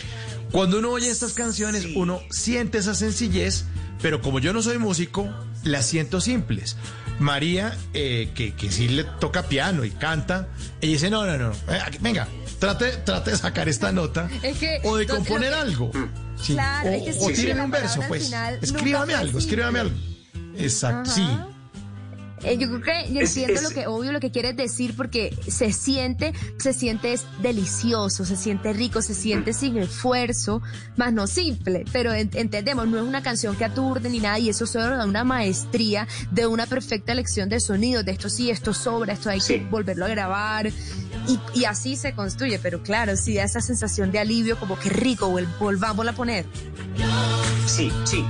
Cuando uno oye estas canciones, uno siente esa sencillez, pero como yo no soy músico, las siento simples. María, eh, que, que sí le toca piano y canta, ella dice, no, no, no, eh, venga, trate, trate de sacar esta nota Es que o de componer que- algo. Sí. Claro, o es que o un verso, pues. final Escríbame algo, escríbame algo. Exacto, Ajá. sí. Eh, yo creo que yo Es- entiendo es- lo que, obvio, lo que quieres decir porque se siente, se siente es delicioso, se siente rico, se siente sin esfuerzo, más no simple, pero en- entendemos, no es una canción que aturde ni nada y eso solo da una maestría de una perfecta elección de sonidos, de esto sí, esto sobra, esto hay Sí. que volverlo a grabar y, y así se construye, pero claro, sí da esa sensación de alivio como que rico, vol- volvámosla a poner. Sí, sí.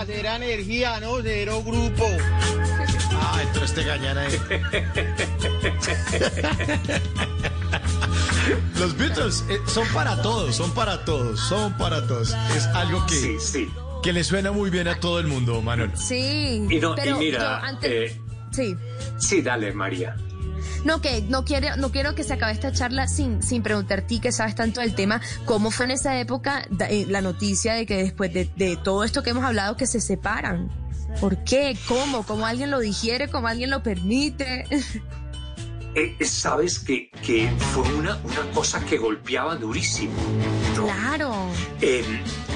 Era cero energía, no cero grupo. Ah, entró este gañana ahí. Los Beatles eh, son para todos, son para todos, son para todos. Es algo que, Sí, sí. que le suena muy bien a todo el mundo, Manuel. Sí, Y, no, y mira, yo antes, eh, sí. sí, dale, María. No, que no quiero, no quiero que se acabe esta charla sin, sin preguntar a ti que sabes tanto del tema, cómo fue en esa época eh, la noticia de que después de, de todo esto que hemos hablado que se separan. ¿Por qué? ¿Cómo? ¿Cómo alguien lo digiere? ¿Cómo alguien lo permite? Eh, eh, Sabes que, que fue una, una cosa que golpeaba durísimo. ¿no? Claro. Eh,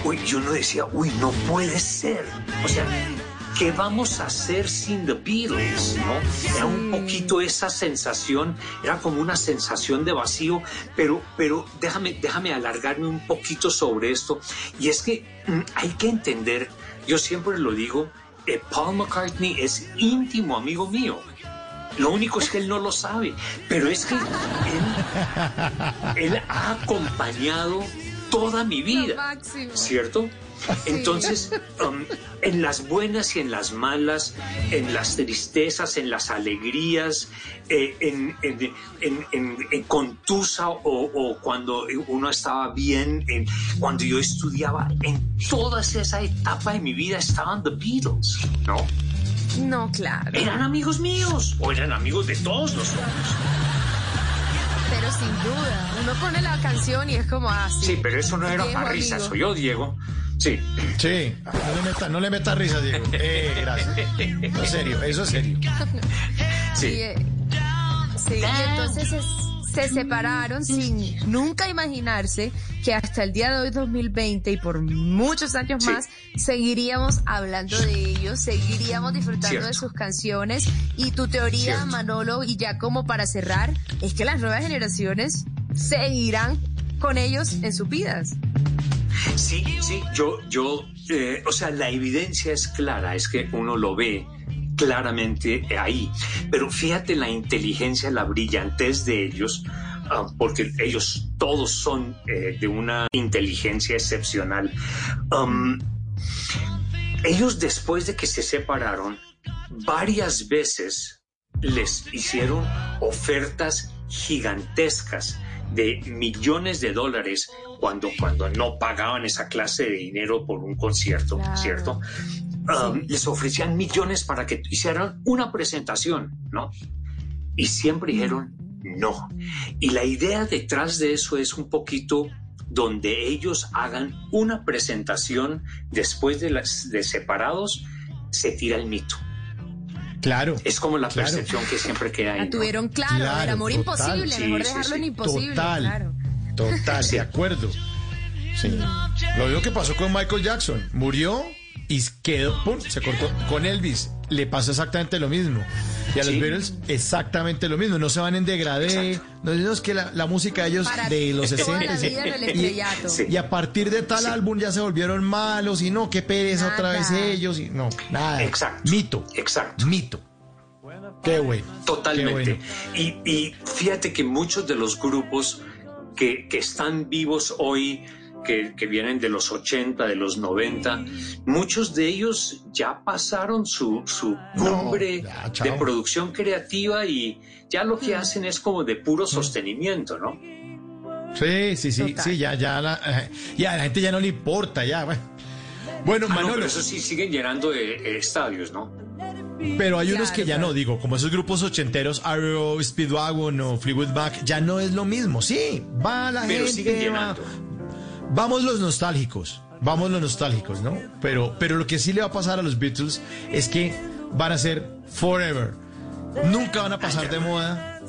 uy, y uno decía, uy, no puede ser. O sea, ¿qué vamos a hacer sin The Beatles? ¿no? Era un poquito esa sensación, era como una sensación de vacío, pero, pero déjame, déjame alargarme un poquito sobre esto. Y es que mm, hay que entender, yo siempre lo digo, eh, Paul McCartney es íntimo amigo mío. Lo único es que él no lo sabe, pero es que él, él ha acompañado toda mi vida, máximo. Entonces, um, en las buenas y en las malas, en las tristezas, en las alegrías, eh, en, en, en, en- en contusa o, o cuando uno estaba bien, en- cuando yo estudiaba, en toda esa etapa de mi vida estaban The Beatles, ¿no? No, claro. Eran amigos míos o eran amigos de todos nosotros. Pero sin duda, uno pone la canción y es como así. Sí, pero eso no era para risa, soy yo, Diego. Sí. Sí, no le meta, no le meta risa, Diego. Eh, gracias. No, en serio, eso es serio. Sí. eh, sí, y entonces es- se separaron sin nunca imaginarse que hasta el día de hoy, 2020, y por muchos años Sí. más, seguiríamos hablando de ellos, seguiríamos disfrutando Cierto. de sus canciones. Y tu teoría, Cierto. Manolo, y ya como para cerrar, es que las nuevas generaciones seguirán con ellos en sus vidas. Sí, sí, yo, yo, eh, o sea, la evidencia es clara, es que uno lo ve claramente ahí. Pero fíjate la inteligencia, la brillantez de ellos, ah, porque ellos todos son eh, de una inteligencia excepcional. Ellos después de que se separaron, varias veces les hicieron ofertas gigantescas de millones de dólares cuando, cuando no pagaban esa clase de dinero por un concierto, Claro. ¿cierto? Um, Les ofrecían millones para que hicieran una presentación, ¿no? Y siempre dijeron no. Y la idea detrás de eso es un poquito donde ellos hagan una presentación después de, las, de separados, se tira el mito. Claro. Es como la Claro. percepción que siempre queda ahí. La ¿no? tuvieron claro, Claro, el amor total. imposible, Sí, mejor sí, dejarlo sí. en imposible. Total. Claro. Total, de acuerdo. Sí. Lo mismo que pasó con Michael Jackson. Murió y quedó, pum, se cortó. Con Elvis le pasó exactamente lo mismo. Y a los. Beatles exactamente lo mismo. No se van en degradé. No es que la, la música de ellos Para de los toda 60 la vida en el estrellato. Sí. y a partir de tal álbum ya se volvieron malos y no, qué pereza otra vez ellos y no, nada. Exacto. Mito, Exacto. mito. Qué bueno. Totalmente. Qué Y, y fíjate que muchos de los grupos que, que están vivos hoy, que, que vienen de los 80, de los 90, muchos de ellos ya pasaron su, su cumbre ya, chao. de producción creativa y ya lo que hacen es como de puro sostenimiento, ¿no? Sí, sí, sí, Total. sí, ya, ya, la, eh, ya a la gente ya no le importa, ya, bueno. Bueno, Ah, no, Manolo, pero eso sí siguen llenando eh, eh, estadios, ¿no? pero hay unos que ya no, digo, como esos grupos ochenteros, Arrow, Speedwagon o Fleetwood Mac, ya no es lo mismo. Sí, va la Pero siguen gente, va- llenando. Vamos los nostálgicos, vamos los nostálgicos, ¿no? Pero, pero lo que sí le va a pasar a los Beatles es que van a ser forever. Nunca van a pasar de moda.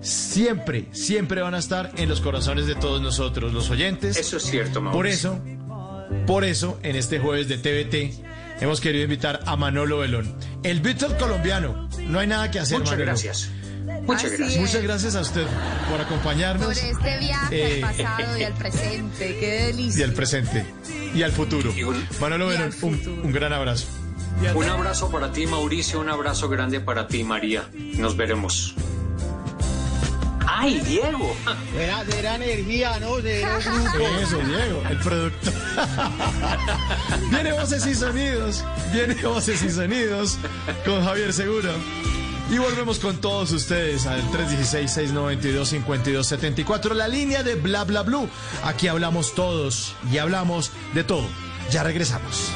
Siempre, siempre van a estar en los corazones de todos nosotros, los oyentes. Eso es cierto, Mauricio. Por eso, por eso, en este jueves de TVT, hemos querido invitar a Manolo Belón, el Beatle colombiano. No hay nada que hacer, Muchas Manolo. gracias. Muchas Así gracias. es. Muchas gracias a usted por acompañarnos. Por este viaje Eh, al pasado y al presente. Qué delicia. y al presente y al futuro. Manolo Y al Belón, un, un gran abrazo. Un abrazo para ti, Mauricio. Un abrazo grande para ti, María. Nos veremos. ¡Ay, Diego! Era, era energía, ¿no? Cero grupo. Eso, Diego, el producto. Viene voces y sonidos. Viene voces y sonidos con Javier Seguro. Y volvemos con todos ustedes al 316-692-5274, la línea de Bla Bla Blue. Aquí hablamos todos y hablamos de todo. Ya regresamos.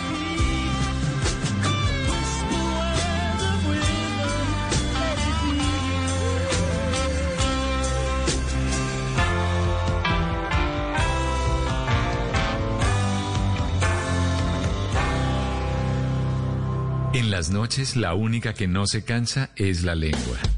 Las noches la única que no se cansa es la lengua.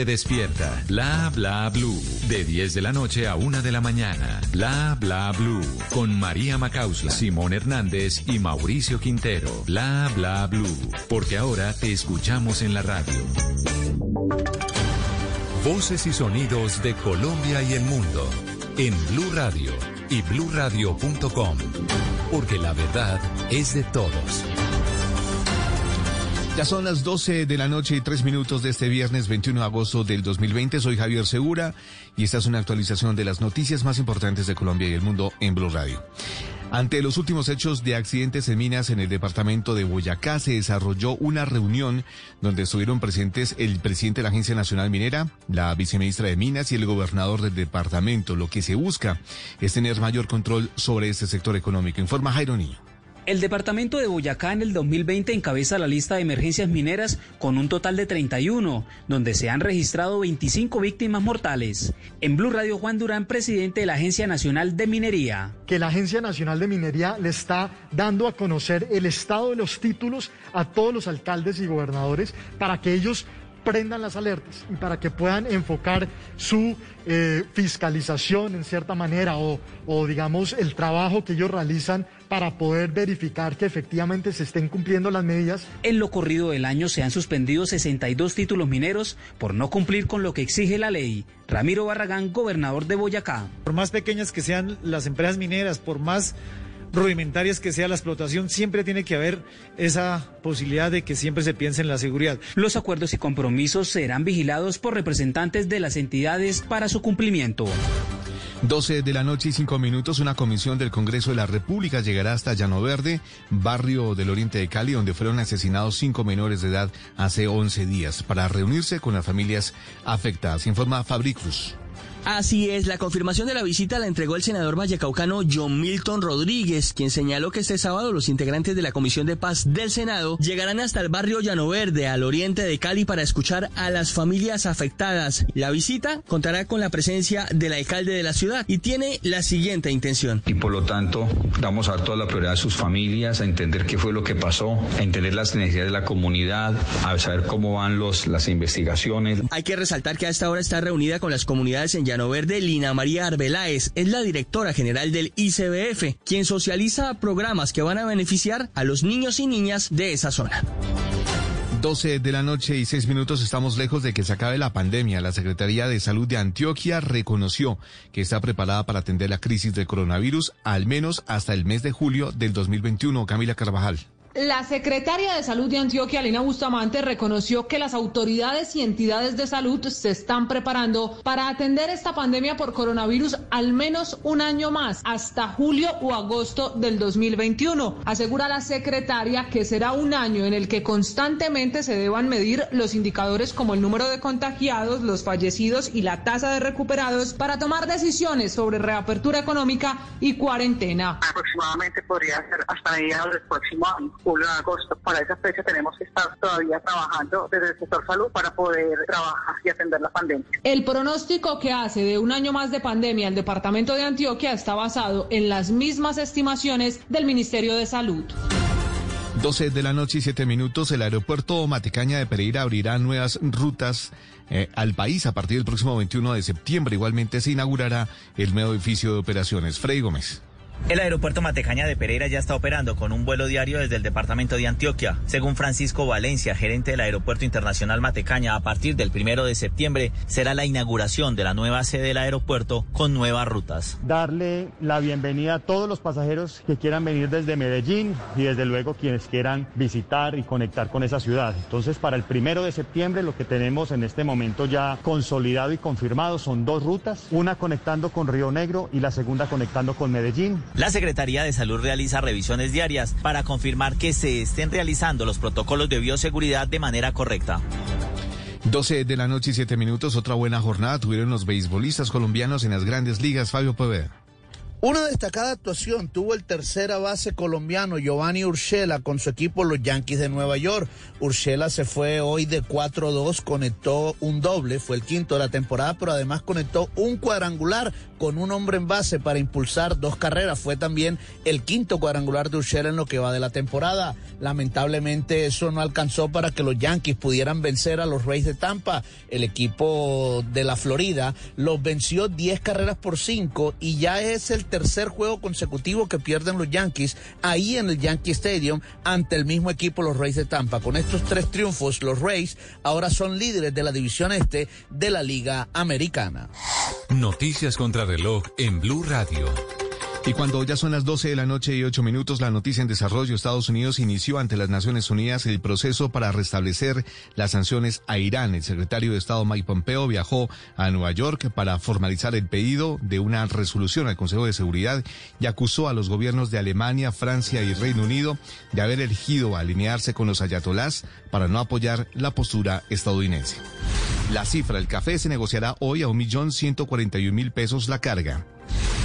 despierta. Bla bla blue. De 10 de la noche a 1 de la mañana. Bla bla blue. Con María Macausla, Simón Hernández y Mauricio Quintero. Bla bla blue. Porque ahora te escuchamos en la radio. Voces y sonidos de Colombia y el mundo en Blue Radio y bluradio.com, porque la verdad es de todos. Ya son las 12 de la noche y 3 minutos de este viernes 21 de agosto del 2020. Soy Javier Segura y esta es una actualización de las noticias más importantes de Colombia y el mundo en Blue Radio. Ante los últimos hechos de accidentes en minas en el departamento de Boyacá, se desarrolló una reunión donde estuvieron presentes el presidente de la Agencia Nacional Minera, la viceministra de Minas y el gobernador del departamento. Lo que se busca es tener mayor control sobre este sector económico. Informa Jairo Niño. El departamento de Boyacá en el 2020 encabeza la lista de emergencias mineras con un total de 31, donde se han registrado 25 víctimas mortales. En Blue Radio Juan Durán, presidente de la Agencia Nacional de Minería. que la Agencia Nacional de Minería le está dando a conocer el estado de los títulos a todos los alcaldes y gobernadores para que ellos prendan las alertas y para que puedan enfocar su eh, fiscalización en cierta manera o, o digamos el trabajo que ellos realizan para poder verificar que efectivamente se estén cumpliendo las medidas En lo corrido del año se han suspendido 62 títulos mineros por no cumplir con lo que exige la ley. Ramiro Barragán, gobernador de Boyacá. Por más pequeñas que sean las empresas mineras, por más rudimentarias que sea la explotación, siempre tiene que haber esa posibilidad de que siempre se piense en la seguridad. Los acuerdos y compromisos serán vigilados por representantes de las entidades para su cumplimiento. 12 de la noche y 5 minutos, una comisión del Congreso de la República llegará hasta Llano Verde, barrio del oriente de Cali, donde fueron asesinados cinco menores de edad hace 11 días, para reunirse con las familias afectadas. Informa Fabri Cruz. Así es, la confirmación de la visita la entregó el senador vallecaucano John Milton Rodríguez, quien señaló que este sábado los integrantes de la Comisión de Paz del Senado llegarán hasta el barrio Llano Verde, al oriente de Cali, para escuchar a las familias afectadas. La visita contará con la presencia del alcalde de la ciudad y tiene la siguiente intención. Y por lo tanto, vamos a dar toda la prioridad a sus familias, a entender qué fue lo que pasó, a entender las necesidades de la comunidad, a saber cómo van los, las investigaciones. Hay que resaltar que a esta hora está reunida con las comunidades en Llano Verde Lina María Arbeláez, es la directora general del ICBF, quien socializa programas que van a beneficiar a los niños y niñas de esa zona. 12 de la noche y 6 minutos estamos lejos de que se acabe la pandemia. La Secretaría de Salud de Antioquia reconoció que está preparada para atender la crisis del coronavirus al menos hasta el mes de julio del 2021. Camila Carvajal. La secretaria de Salud de Antioquia, Lina Bustamante, reconoció que las autoridades y entidades de salud se están preparando para atender esta pandemia por coronavirus al menos un año más, hasta julio o agosto del 2021. Asegura la secretaria que será un año en el que constantemente se deban medir los indicadores como el número de contagiados, los fallecidos y la tasa de recuperados para tomar decisiones sobre reapertura económica y cuarentena. Aproximadamente podría ser hasta mediados del próximo año. Julio, agosto. Para esa fecha tenemos que estar todavía trabajando desde el sector salud para poder trabajar y atender la pandemia. El pronóstico que hace de un año más de pandemia el departamento de Antioquia está basado en las mismas estimaciones del Ministerio de Salud. 12 de la noche y 7 minutos, el aeropuerto Matecaña de Pereira abrirá nuevas rutas eh, al país a partir del próximo 21 de septiembre. Igualmente se inaugurará el nuevo edificio de operaciones. Frei Gómez. El aeropuerto Matecaña de Pereira ya está operando con un vuelo diario desde el departamento de Antioquia. Según Francisco Valencia, gerente del Aeropuerto Internacional Matecaña, a partir del primero de septiembre será la inauguración de la nueva sede del aeropuerto con nuevas rutas. Darle la bienvenida a todos los pasajeros que quieran venir desde Medellín y desde luego quienes quieran visitar y conectar con esa ciudad. Entonces, para el primero de septiembre lo que tenemos en este momento ya consolidado y confirmado son dos rutas, una conectando con Río Negro y la segunda conectando con Medellín. La Secretaría de Salud realiza revisiones diarias para confirmar que se estén realizando los protocolos de bioseguridad de manera correcta. 12 de la noche y 7 minutos, otra buena jornada tuvieron los beisbolistas colombianos en las grandes ligas. Fabio Poveda. Una destacada actuación tuvo el tercera base colombiano Giovanni Urshela con su equipo los Yankees de Nueva York. Urshela se fue hoy de 4-2, conectó un doble, fue el quinto de la temporada, pero además conectó un cuadrangular con un hombre en base para impulsar dos carreras. Fue también el quinto cuadrangular de Urshela en lo que va de la temporada. Lamentablemente eso no alcanzó para que los Yankees pudieran vencer a los Rays de Tampa. El equipo de la Florida los venció 10 carreras por 5 y ya es el tercer juego consecutivo que pierden los Yankees ahí en el Yankee Stadium ante el mismo equipo, los Rays de Tampa. Con estos tres triunfos, los Rays ahora son líderes de la división este de la Liga Americana. Noticias contra reloj en Blue Radio. Y cuando ya son las 12 de la noche y 8 minutos, la noticia en desarrollo, Estados Unidos inició ante las Naciones Unidas el proceso para restablecer las sanciones a Irán. El secretario de Estado Mike Pompeo viajó a Nueva York para formalizar el pedido de una resolución al Consejo de Seguridad y acusó a los gobiernos de Alemania, Francia y Reino Unido de haber elegido alinearse con los ayatolás para no apoyar la postura estadounidense. La cifra del café se negociará hoy a 1.141.000 pesos la carga.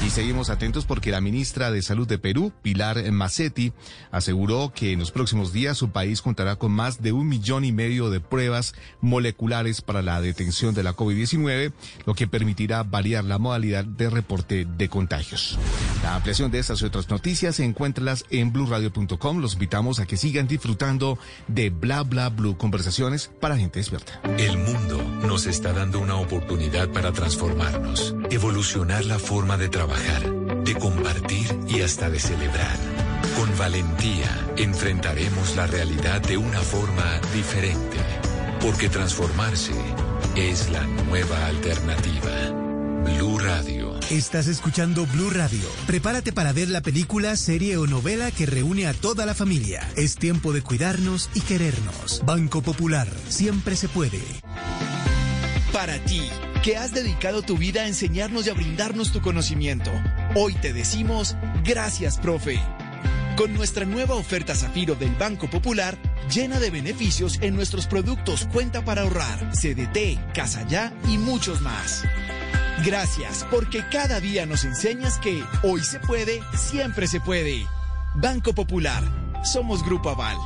Y seguimos atentos porque la ministra de Salud de Perú, Pilar Macetti, aseguró que en los próximos días su país contará con más de un millón y medio de pruebas moleculares para la detención de la COVID-19, lo que permitirá variar la modalidad de reporte de contagios. La ampliación de estas y otras noticias encuéntralas en blurradio.com. Los invitamos a que sigan disfrutando de Bla Bla Blue, conversaciones para gente despierta. El mundo nos está dando una oportunidad para transformarnos, evolucionar la forma de trabajar, de compartir y hasta de celebrar. Con valentía enfrentaremos la realidad de una forma diferente, porque transformarse es la nueva alternativa. Blue Radio. Estás escuchando Blue Radio. Prepárate para ver la película, serie o novela que reúne a toda la familia. Es tiempo de cuidarnos y querernos. Banco Popular. Siempre se puede. Para ti, que has dedicado tu vida a enseñarnos y a brindarnos tu conocimiento, hoy te decimos gracias, profe. Con nuestra nueva oferta Zafiro del Banco Popular, llena de beneficios en nuestros productos Cuenta para ahorrar, CDT, Casa Ya y muchos más. Gracias, porque cada día nos enseñas que hoy se puede, siempre se puede. Banco Popular, somos Grupo Aval.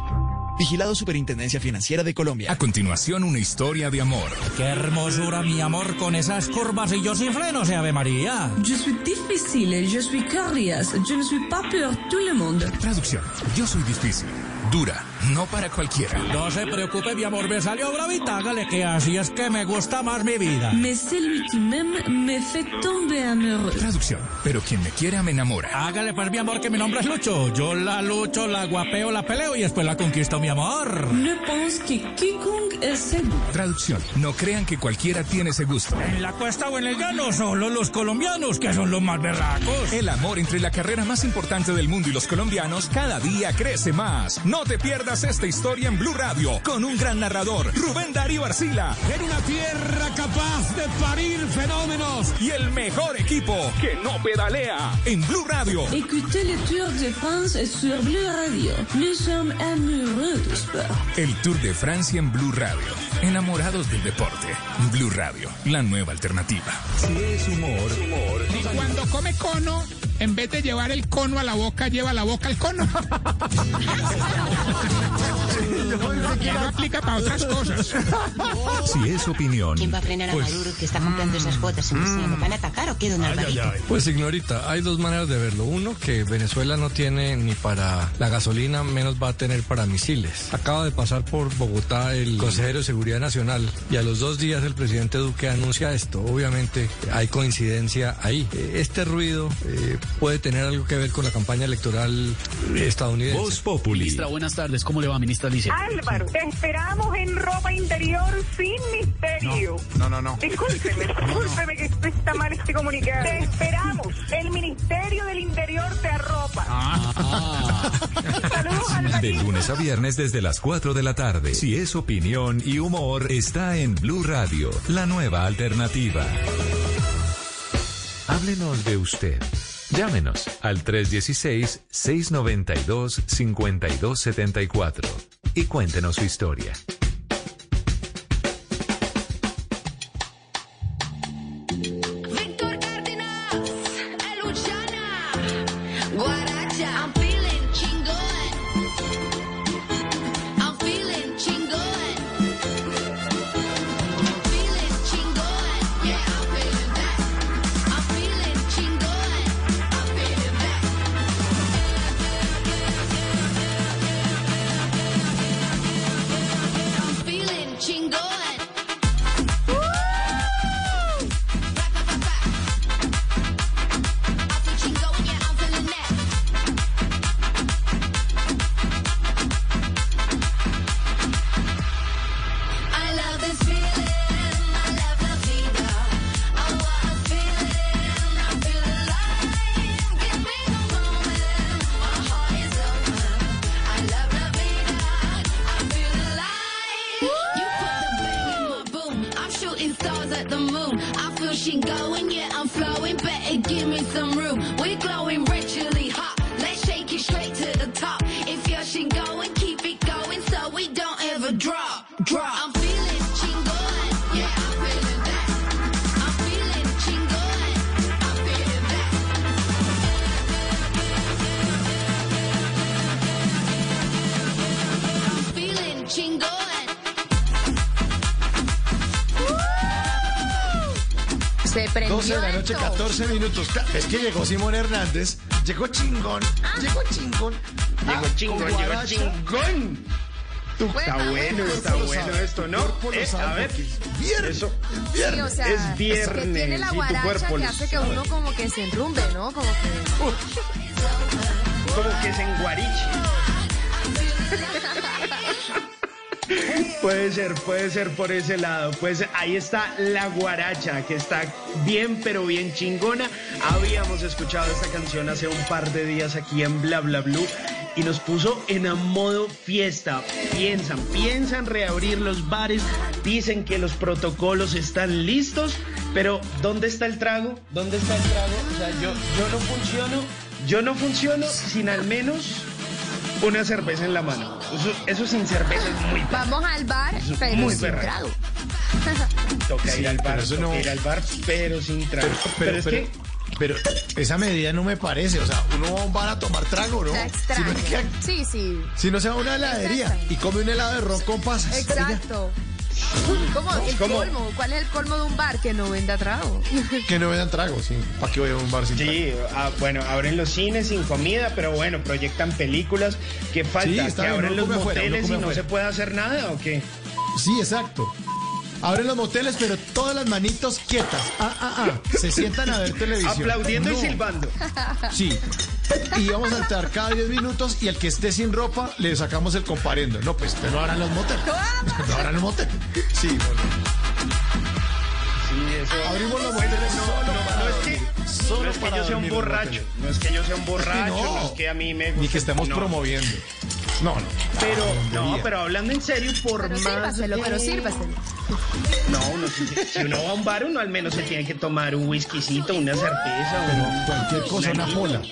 Vigilado Superintendencia Financiera de Colombia. A continuación, una historia de amor. Qué hermosura, mi amor, con esas curvas y yo sin frenos, Ave María. Je suis difficile, je suis curious, je ne suis pas pour tout le monde. Traducción. Yo soy difícil, dura, no para cualquiera. No se preocupe, mi amor, me salió bravita, hágale que así es que me gusta más mi vida. Mais celui qui m'aime me fait tomber amoureux. Traducción. Pero quien me quiere me enamora. Hágale pues, mi amor, que mi nombre es Lucho. Yo la lucho, la guapeo, la peleo y después la conquisto, mi amor. Ne pense que quiconque es seguro. Traducción. No crean que cualquiera tiene ese gusto. En la cuesta o en el llano, solo los colombianos, que son los más berracos. El amor entre la carrera más importante del mundo y los colombianos cada día crece más. No te pierdas esta historia en Blue Radio con un gran narrador, Rubén Darío Arcila. En una tierra capaz de parir fenómenos. Y el mejor equipo que no pedalea en Blue Radio. Écoutez le Tour de France sur Blue Radio. Nous sommes amoureux du sport. El Tour de Francia en Blue Radio. Enamorados del deporte. Blue Radio, la nueva alternativa. Si es humor, humor. Y cuando come cono, en vez de llevar el cono a la boca, lleva la boca al cono. No aplica para otras cosas. Si es opinión, ¿Quién va a frenar a pues, Maduro que está comprando esas cuotas en Rusia? ¿Me van a atacar o qué, don Alvarito? Pues ignorita, hay dos maneras de verlo. Uno, que Venezuela no tiene ni para la gasolina, menos va a tener para misiles. Acaba de pasar por Bogotá el consejero de Seguridad Nacional y a los dos días el presidente Duque anuncia esto. Obviamente hay coincidencia ahí. Eh, Este ruido eh, puede tener algo que ver con la campaña electoral estadounidense. Voz Populi. Ministra, buenas tardes. ¿Cómo le va, ministra Alicia? Álvaro, te esperamos en ropa interior sin misterio. No, no, no. Discúlpeme, discúlpeme que está mal este comunicado. Te esperamos. El Ministerio del Interior te arropa. Saludos, Álvaro. De lunes a viernes desde las 4 de la tarde. Si es opinión y humor, está en Blue Radio, la nueva alternativa. Háblenos de usted. Llámenos al 316-692-5274 y cuéntenos su historia. Es que llegó Simón Hernández, llegó chingón, llegó chingón. Llegó Ah, chingón, con llegó chingón. Está bueno, está bueno esto, ¿no? Eh, a ver, viernes. eso Sí, o sea, es viernes que tiene la y tu guaracha cuerpo que lo hace que sabe. uno como que se enrumbe, ¿no? Como que... como que se enguariche. Puede ser, puede ser por ese lado. Pues ahí está la guaracha, que está bien, pero bien chingona. Habíamos escuchado esta canción hace un par de días aquí en Bla Bla Blue y nos puso en a modo fiesta. Piensan, piensan reabrir los bares, dicen que los protocolos están listos, pero ¿dónde está el trago? ¿Dónde está el trago? O sea, yo, yo no funciono, yo no funciono sin al menos una cerveza en la mano. Eso, eso sin cerveza es muy Vamos al bar, Eso pero muy sin berraco. trago. Toca Sí, ir al bar, pero eso toca no- ir al bar, pero sin trago. Pero, Pero, es pero- que pero esa medida no me parece. O sea, uno va a un bar a tomar trago, ¿no? Está Si no, extraño. es que- Sí, sí. si no se va a una heladería y come un helado de ron con pasas. Exacto. ¿Cómo? El ¿Cómo? colmo. ¿Cuál es el colmo de un bar que no venda trago? Que no vendan trago, sí. ¿Para qué voy a un bar sin trago? Sí, ah, bueno, abren los cines sin comida, pero bueno, proyectan películas. ¿Qué falta? Sí, está ¿Que bien, abren los afuera, moteles y no afuera. se puede hacer nada o qué? Sí, exacto. Abren los moteles, pero todas las manitos quietas. Ah, ah, ah. Se sientan a ver televisión. Aplaudiendo No. y silbando. Sí. Y vamos a entrar cada 10 minutos y al que esté sin ropa le sacamos el comparendo. No, pues no abran los moteles. No abran los moteles. Sí, bueno. Sí, eso. Abrimos los moteles no, solo no, para no es que, dormir. no Solo es que yo sea un borracho, no es que yo sea un borracho, no. es que a mí me gusta. Ni que estemos no. promoviendo. No, no. Pero, no, pero hablando en serio, por Pero más. sírvaselo, que- pero sírvaselo. No, uno, si, si uno va a un bar, uno al menos se tiene que tomar un whiskycito, una cerveza. Pero un- cualquier cosa, una pola.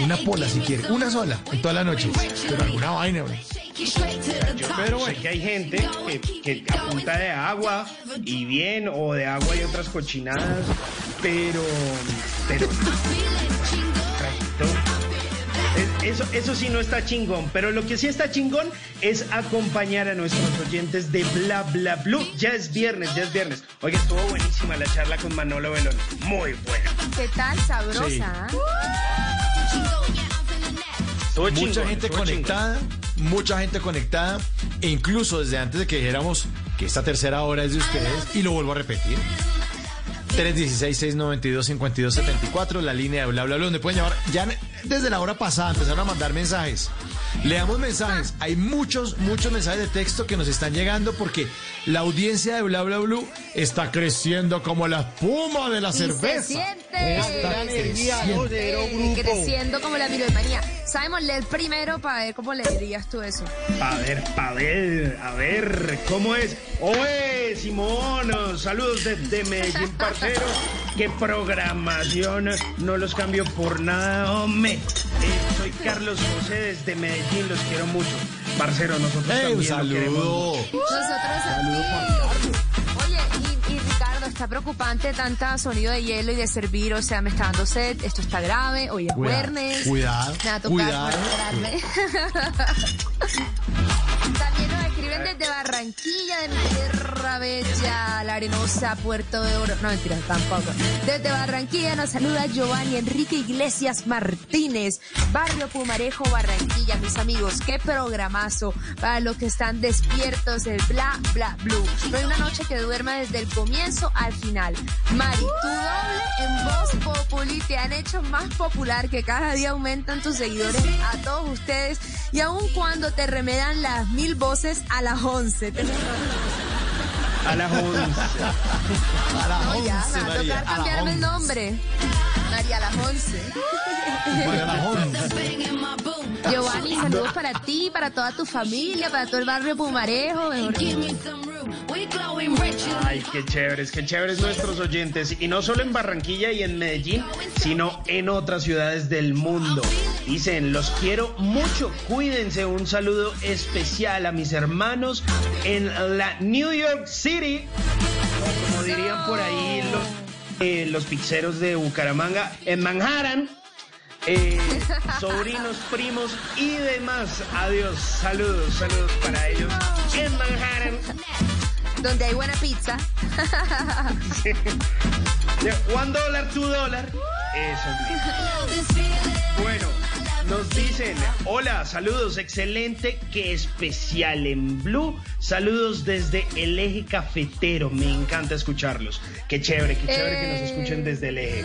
Una pola si quiere. Una sola en toda la noche. Pero alguna vaina, güey. Pero sé que hay gente que, que a punta de agua y bien, o de agua y otras cochinadas, pero. Pero. Es- Eso, eso sí no está chingón, pero lo que sí está chingón es acompañar a nuestros oyentes de Bla Bla Blue. Ya es viernes, ya es viernes. Oye, estuvo buenísima la charla con Manolo Belón. Muy buena. ¿Qué tal? Sabrosa. Sí. Estuvo mucha chingón, gente conectada, mucha gente conectada, e incluso desde antes de que dijéramos que esta tercera hora es de ustedes, y lo vuelvo a repetir. 316-692-5274, la línea de bla bla bla, donde pueden llamar. Ya desde la hora pasada empezaron a mandar mensajes. Leamos mensajes. Hay muchos, muchos mensajes de texto que nos están llegando porque la audiencia de bla bla blue está creciendo como la espuma de la Y cerveza. se siente. Está creciendo. como la piromanía. Sabemos leer primero para ver cómo le dirías tú eso. A ver, a ver, a ver, ¿cómo es? Oye, Simón, saludos desde Medellín, parcero. Qué programación, no los cambio por nada, hombre. Eh, soy Carlos José desde Medellín, los quiero mucho. Parcero, nosotros ¡Ey, un también lo queremos saludo! mucho. Nosotros. Oye, y, y Ricardo, está preocupante tanta sonido de hielo y de servir, o sea, me está dando sed, esto está grave, hoy es Cuidado, viernes. cuidado, Me va a tocar cuidado. También desde Barranquilla, de mi tierra bella, la arenosa, Puerto de Oro. No, mentira, tampoco. Desde Barranquilla nos saluda Giovanni Enrique Iglesias Martínez, Barrio Pumarejo, Barranquilla, mis amigos. Qué programazo para los que están despiertos del bla, bla, blue. No hay una noche que duerma desde el comienzo al final. Mari, tu doble en voz populi te han hecho más popular que cada día aumentan tus seguidores a todos ustedes y aun cuando te remedan las mil voces a las once. Tenés razón. A las 11. A las No, ya, 11, me va a María, tocar cambiarme el 11. nombre. María a las once. María, a las 11. Giovanni, saludos para ti, para toda tu familia, para todo el barrio Pumarejo. Ay, qué chéveres, qué chéveres nuestros oyentes. Y no solo en Barranquilla y en Medellín, sino en otras ciudades del mundo. Dicen, los quiero mucho, cuídense. Un saludo especial a mis hermanos en la New York City. Como dirían por ahí los, eh, los pizzeros de Bucaramanga, en Manhattan. Eh, sobrinos, primos y demás. Adiós, saludos, saludos para ellos en Manhattan. Donde hay buena pizza. De one dólar, two dólar. Eso. Bueno, nos dicen, hola, saludos, excelente, qué especial en Blue. Saludos desde el eje cafetero, me encanta escucharlos. Qué chévere, qué chévere que nos Eh. escuchen desde el eje.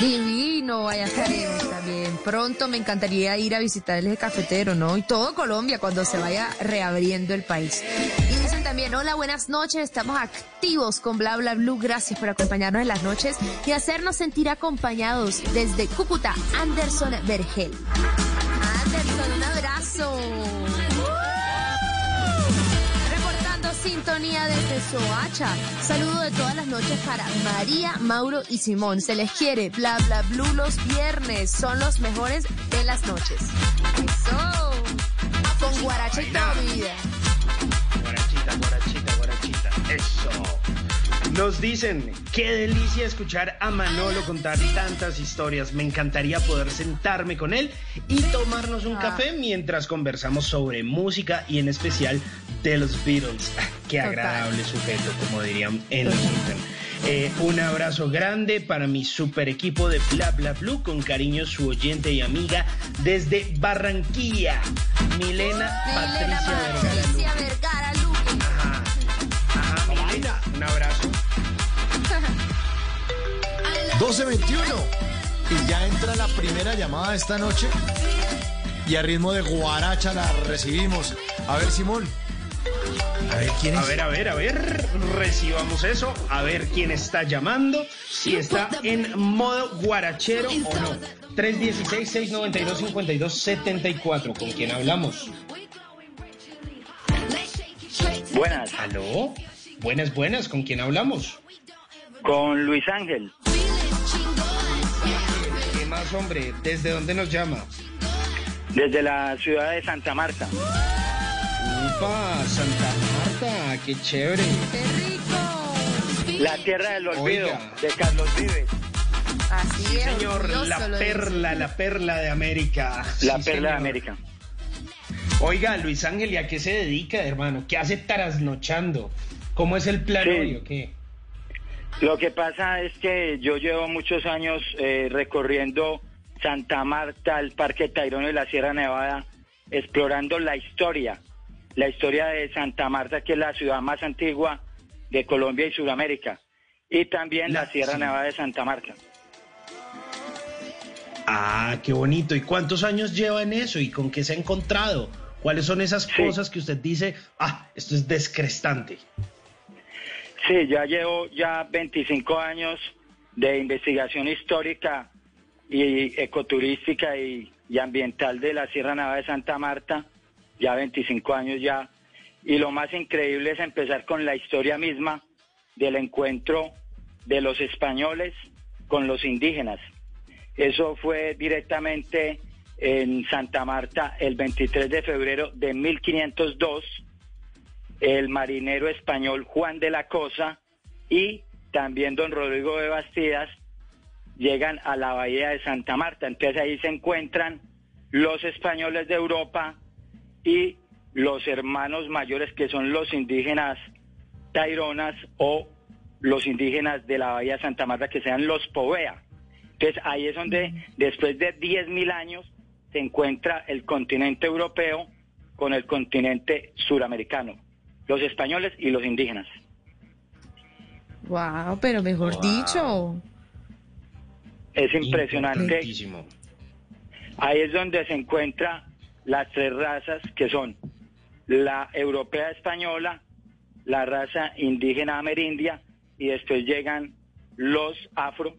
Divino, allá estaremos también. Pronto me encantaría ir a visitar el eje cafetero, ¿no? Y todo Colombia cuando se vaya reabriendo el país. Y dicen también, hola, buenas noches, estamos activos con Bla Bla Blue. Gracias por acompañarnos en las noches y hacernos sentir acompañados desde Cúcuta, Anderson Vergel. Anderson, un abrazo. Sintonía desde Soacha. Saludo de todas las noches para María, Mauro y Simón. Se les quiere. Bla, bla, blue los viernes. Son los mejores de las noches. Eso. Con guaracha y toda mi vida. Guarachita, guarachita, guarachita. Eso. Nos dicen, qué delicia escuchar a Manolo contar tantas historias. Me encantaría poder sentarme con él y tomarnos un Ah. café mientras conversamos sobre música y en especial de los Beatles. Ah, Qué Total. agradable sujeto, como dirían en los. Eh, un abrazo grande para mi super equipo de Bla Bla Blue, con cariño su oyente y amiga desde Barranquilla, Milena, Milena Patricia Vergara. Patricia Vergara Luque. Ajá, ajá, Milena, un abrazo. 12.21. Y ya entra la primera llamada de esta noche. Y a ritmo de guaracha la recibimos. A ver, Simón. A ver, ¿quién es? A ver, a ver, a ver, recibamos eso, a ver quién está llamando, si está en modo guarachero o no. 316-692-5274, ¿con quién hablamos? Buenas. ¿Aló? Buenas, buenas, ¿con quién hablamos? Con Luis Ángel, ¿Qué más, hombre? ¿Desde dónde nos llama? desde la ciudad de Santa Marta. Upa, Santa Marta, qué chévere. ¡Qué rico! La tierra del olvido Oiga. de Carlos Vives. Así Sí, es. señor, la perla, dice. la perla de América. La Sí, perla de. América. Oiga, Luis Ángel, ¿y a qué se dedica, hermano? ¿Qué hace trasnochando? ¿Cómo es el plan Sí. hoy o qué? Lo que pasa es que yo llevo muchos años eh, recorriendo Santa Marta, el Parque Tayrona y la Sierra Nevada, explorando la historia, la historia de Santa Marta, que es la ciudad más antigua de Colombia y Sudamérica, y también la, La- Sierra sí. Nevada de Santa Marta. Ah, qué bonito. ¿Y cuántos años lleva en eso? ¿Y con qué se ha encontrado? ¿Cuáles son esas Sí. cosas que usted dice, ah, esto es descrestante? Sí, ya llevo ya 25 años de investigación histórica y ecoturística y, y ambiental de la Sierra Nevada de Santa Marta, ya 25 años ya. Y lo más increíble es empezar con la historia misma del encuentro de los españoles con los indígenas. Eso fue directamente en Santa Marta el 23 de febrero de 1502 el marinero español Juan de la Cosa y también don Rodrigo de Bastidas llegan a la bahía de Santa Marta. Entonces ahí se encuentran los españoles de Europa y los hermanos mayores que son los indígenas taironas o los indígenas de la bahía de Santa Marta que sean los Povea. Entonces ahí es donde después de 10.000 años se encuentra el continente europeo con el continente suramericano, los españoles y los indígenas. Wow, pero mejor dicho. Es impresionante. Ahí es donde se encuentran las tres razas que son la europea española, la raza indígena amerindia y después llegan los afro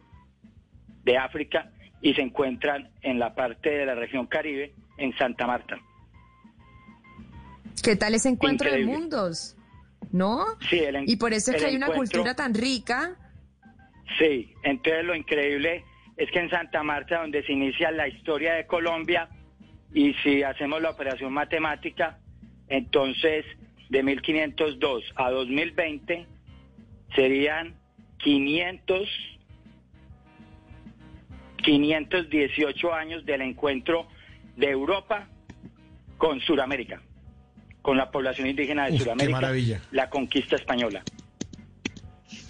de África y se encuentran en la parte de la región Caribe, en Santa Marta. ¿Qué tal ese encuentro Increíble. de mundos? ¿No? Sí, el Y por eso es que hay una cultura tan rica. Sí, entonces lo increíble es que en Santa Marta, donde se inicia la historia de Colombia, y si hacemos la operación matemática, entonces de 1502 a 2020 serían 500, 518 años del encuentro de Europa con Sudamérica, con la población indígena de Uf, qué Sudamérica, maravilla. la conquista española.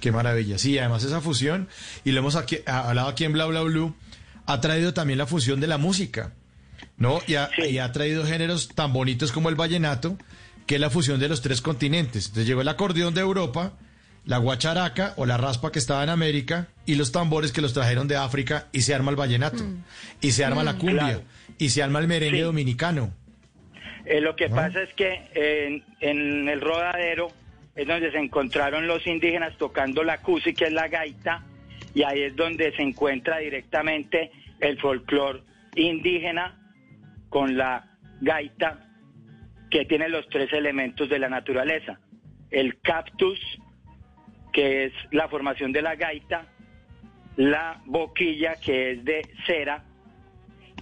Qué maravilla. Sí, además esa fusión, y lo hemos aquí- hablado aquí en Bla Bla Blue, ha traído también la fusión de la música, ¿no? Y ha, y ha traído géneros tan bonitos como el vallenato, que es la fusión de los tres continentes. Entonces llegó el acordeón de Europa, la guacharaca o la raspa que estaba en América, y los tambores que los trajeron de África, y se arma el vallenato, y se arma la Mm. cumbia, Claro. y se arma el merengue Sí. dominicano. Eh, lo que pasa es que en, en el rodadero es donde se encontraron los indígenas tocando la cusi, que es la gaita, y ahí es donde se encuentra directamente el folclor indígena con la gaita, que tiene los tres elementos de la naturaleza. El cactus, que es la formación de la gaita, la boquilla, que es de cera,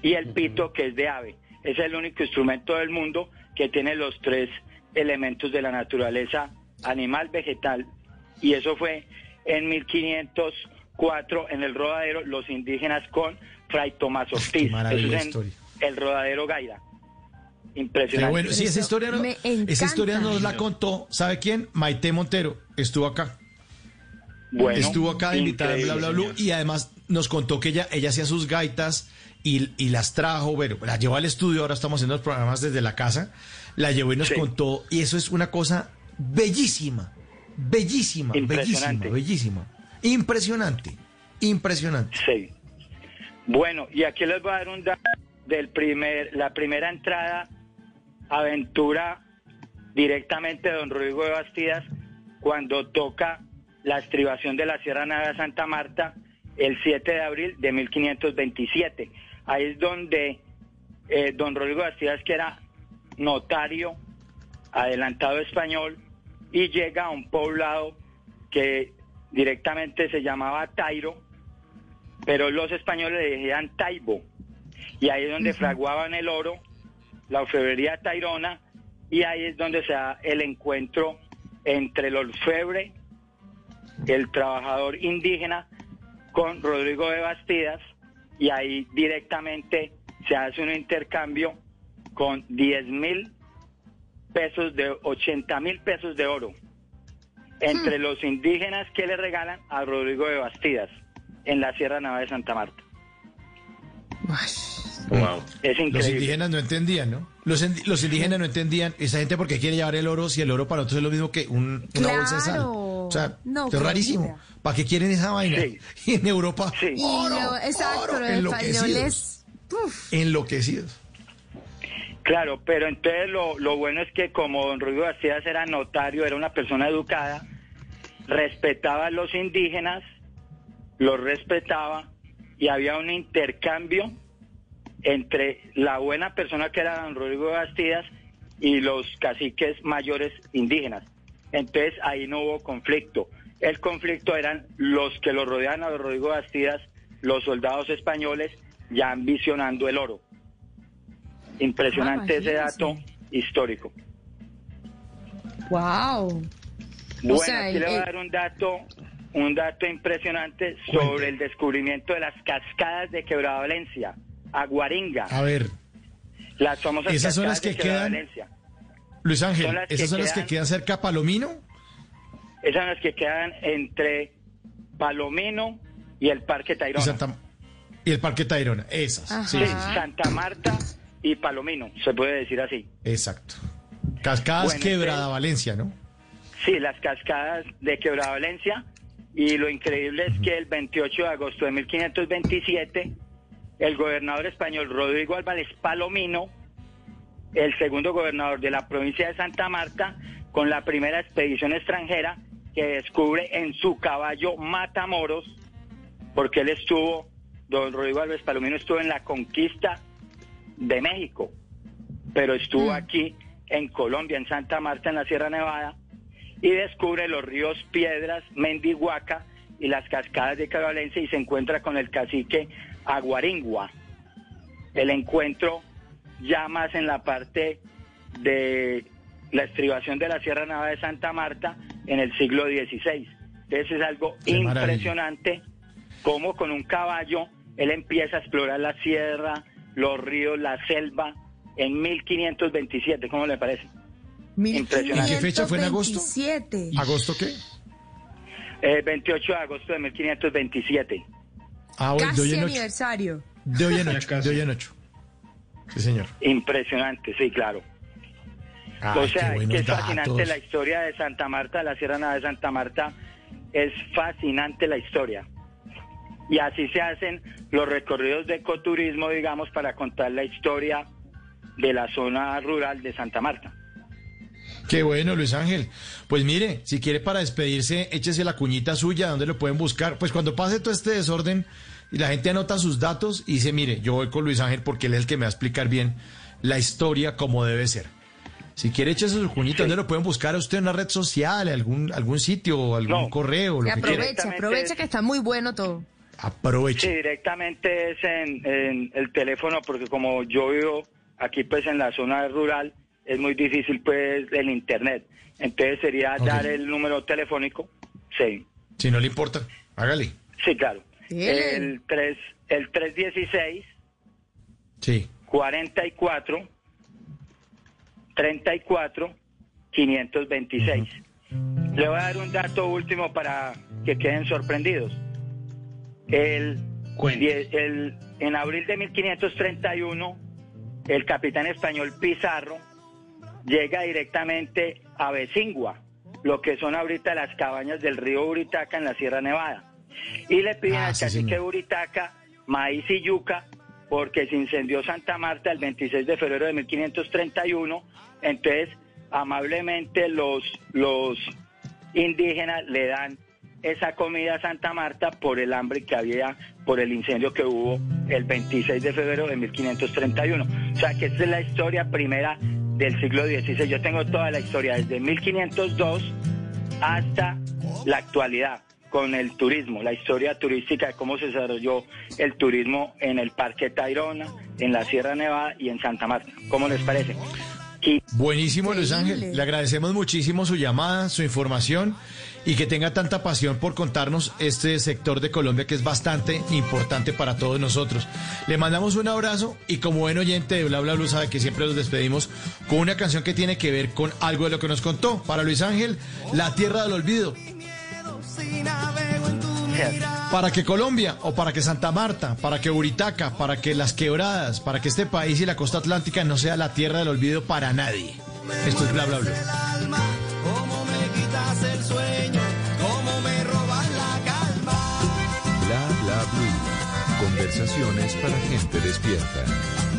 y el pito que es de ave. Es el único instrumento del mundo que tiene los tres elementos de la naturaleza animal, vegetal. Y eso fue en 1504 en el rodadero los indígenas con Fray Tomás Ortiz. maravilla Eso es de en historia. El rodadero Gaira. Impresionante. bueno, sí, esa historia, no- esa historia nos la contó, ¿sabe quién? Maite Montero, estuvo acá. Bueno, estuvo acá de invitada en Bla Bla señor. y además nos contó que ella, ella hacía sus gaitas y, y las trajo, bueno, las llevó al estudio, ahora estamos haciendo los programas desde la casa, la llevó y nos Sí. contó y eso es una cosa bellísima, bellísima, bellísima, bellísima, impresionante, impresionante. Sí. Bueno, y aquí les voy a dar un dato del primer, la primera entrada, aventura directamente de don Rodrigo de Bastidas, cuando toca la estribación de la Sierra Nevada Santa Marta el 7 de abril de 1527. Ahí es donde eh, don Rodrigo de Bastidas, que era notario adelantado español, y llega a un poblado que directamente se llamaba Tairo, pero los españoles le decían Taibo. Y ahí es donde fraguaban el oro, la orfebrería tairona, y ahí es donde se da el encuentro entre el orfebre, el trabajador indígena, con Rodrigo de Bastidas, y ahí directamente se hace un intercambio con 10 mil pesos de 80 mil pesos de oro entre los indígenas que le regalan a Rodrigo de Bastidas en la Sierra Nevada de Santa Marta. Es Los increíble. indígenas no entendían, ¿no? Los, indi- los indígenas no entendían esa gente porque quiere llevar el oro si el oro para nosotros es lo mismo que un- una bolsa de sal. Claro. O sea, No, es rarísimo. ¿Para qué quieren esa vaina? Y en Europa, Y lo- exacto, los enloquecidos. uf, enloquecidos. Claro, pero entonces lo, lo bueno es que como don Rodrigo Bastidas era notario, era una persona educada, respetaba a los indígenas, los respetaba y había un intercambio entre la buena persona que era don Rodrigo Bastidas y los caciques mayores indígenas. Entonces ahí no hubo conflicto. El conflicto eran los que lo rodeaban a don Rodrigo Bastidas, los soldados españoles, ya ambicionando el oro. Impresionante Ah, ese dato histórico. Wow. Bueno, sea, aquí el- le voy a el- dar un dato, un dato impresionante sobre el descubrimiento de las cascadas de Quebrada Valencia, Aguaringa, A ver, las famosas esas son las cascadas de que Quebrada quedan- Valencia. Luis Ángel, Son las que ¿esas son las que quedan- cerca a Palomino? Esas son las que quedan entre Palomino y el Parque Y, Tayrona. Santa- y el Parque Tayrona. Esas. Sí, Sí, sí, sí. Santa Marta y Palomino, se puede decir así. Exacto. Cascadas Bueno, Quebrada entonces- Valencia, ¿no? Sí, las cascadas de Quebrada Valencia. Y lo increíble es que el 28 de agosto de 1527, el gobernador español Rodrigo Álvarez Palomino, el segundo gobernador de la provincia de Santa Marta, con la primera expedición extranjera que descubre en su caballo Matamoros, porque él estuvo, don Rodrigo Álvarez Palomino estuvo en la conquista de México, pero estuvo aquí en Colombia, en Santa Marta, en la Sierra Nevada, y descubre los ríos Piedras, Mendihuaca y las cascadas de Valencia y se encuentra con el cacique Aguaringua. El encuentro ya más en la parte de la estribación de la Sierra Nevada de Santa Marta en el siglo XVI. Entonces es algo Qué maravilla. impresionante cómo con un caballo él empieza a explorar la sierra, los ríos, la selva en 1527. ¿Cómo le parece? Impresionante. ¿En qué fecha fue en agosto? 1527. ¿Agosto qué? El 28 de agosto de 1527. Ah, bueno, de hoy Casi en ocho. aniversario. De hoy en ocho. De hoy en ocho. Sí, señor. Impresionante, sí, claro. Ay, o sea, que es fascinante datos. la historia de Santa Marta, la Sierra Nevada de Santa Marta. Es fascinante la historia. Y así se hacen los recorridos de ecoturismo, digamos, para contar la historia de la zona rural de Santa Marta. Qué bueno, Luis Ángel. Pues mire, si quiere para despedirse, échese la cuñita suya, donde lo pueden buscar. Pues cuando pase todo este desorden y la gente anota sus datos y dice, mire, yo voy con Luis Ángel porque él es el que me va a explicar bien la historia como debe ser. Si quiere, échese su cuñita, ¿dónde lo pueden buscar a usted en una red social, algún, algún sitio, algún correo, lo que quiera? aprovecha, aprovecha que está muy bueno todo. Aproveche. Sí, directamente es en, en el teléfono, porque como yo vivo aquí pues en la zona rural, es muy difícil pues el internet. Entonces sería dar el número telefónico. Sí, Si no le importa, hágale. sí, claro. El, 3, el 316 Sí. 44 34 526. Le voy a dar un dato último para que queden sorprendidos. El, el- en abril de 1531, el capitán español Pizarro llega directamente a Becingua, lo que son ahorita las cabañas del río Buritaca en la Sierra Nevada. Y le piden Ah, al sí, cacique. Buritaca maíz y yuca porque se incendió Santa Marta el 26 de febrero de 1531. Entonces, amablemente los, los indígenas le dan esa comida a Santa Marta por el hambre que había, por el incendio que hubo el 26 de febrero de 1531. O sea que esta es la historia primera del siglo XVI. Yo tengo toda la historia desde 1502 hasta la actualidad con el turismo, la historia turística de cómo se desarrolló el turismo en el Parque Tayrona, en la Sierra Nevada y en Santa Marta. ¿Cómo les parece? Buenísimo, Luis. Ángel. Le agradecemos muchísimo su llamada, su información y que tenga tanta pasión por contarnos este sector de Colombia que es bastante importante para todos nosotros. Le mandamos un abrazo y como buen oyente de Bla Bla Blue sabe que siempre los despedimos con una canción que tiene que ver con algo de lo que nos contó. Para Luis Ángel, La Tierra del Olvido. Para que Colombia o para que Santa Marta, para que Buritaca, para que las quebradas, para que este país y la costa atlántica no sea la tierra del olvido para nadie. Esto es bla bla bla. Conversaciones para gente despierta.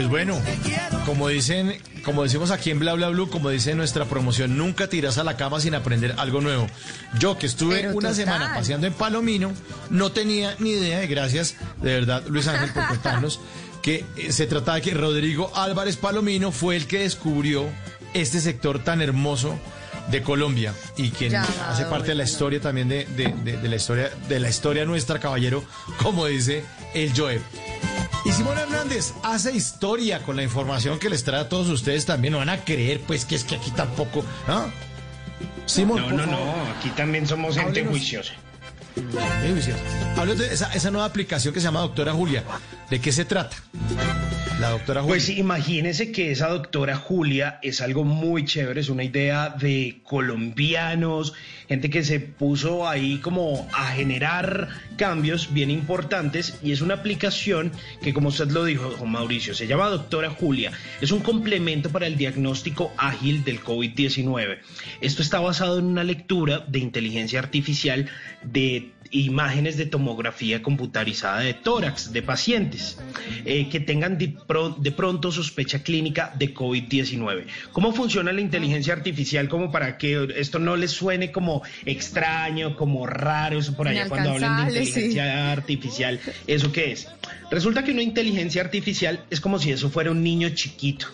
Pues bueno, como dicen, como decimos aquí en Bla Bla Blue, como dice nuestra promoción, nunca tiras a la cama sin aprender algo nuevo. Yo que estuve Pero una total. semana paseando en Palomino, no tenía ni idea, y gracias de verdad Luis Ángel por contarnos, que eh, se trataba de que Rodrigo Álvarez Palomino fue el que descubrió este sector tan hermoso de Colombia y quien hace parte de la historia también de, de- de- de la historia de la historia nuestra caballero como dice el Joe y Simón Hernández hace historia con la información que les trae a todos ustedes también no van a creer pues que es que aquí tampoco ¿ah? Simón No, no, no, aquí también somos gente Háblenos. juiciosa. Háblenos de esa, esa nueva aplicación que se llama Doctora Julia ¿de qué se trata? La doctora Julia Pues imagínese que esa doctora Julia es algo muy chévere, es una idea de colombianos, gente que se puso ahí como a generar cambios bien importantes y es una aplicación que como usted lo dijo, don Mauricio, se llama Doctora Julia. Es un complemento para el diagnóstico ágil del COVID-19. Esto está basado en una lectura de inteligencia artificial de imágenes de tomografía computarizada de tórax de pacientes eh, que tengan de, pro- de pronto sospecha clínica de COVID-19. ¿Cómo funciona la inteligencia artificial como para que esto no les suene como extraño, como raro, eso por allá cuando hablan de sí. inteligencia artificial? ¿Eso qué es? Resulta que una inteligencia artificial es como si eso fuera un niño chiquito.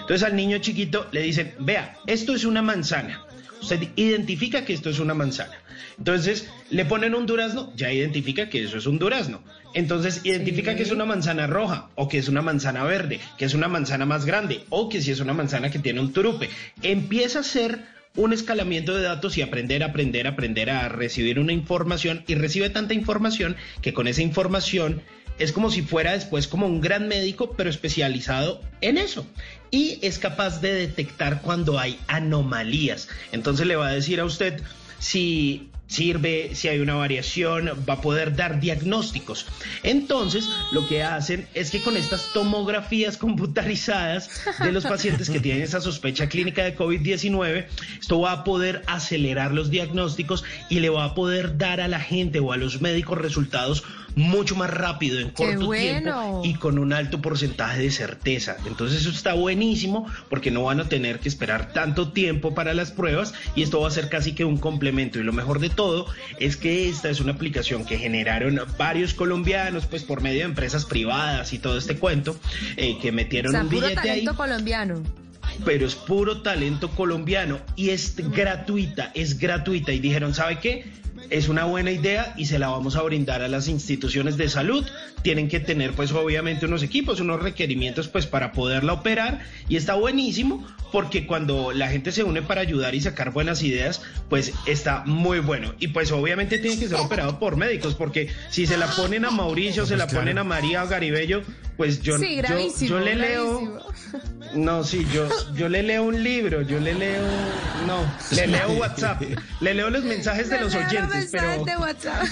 Entonces al niño chiquito le dicen, vea, esto es una manzana. Usted identifica que esto es una manzana. Entonces le ponen un durazno, ya identifica que eso es un durazno. Entonces identifica que es una manzana roja o que es una manzana verde, que es una manzana más grande o que si es una manzana que tiene un turupe. Empieza a hacer un escalamiento de datos y aprender, aprender, aprender a recibir una información y recibe tanta información que con esa información es como si fuera después como un gran médico, pero especializado en eso. Y es capaz de detectar cuando hay anomalías. Entonces le va a decir a usted si sirve, si hay una variación, va a poder dar diagnósticos. Entonces, lo que hacen es que con estas tomografías computarizadas de los pacientes que tienen esa sospecha clínica de COVID-19, esto va a poder acelerar los diagnósticos y le va a poder dar a la gente o a los médicos resultados mucho más rápido, en ¡Qué corto bueno! tiempo y con un alto porcentaje de certeza. Entonces eso está buenísimo porque no van a tener que esperar tanto tiempo para las pruebas y esto va a ser casi que un complemento. Y lo mejor de todo es que esta es una aplicación que generaron varios colombianos, pues por medio de empresas privadas y todo este cuento, eh, que O metieron sea, un puro billete ahí talento colombiano. pero es puro talento colombiano y es gratuita, es gratuita. Y dijeron, ¿sabe qué? Es una buena idea y se la vamos a brindar a las instituciones de salud. Tienen que tener pues obviamente unos equipos, unos requerimientos pues para poderla operar y está buenísimo porque cuando la gente se une para ayudar y sacar buenas ideas, pues está muy bueno. Y pues obviamente tiene que ser operado por médicos porque si se la ponen a Mauricio, se la claro. ponen a María Garibello, pues yo, Sí, yo, le leo... No, sí, yo, yo le leo un libro, yo le leo, no, le leo WhatsApp, le leo los mensajes de los oyentes, pero, mensajes de WhatsApp.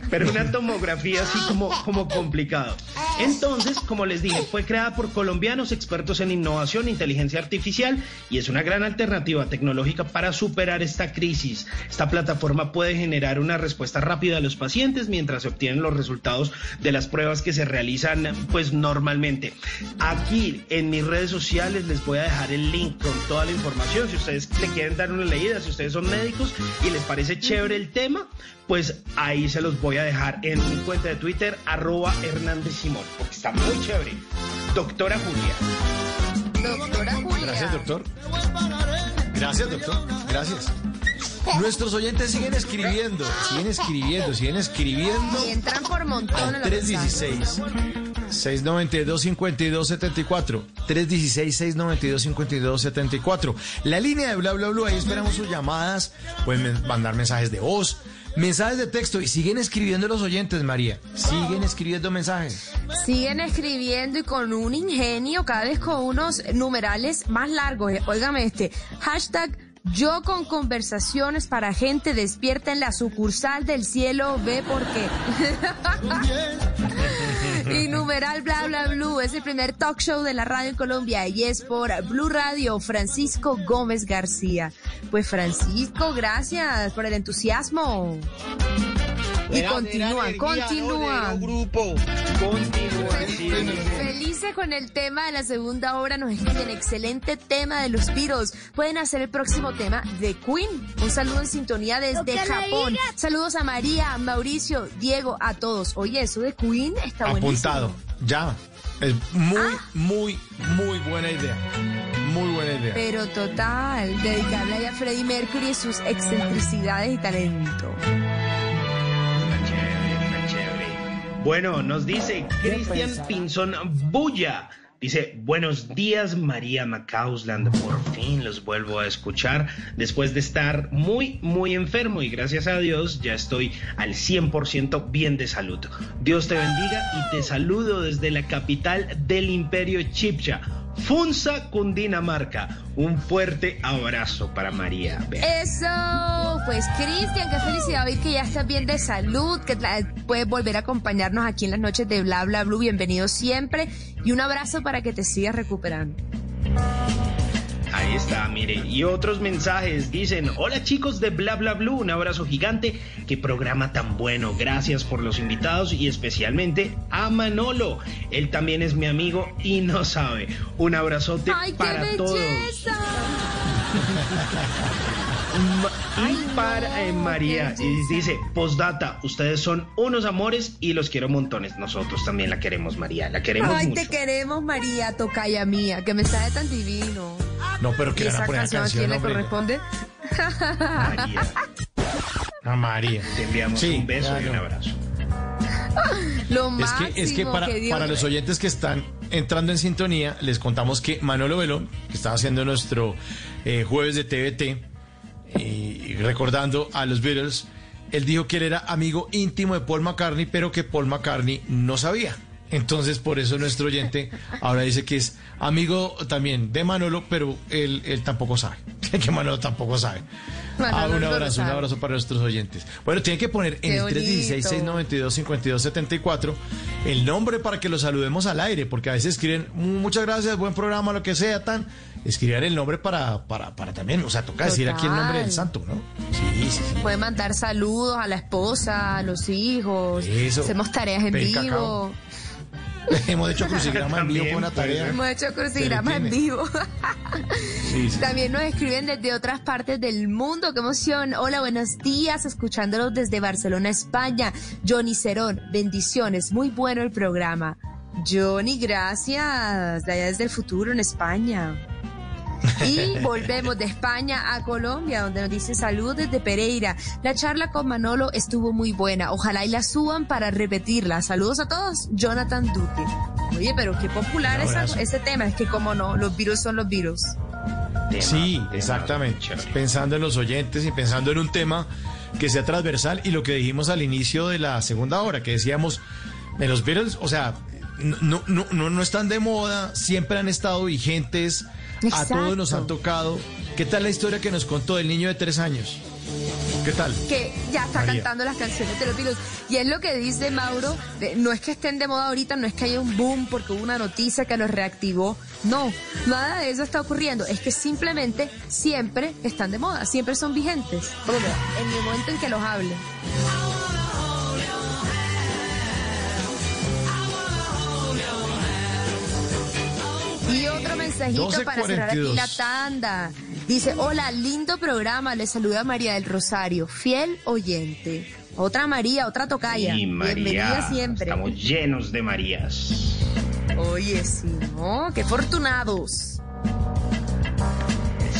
pero una tomografía así como, como complicado. Entonces, como les dije, fue creada por colombianos expertos en innovación e inteligencia artificial y es una gran alternativa tecnológica para superar esta crisis. Esta plataforma puede generar una respuesta rápida a los pacientes mientras se obtienen los resultados de las pruebas que se realizan pues normalmente. Aquí en mis redes sociales les voy a dejar el link con toda la información. Si ustedes le quieren dar una leída, si ustedes son médicos y les parece chévere el tema, pues ahí se los voy a dejar en mi cuenta de Twitter, arroba Hernández Simón, porque está muy chévere. Doctora Julia. Doctora Julia. Gracias, doctor. Gracias, doctor. Gracias. Nuestros oyentes siguen escribiendo, siguen escribiendo, siguen escribiendo Y entran por montón al en los mensajes. 316 692 5274 316 692 5274 La línea de bla bla bla, ahí esperamos sus llamadas, pueden mandar mensajes de voz, mensajes de texto y siguen escribiendo los oyentes, María. Siguen escribiendo mensajes. Siguen escribiendo y con un ingenio, cada vez con unos numerales más largos. Eh, Óigame este. Hashtag yo con conversaciones para gente despierta en la sucursal del cielo, ve por qué. y numeral bla bla blue es el primer talk show de la radio en Colombia y es por Blue Radio Francisco Gómez García. Pues Francisco, gracias por el entusiasmo. Y grupo. Continúan. sí, sí. Felices con el tema de la segunda hora, nos escriben excelente tema de los Beatles. Pueden hacer el próximo tema de Queen. Un saludo en sintonía desde Japón. Saludos a María, a Mauricio, Diego, a todos. Oye, eso de Queen está buenísimo. Apuntado. Ya. Es muy, muy, muy buena idea. Muy buena idea. Pero total, dedicarle a Freddie Mercury y sus excentricidades y talento. Bueno, nos dice Cristian Pinzón Bulla. Dice, buenos días María Macausland, por fin los vuelvo a escuchar después de estar muy, muy enfermo y gracias a Dios ya estoy al 100% bien de salud. Dios te bendiga y te saludo desde la capital del imperio Chipcha, Funza, Cundinamarca. Un fuerte abrazo para María. Eso, pues Cristian, qué felicidad oír que ya estás bien de salud, que puedes volver a acompañarnos aquí en las noches de Bla Bla Blue. Bienvenido siempre y un abrazo para que te sigas recuperando. Ahí está, mire. Y otros mensajes dicen, hola chicos de Bla Bla Blue, un abrazo gigante. Qué programa tan bueno. Gracias por los invitados y especialmente a Manolo. Él también es mi amigo y no sabe. Un abrazote ¡Ay, qué para todos. belleza! Ma- y para eh, María, y dice, postdata, ustedes son unos amores y los quiero montones. Nosotros también la queremos, María, la queremos Ay, mucho. te queremos, María, tocaya mía, que mensaje tan divino. No, pero que ¿Y le van a esa poner canción a canción, quién le corresponde? A María. Te enviamos Sí, un beso y un abrazo. Lo Es máximo que, es que para, para los oyentes que están entrando en sintonía, les contamos que Manolo Velón, que estaba haciendo nuestro eh, jueves de TVT, y recordando a los Beatles, él dijo que él era amigo íntimo de Paul McCartney, pero que Paul McCartney no sabía. Entonces, por eso nuestro oyente ahora dice que es amigo también de Manolo, pero él, él tampoco sabe. Que Manolo tampoco sabe. Manolo Ah, un no lo abrazo, un abrazo para nuestros oyentes. Bueno, tienen que poner en el bonito. 316-692-5274 el nombre para que lo saludemos al aire, porque a veces escriben muchas gracias, buen programa, lo que sea, tan. Escribir el nombre para, para, para también, o sea, toca decir aquí el nombre del santo, ¿no? Sí, sí, sí. Puede mandar saludos a la esposa, a los hijos. Eso. Hacemos tareas en Pedir vivo. cacao. Hemos hecho crucigrama en vivo una tarea. Hemos hecho crucigramas en vivo. Sí, sí. También nos escriben desde otras partes del mundo. ¡Qué emoción! Hola, buenos días. Escuchándolos desde Barcelona, España. Johnny Cerón, bendiciones. Muy bueno el programa. Johnny, gracias. De allá desde el futuro en España. Y volvemos de España a Colombia, donde nos dice salud desde Pereira. La charla con Manolo estuvo muy buena. Ojalá y la suban para repetirla. Saludos a todos, Jonathan Duque. Oye, pero qué popular abrazo. ese tema. Es que como no, los virus son los virus. Sí, exactamente. Pensando en los oyentes y pensando en un tema que sea transversal y lo que dijimos al inicio de la segunda hora, que decíamos, en los Beatles, o sea, no, no, no, no están de moda, siempre han estado vigentes, a todos nos han tocado. ¿Qué tal la historia que nos contó del niño de tres años? ¿Qué tal? que ya está María. cantando las canciones de los virus. Y es lo que dice Mauro, de- no es que estén de moda ahorita, no es que haya un boom porque hubo una noticia que los reactivó. No, nada de eso está ocurriendo. Es que simplemente siempre están de moda, siempre son vigentes. En el momento en que los hablen. Y otro mensajito para cerrar aquí 12:42. la tanda. Dice, hola, lindo programa, le saluda María del Rosario, fiel oyente. Otra María, otra tocaya. María, Bienvenida siempre. estamos llenos de Marías. Oye, sí, ¿no? Qué afortunados.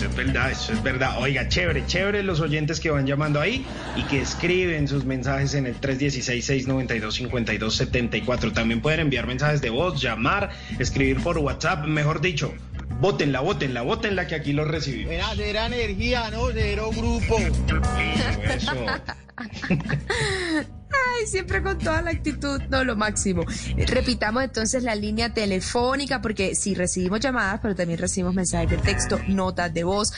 Es verdad, eso es verdad. Oiga, chévere, chévere los oyentes que van llamando ahí y que escriben sus mensajes en el 316-692-5274. También pueden enviar mensajes de voz, llamar, escribir por WhatsApp, mejor dicho. Bótenla, bótenla, bótenla que aquí los recibimos. Era cero energía, no cero grupo. Eso. Ay, siempre con toda la actitud, no, lo máximo. Eh, Repitamos entonces la línea telefónica, porque sí recibimos llamadas, pero también recibimos mensajes de texto, notas de voz.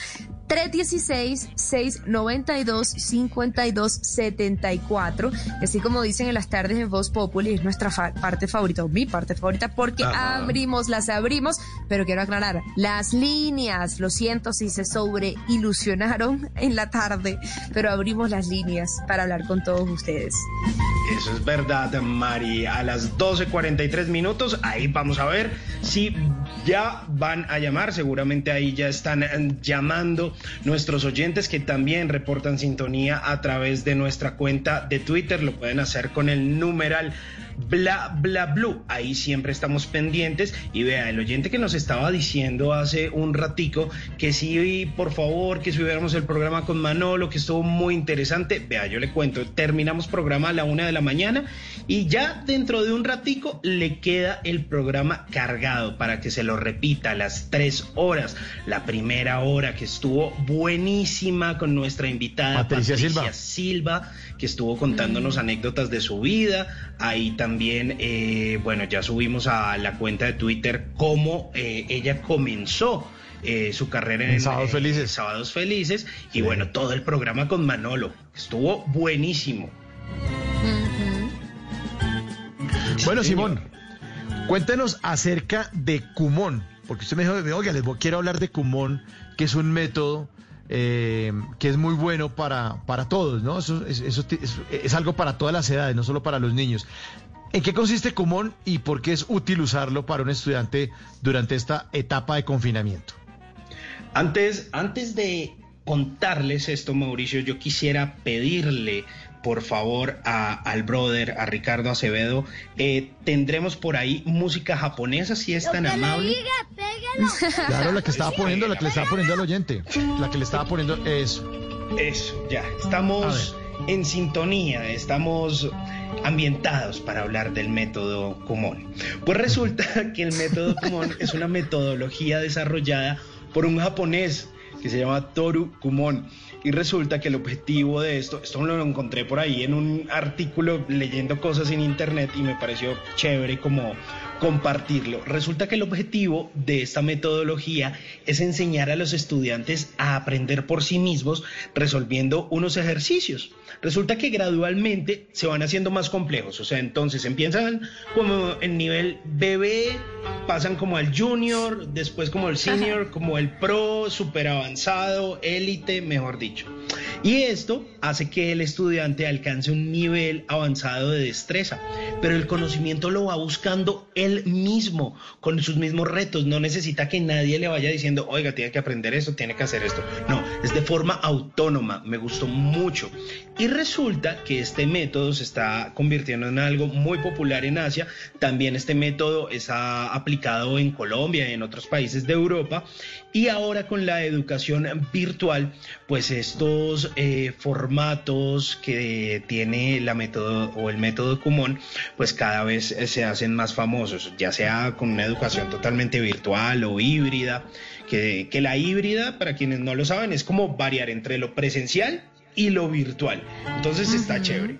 316-692-5274. Y Así como dicen en las tardes en Voz Populi, es nuestra fa- parte favorita, o mi parte favorita, porque Ajá. abrimos, las abrimos, pero quiero aclarar, las líneas, lo siento si se sobre ilusionaron en la tarde, pero abrimos las líneas para hablar con todos ustedes. Eso es verdad, Mari. A las 12.43 minutos, ahí vamos a ver si ya van a llamar. Seguramente ahí ya están eh, llamando nuestros oyentes que también reportan sintonía a través de nuestra cuenta de Twitter. Lo pueden hacer con el numeral bla bla blue. Ahí siempre estamos pendientes. Y vea, el oyente que nos estaba diciendo hace un ratico que sí, por favor, que subiéramos el programa con Manolo, que estuvo muy interesante. Vea, yo le cuento, terminamos programa a la una de la mañana y ya dentro de un ratico le queda el programa cargado para que se lo repita las tres horas. La primera hora que estuvo buenísima con nuestra invitada Patricia Silva. Silva, que estuvo contándonos anécdotas de su vida. Ahí también, eh, bueno, ya subimos a la cuenta de Twitter cómo eh, ella comenzó. eh, su carrera en, En Sábados eh, Felices. Sábados Felices y bueno, todo el programa con Manolo. Estuvo buenísimo. Bueno, Simón, cuéntenos acerca de Cumón, porque usted me dijo, oiga, les voy- quiero hablar de Cumón, que es un método eh, que es muy bueno para, para todos, ¿no? Eso, es, es- algo para todas las edades, no solo para los niños. ¿En qué consiste Cumón y por qué es útil usarlo para un estudiante durante esta etapa de confinamiento? Antes, antes de contarles esto, Mauricio, yo quisiera pedirle, por favor, a- al brother, a Ricardo Acevedo, eh, tendremos por ahí música japonesa, si es tan amable. Claro, la que estaba poniendo, la que le estaba poniendo al oyente, la que le estaba poniendo eso. Eso, ya. Estamos en sintonía, estamos ambientados para hablar del método Kumon. Pues resulta que el método Kumon es una metodología desarrollada por un japonés que se llama Toru Kumon. Y resulta que el objetivo de esto, esto lo encontré por ahí en un artículo leyendo cosas en internet y me pareció chévere como compartirlo. Resulta que el objetivo de esta metodología es enseñar a los estudiantes a aprender por sí mismos resolviendo unos ejercicios. Resulta que gradualmente se van haciendo más complejos, o sea, entonces empiezan como en nivel bebé, pasan como al junior, después como el senior, como el pro, super avanzado, élite, mejor dicho. Y esto hace que el estudiante alcance un nivel avanzado de destreza, pero el conocimiento lo va buscando él mismo, con sus mismos retos. No necesita que nadie le vaya diciendo, oiga, tiene que aprender esto, tiene que hacer esto. No, Es de forma autónoma, me gustó mucho. Y resulta que este método se está convirtiendo en algo muy popular en Asia. También este método está aplicado en Colombia y en otros países de Europa. Y ahora con la educación virtual, pues estos eh, formatos que tiene la método o el método Kumon, pues cada vez eh, se hacen más famosos, ya sea con una educación totalmente virtual o híbrida, que, que la híbrida, para quienes no lo saben, es como variar entre lo presencial y lo virtual. Entonces está chévere.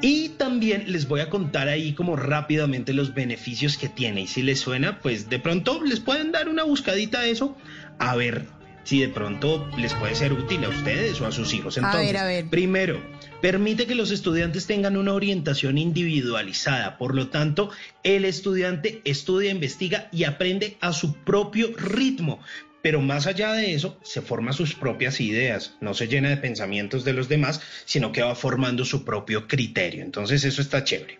Y también les voy a contar ahí como rápidamente los beneficios que tiene. Y si les suena, pues de pronto les pueden dar una buscadita a eso, a ver si de pronto les puede ser útil a ustedes o a sus hijos. A Entonces, ver, a ver. primero, permite que los estudiantes tengan una orientación individualizada. Por lo tanto, el estudiante estudia, investiga y aprende a su propio ritmo. Pero más allá de eso, se forma sus propias ideas, no se llena de pensamientos de los demás, sino que va formando su propio criterio. Entonces eso está chévere.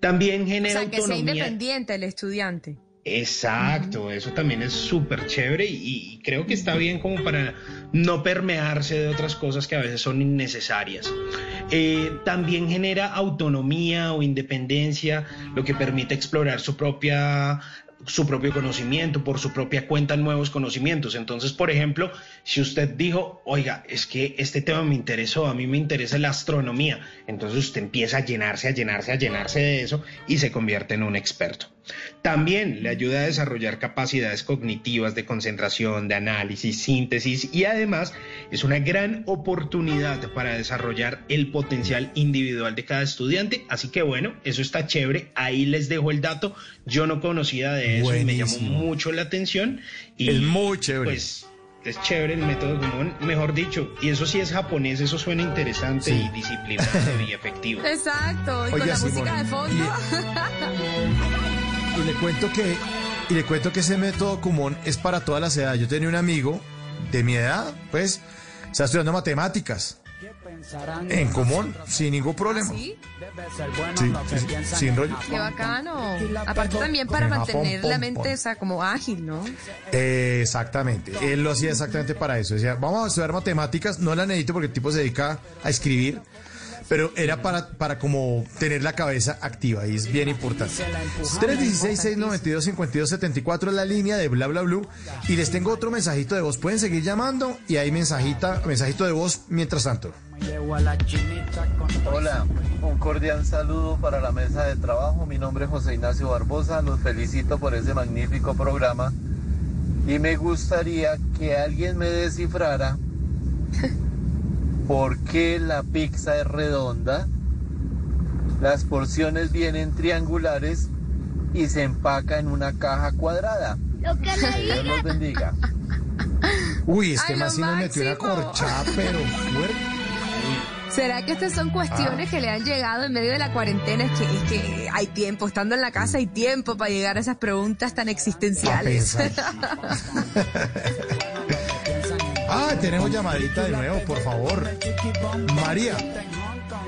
También O genera sea, que sea autonomía. independiente el estudiante. Exacto, eso también es súper chévere y, y creo que está bien como para no permearse de otras cosas que a veces son innecesarias. Eh, también genera autonomía o independencia, lo que permite explorar su propia su propio conocimiento, por su propia cuenta nuevos conocimientos. Entonces, por ejemplo, si usted dijo, oiga, es que este tema me interesó, a mí me interesa la astronomía, entonces usted empieza a llenarse, a llenarse, a llenarse de eso y se convierte en un experto. También le ayuda a desarrollar capacidades cognitivas de concentración, de análisis, síntesis y además es una gran oportunidad para desarrollar el potencial individual de cada estudiante. Así que bueno, eso está chévere. Ahí les dejo el dato. Yo no conocía de eso y me llamó mucho la atención. Y, Es muy chévere. Pues es chévere el método común, mejor dicho. Y eso sí es japonés, eso suena interesante y disciplinado y efectivo. Exacto, y con la Simón, música de fondo. Y le cuento que y le cuento que ese método común es para todas las edades. Yo tenía un amigo de mi edad, pues, está estudiando matemáticas. En común, sin ningún problema. ¿Sí? Sí, sí, sí, sin rollo. Qué bacano. Aparte también para mantener la mente, sea, como ágil, ¿no? Eh, exactamente. Él lo hacía exactamente para eso. Decía, vamos a estudiar matemáticas. No la necesito porque el tipo se dedica a escribir. Pero era para, para como tener la cabeza activa y es bien importante. 316-692-5274 es la línea de bla bla blue. Y les tengo otro mensajito de voz. Pueden seguir llamando y hay mensajita, mensajito de voz mientras tanto. Hola, un cordial saludo para la mesa de trabajo. Mi nombre es José Ignacio Barbosa. Los felicito por ese magnífico programa. Y me gustaría que alguien me descifrara por qué la pizza es redonda, las porciones vienen triangulares y se empaca en una caja cuadrada. Lo que Dios los bendiga. Uy, este más nos metió una corchada, pero fuerte. ¿Será que estas son cuestiones que le han llegado en medio de la cuarentena? Es que, es que hay tiempo, estando en la casa hay tiempo para llegar a esas preguntas tan existenciales. Ah, tenemos llamadita de nuevo, por favor. María.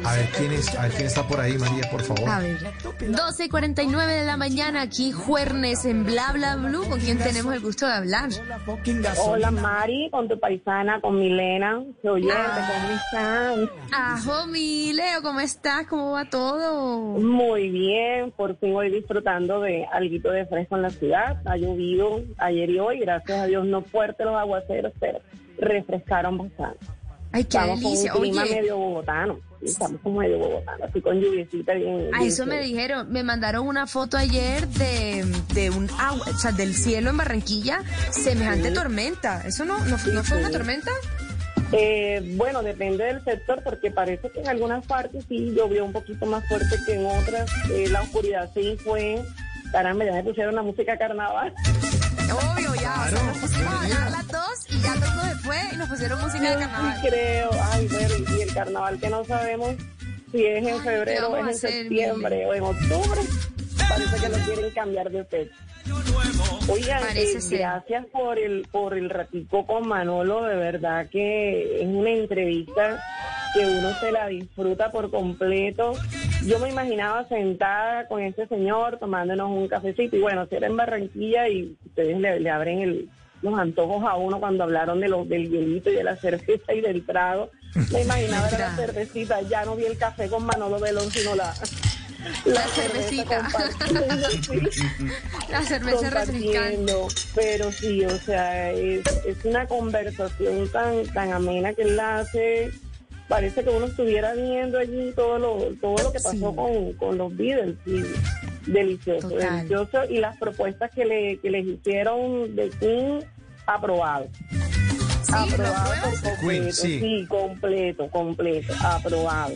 A ver quién es, a ver quién está por ahí, María, por favor. A ver, 12 y 49 de la mañana, aquí Juernes en Bla Bla Blue, con quien tenemos el gusto de hablar. Hola Mari, con tu paisana, con Milena. Se oye, ¿cómo están? Ajo, ¿cómo estás? ¿Cómo va todo? Muy bien, por fin hoy disfrutando de algo de fresco en la ciudad. Ha llovido ayer y hoy, gracias a Dios no fuerte los aguaceros, pero refrescaron bastante. Ay, qué estamos delicia. Con un clima Oye. medio bogotano, sí, estamos como medio bogotano, así con lluviecita bien. A bien eso me dijeron, me mandaron una foto ayer de, de un agua, o sea, del cielo en Barranquilla, semejante Sí. tormenta. ¿Eso no, no, no fue una tormenta? Eh, bueno, depende del sector, porque parece que en algunas partes sí llovió un poquito más fuerte que en otras. Eh, la oscuridad sí fue. Caramba, ya me pusieron la música carnaval. Obvio, ya. o sea, nos pusimos a hablar las dos y ya todo se fue y nos pusieron música de carnaval. sí creo. Ay, pero y el carnaval que no sabemos si es en febrero, vamos a es en hacer, septiembre o en octubre. Parece que lo quieren cambiar de fecha. Oigan, eh, gracias por el por el ratico con Manolo, de verdad que es una entrevista que uno se la disfruta por completo. Yo me imaginaba sentada con este señor tomándonos un cafecito y bueno, si era en Barranquilla y ustedes le, le abren el los antojos a uno cuando hablaron de los del hielito y de la cerveza y del trago. Me imaginaba era la cervecita, ya no vi el café con Manolo Velón, sino la, La cervecita. compartiendo, sí. La cerveza refrescante. Compartiendo. Pero sí, o sea, es, es una conversación tan, tan amena que él la hace. Parece que uno estuviera viendo allí todo lo, todo lo que pasó con, con los Beatles. y delicioso, Total. delicioso. Y las propuestas que, le, que les hicieron de King, aprobado. aprobado por completo. Queen, sí. sí, completo, completo, aprobado.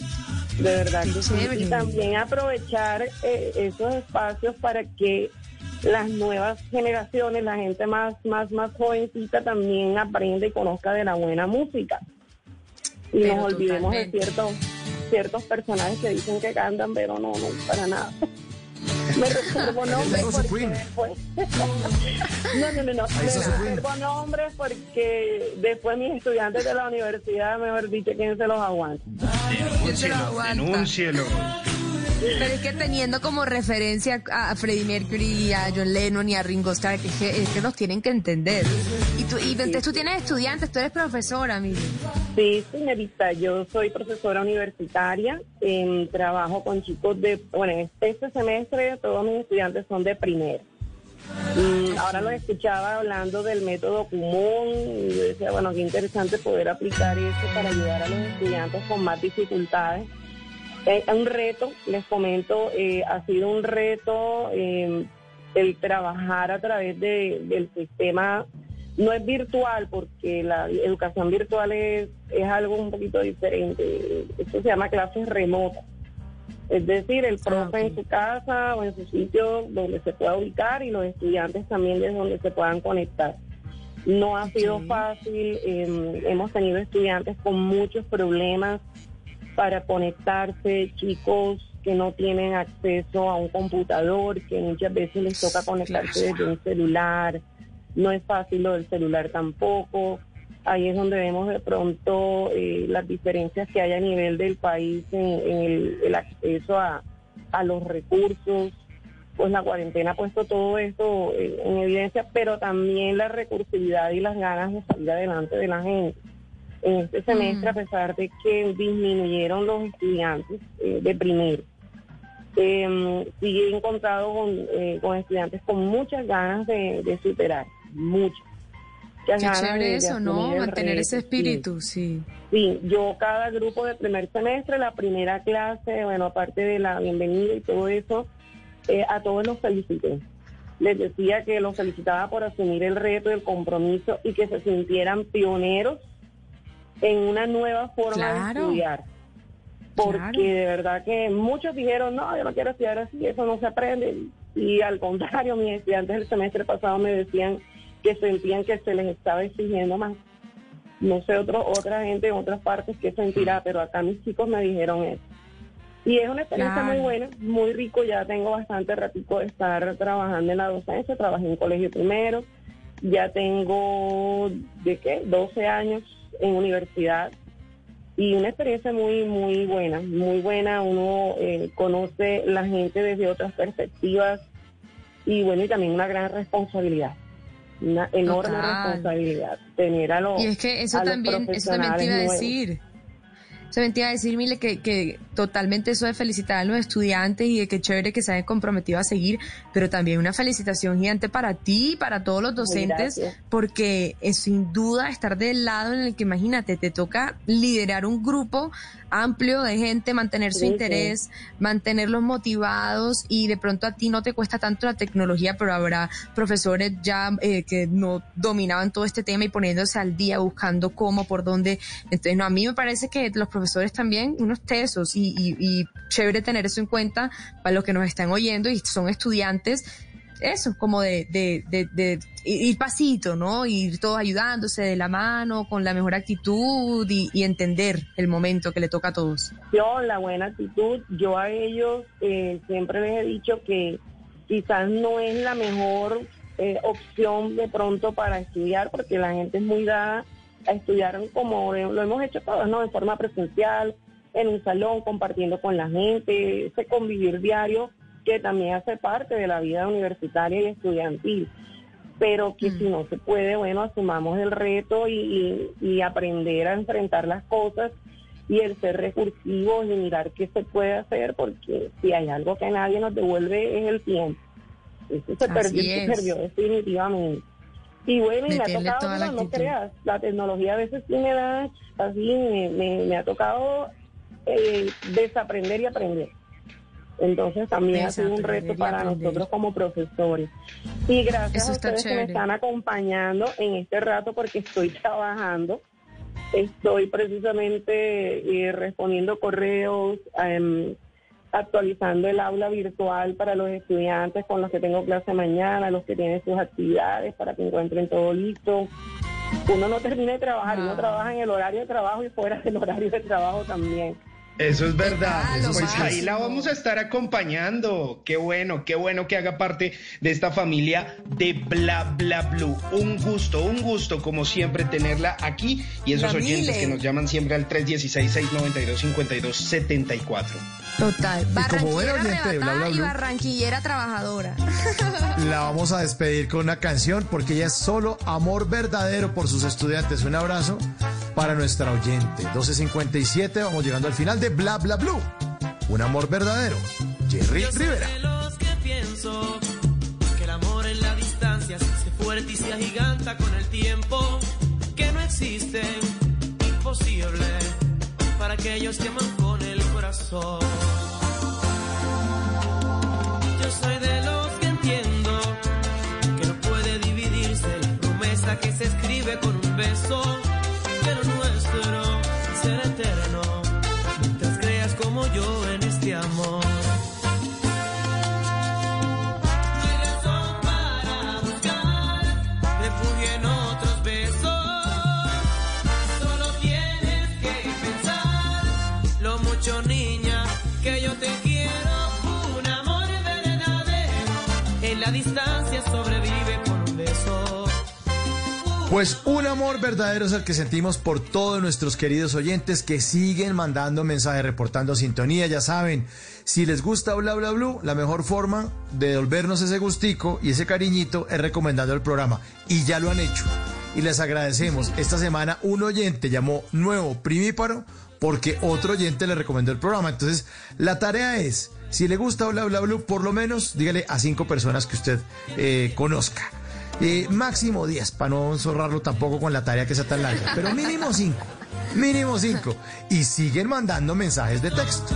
De verdad que sí. Y también aprovechar eh, esos espacios para que las nuevas generaciones, la gente más, más, más jovencita también aprenda y conozca de la buena música. Y Pero nos olvidemos de ciertos, ciertos personajes que dicen que cantan, pero no, no, para nada. Me reservo nombres porque después... No, no, no, no. Me reservo nombres porque después mis estudiantes de la universidad, mejor dicho, ¿quién se los aguanta? ¿Quién se lo aguanta? Denúncielo. Pero es que teniendo como referencia a Freddie Mercury, a John Lennon y a Ringo Starr, que es que, es que nos tienen que entender. Y tú, y entonces tú tienes estudiantes, tú eres profesora, Mili. Sí, señorita, yo soy profesora universitaria, em, trabajo con chicos de, bueno, este semestre todos mis estudiantes son de primero. Mm, ahora los escuchaba hablando del método común y yo decía, bueno, qué interesante poder aplicar eso para ayudar a los estudiantes con más dificultades. Es un reto, les comento, eh, ha sido un reto eh, el trabajar a través de- del sistema, no es virtual porque la educación virtual es, es algo un poquito diferente, esto se llama clases remotas. Es decir, el profe en su casa o en su sitio donde se pueda ubicar y los estudiantes también desde donde se puedan conectar. No ha sido fácil, eh, hemos tenido estudiantes con muchos problemas para conectarse, chicos que no tienen acceso a un computador, que muchas veces les toca conectarse desde un celular, no es fácil lo del celular tampoco. Ahí es donde vemos de pronto eh, las diferencias que hay a nivel del país en, en el, el acceso a, a los recursos. Pues la cuarentena ha puesto todo esto eh, en evidencia, pero también la recursividad y las ganas de salir adelante de la gente. En este semestre, a pesar de que disminuyeron los estudiantes eh, de primero, eh, sí he encontrado con, eh, con estudiantes con muchas ganas de, de superar, muchas. Qué de- chévere de eso, ¿no? Mantener reto, ese sí. espíritu, sí. Sí, yo cada grupo de primer semestre, la primera clase, bueno, aparte de la bienvenida y todo eso, eh, a todos los felicité. Les decía que los felicitaba por asumir el reto, el compromiso y que se sintieran pioneros en una nueva forma Claro. de estudiar. Porque Claro. de verdad que muchos dijeron, no, yo no quiero estudiar así, eso no se aprende. Y al contrario, mis estudiantes del semestre pasado me decían que sentían que se les estaba exigiendo más. No sé, otro, otra gente en otras partes que sentirá, pero acá mis chicos me dijeron eso. Y es una experiencia Claro. muy buena, muy rico. Ya tengo bastante ratico de estar trabajando en la docencia. Trabajé en colegio primero. Ya tengo, ¿de qué? 12 años en universidad. Y una experiencia muy, muy buena, muy buena. Uno eh, conoce la gente desde otras perspectivas. Y bueno, y también una gran responsabilidad. Una enorme Total. responsabilidad. Tener a los Y es que eso también, eso también te iba a nuevos. Te iba a decir, Mile, que, que totalmente eso de felicitar a los estudiantes y de que chévere que se hayan comprometido a seguir, pero también una felicitación gigante para ti y para todos los docentes, porque es sin duda estar del lado en el que, imagínate, te toca liderar un grupo amplio de gente, mantener su Sí, sí. interés, mantenerlos motivados y de pronto a ti no te cuesta tanto la tecnología, pero habrá profesores ya eh, que no dominaban todo este tema y poniéndose al día, buscando cómo, por dónde. Entonces, no, a mí me parece que los profesores también, unos tesos y, y, y chévere tener eso en cuenta para los que nos están oyendo y son estudiantes. Eso, como de, de, de, de ir pasito, ¿no? Ir todos ayudándose de la mano, con la mejor actitud y, y entender el momento que le toca a todos. Yo, la buena actitud, yo a ellos eh, siempre les he dicho que quizás no es la mejor eh, opción de pronto para estudiar, porque la gente es muy dada a estudiar como lo hemos hecho todos, ¿no? En forma presencial, en un salón, compartiendo con la gente, ese convivir diario que también hace parte de la vida universitaria y estudiantil. pero que si no se puede, bueno, asumamos el reto y, y- y aprender a enfrentar las cosas y el ser recursivos y mirar qué se puede hacer, porque si hay algo que nadie nos devuelve es el tiempo. Eso se Así perdió, se perdió definitivamente. Y bueno, y me ha tocado, no, creas, la tecnología a veces sí me da, así me, me, me ha tocado eh, desaprender y aprender. Entonces también ha sido un reto para nosotros como profesores. Y gracias a ustedes que me están acompañando en este rato porque estoy trabajando. Estoy precisamente eh, respondiendo correos, em, actualizando el aula virtual para los estudiantes con los que tengo clase mañana, los que tienen sus actividades para que encuentren todo listo. Uno no termina de trabajar, uno trabaja en el horario de trabajo y fuera del horario de trabajo también. Eso es verdad. Pues máximo. ahí la vamos a estar acompañando. Qué bueno, qué bueno que haga parte de esta familia de Bla Bla Blue. Un gusto, un gusto como siempre tenerla aquí y esos Ramile. oyentes que nos llaman siempre al 316-692-5274. Total. Barranquillera oyente de Bla, Bla, arrebatada y barranquillera trabajadora. La vamos a despedir con una canción porque ella es solo amor verdadero por sus estudiantes. Un abrazo para nuestra oyente. 12.57, vamos llegando al final de Bla Bla Blue. Un amor verdadero. Jerry Yo Rivera. de los que pienso que el amor en la distancia se hace fuerte y se agiganta con el tiempo, que no existe imposible para aquellos que aman con el corazón. Yo soy de los que entiendo que no puede dividirse la promesa que se escribe con un beso, Pues un amor verdadero es el que sentimos por todos nuestros queridos oyentes que siguen mandando mensajes, reportando sintonía. Ya saben, si les gusta Bla Bla Blue, la mejor forma de devolvernos ese gustico y ese cariñito es recomendando el programa. Y ya lo han hecho. Y les agradecemos. Esta semana un oyente llamó nuevo primíparo porque otro oyente le recomendó el programa. Entonces, la tarea es, si le gusta Bla Bla Blue, por lo menos dígale a cinco personas que usted eh, conozca. Eh, máximo 10, para no enzorrarlo tampoco con la tarea que sea tan larga, pero mínimo 5, mínimo 5. Y siguen mandando mensajes de texto.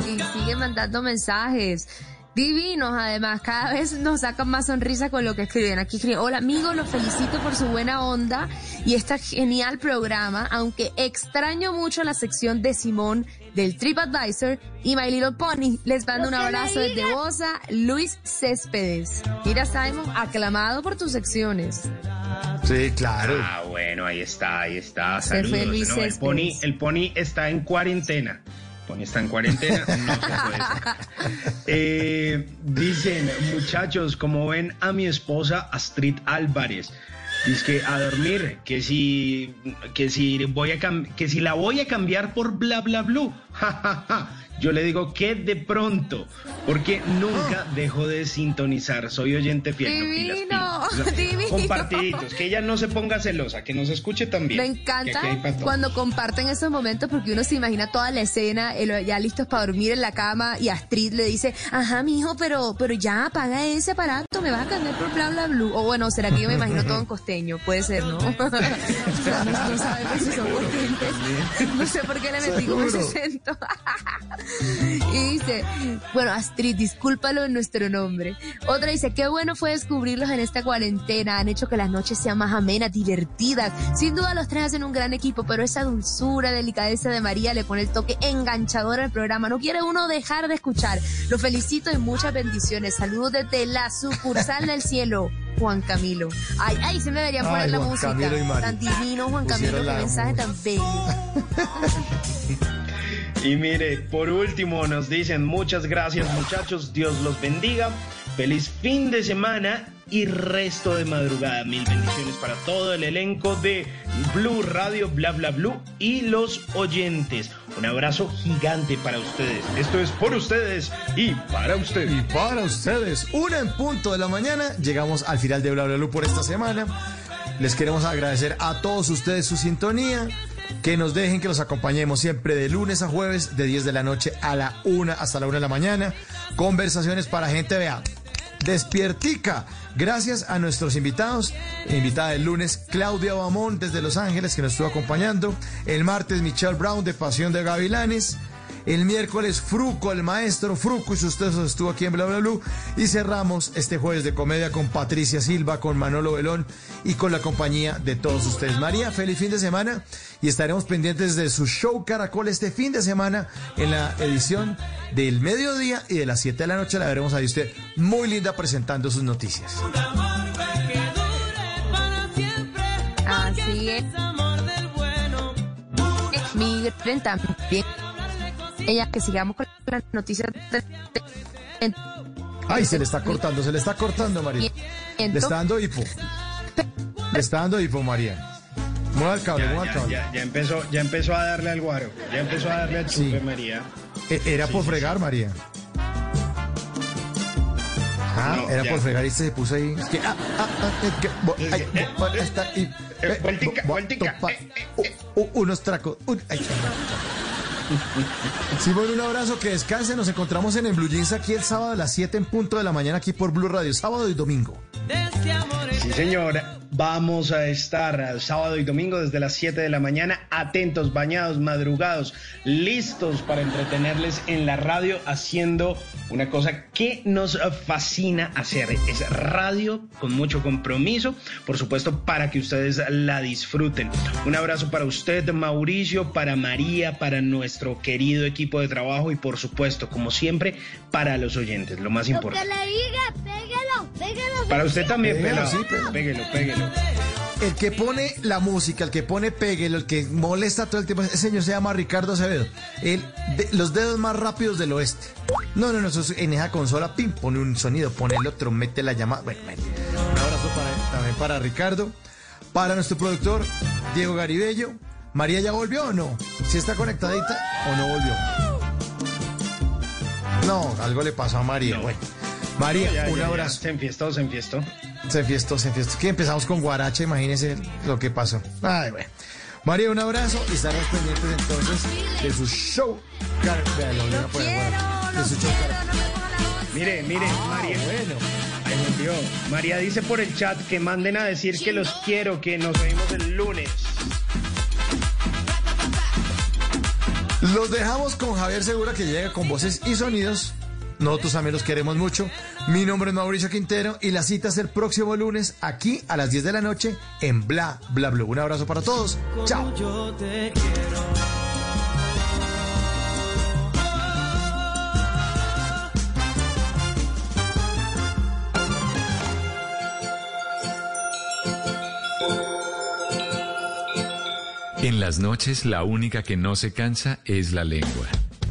Y sigue mandando mensajes. Divinos, además, cada vez nos sacan más sonrisa con lo que escriben. Aquí escriben, hola amigos, los felicito por su buena onda y este genial programa, aunque extraño mucho la sección de Simón del TripAdvisor y My Little Pony. Les mando un abrazo desde Bosa, Luis Céspedes. Mira, Simon, aclamado por tus secciones. Sí, claro. Ah, bueno, ahí está, ahí está. Se fue Saludos. Luis No, el Céspedes. pony, el pony está en cuarentena. El pony está en cuarentena, no se puede sacar. Eh, dicen, muchachos, como ven a mi esposa Astrid Álvarez. Dice que a dormir, que si, que si voy a que si la voy a cambiar por bla bla blue. Ja, ja, ja. Yo le digo que de pronto, porque nunca dejo de sintonizar. Soy oyente fiel. no, pilas, Divino, pilas. O sea, divino. Compartiditos, que ella no se ponga celosa, que nos escuche también. Me encanta cuando comparten esos momentos porque uno se imagina toda la escena, ya listos para dormir en la cama y Astrid le dice, ajá, mijo, pero, pero ya apaga ese aparato, me vas a cambiar por bla bla blue. O bueno, será que yo me imagino todo en costeño, puede ser, ¿no? no, no sabemos si son. No sé por qué le metí como ese acento. y dice, bueno, Astrid, discúlpalo en nuestro nombre. Otra dice, qué bueno fue descubrirlos en esta cuarentena, han hecho que las noches sean más amenas, divertidas. Sin duda los tres hacen un gran equipo, pero esa dulzura, delicadeza de María le pone el toque enganchador al programa. No quiere uno dejar de escuchar. Lo felicito y muchas bendiciones. Saludos desde la sucursal del cielo. Juan Camilo. Ay, ay, se me debería Ay, poner la Juan música. Tan divino, Juan Pusieron Camilo, qué mensaje tan bello. Y mire, por último nos dicen muchas gracias muchachos, Dios los bendiga. Feliz fin de semana y resto de madrugada. Mil bendiciones para todo el elenco de Blue Radio, Bla Bla Blue y los oyentes. Un abrazo gigante para ustedes. Esto es por ustedes y para ustedes. Y para ustedes, una en punto de la mañana, llegamos al final de Bla Bla Blue por esta semana. Les queremos agradecer a todos ustedes su sintonía. Que nos dejen que los acompañemos siempre de lunes a jueves, de 10 de la noche a la 1 hasta la 1 de la mañana. Conversaciones para gente, vea, despiertica. Gracias a nuestros invitados. Invitada el lunes, Claudia Bamón desde Los Ángeles, que nos estuvo acompañando. El martes, Michelle Brown de Pasión de Gavilanes. El miércoles, Fruco, el maestro Fruco y sus tesos estuvo aquí en Bla Bla Blue. Y cerramos este jueves de comedia con Patricia Silva, con Manolo Belón y con la compañía de todos ustedes. María, feliz fin de semana y estaremos pendientes de su show Caracol este fin de semana en la edición del mediodía y de las 7 de la noche. La veremos ahí usted muy linda presentando sus noticias. Así es. Migren también. Ella, que sigamos con las noticias. Ay, se le está cortando, se le está cortando, María. Le está dando hipo. Le está dando hipo, María. Mueva el cable, Ya, mueva el cable. ya, ya empezó, ya empezó a darle al guaro. Ya empezó a darle al Sí. chupe, María. Eh, Era Sí, por sí, fregar, María. Ah, No, era ya. por fregar y se puso ahí. Es que, ah, ah, ah, es que, bo- ay, bo- está ahí. Eh, vueltica, bo- vueltica. topa- u- u- unos tracos. un- ay. Simón, un abrazo, que descanse. Nos encontramos en el Blue Jeans aquí el sábado a las 7 en punto de la mañana aquí por Blue Radio, sábado y domingo. Sí, señor. Vamos a estar sábado y domingo desde las 7 de la mañana, atentos, bañados, madrugados, listos para entretenerles en la radio, haciendo una cosa que nos fascina hacer. Es radio con mucho compromiso, por supuesto, para que ustedes la disfruten. Un abrazo para usted, Mauricio, para María, para nuestro querido equipo de trabajo y, por supuesto, como siempre, para los oyentes, lo más importante. le diga, pégalo, pégalo. Para usted también, Pégalo, sí, pégalo. Péguelo, péguelo. El que pone la música, el que pone péguelo, el que molesta todo el tiempo, ese señor se llama Ricardo Acevedo. El de- los dedos más rápidos del oeste. No, no, no, eso es en esa consola, pim, pone un sonido, pone el otro, mete la llamada. Bueno, bueno. un abrazo para, también para Ricardo, para nuestro productor, Diego Garibello. ¿María ya volvió o no? ¿Si está conectadita o no volvió? No, algo le pasó a María. Bueno, María, Ya, ya, un ya. abrazo. Se enfiestó, se enfiestó. Se enfiestó, se enfiestó. Que empezamos con Guaracha, imagínense lo que pasó. Ay, bueno. María, un abrazo y estaremos pendientes entonces de su show. Car- Vea, lo volvieron a poner, bueno, de su show Car- Mire, mire, Ah, María. Ahí volvió. María dice por el chat que manden a decir que los quiero, que nos vemos el lunes. Los dejamos con Javier Segura que llega con voces y sonidos. Nosotros también los queremos mucho. Mi nombre es Mauricio Quintero y la cita es el próximo lunes aquí a las 10 de la noche en Bla Bla Blue. Un abrazo para todos. Chao. En las noches la única que no se cansa es la lengua.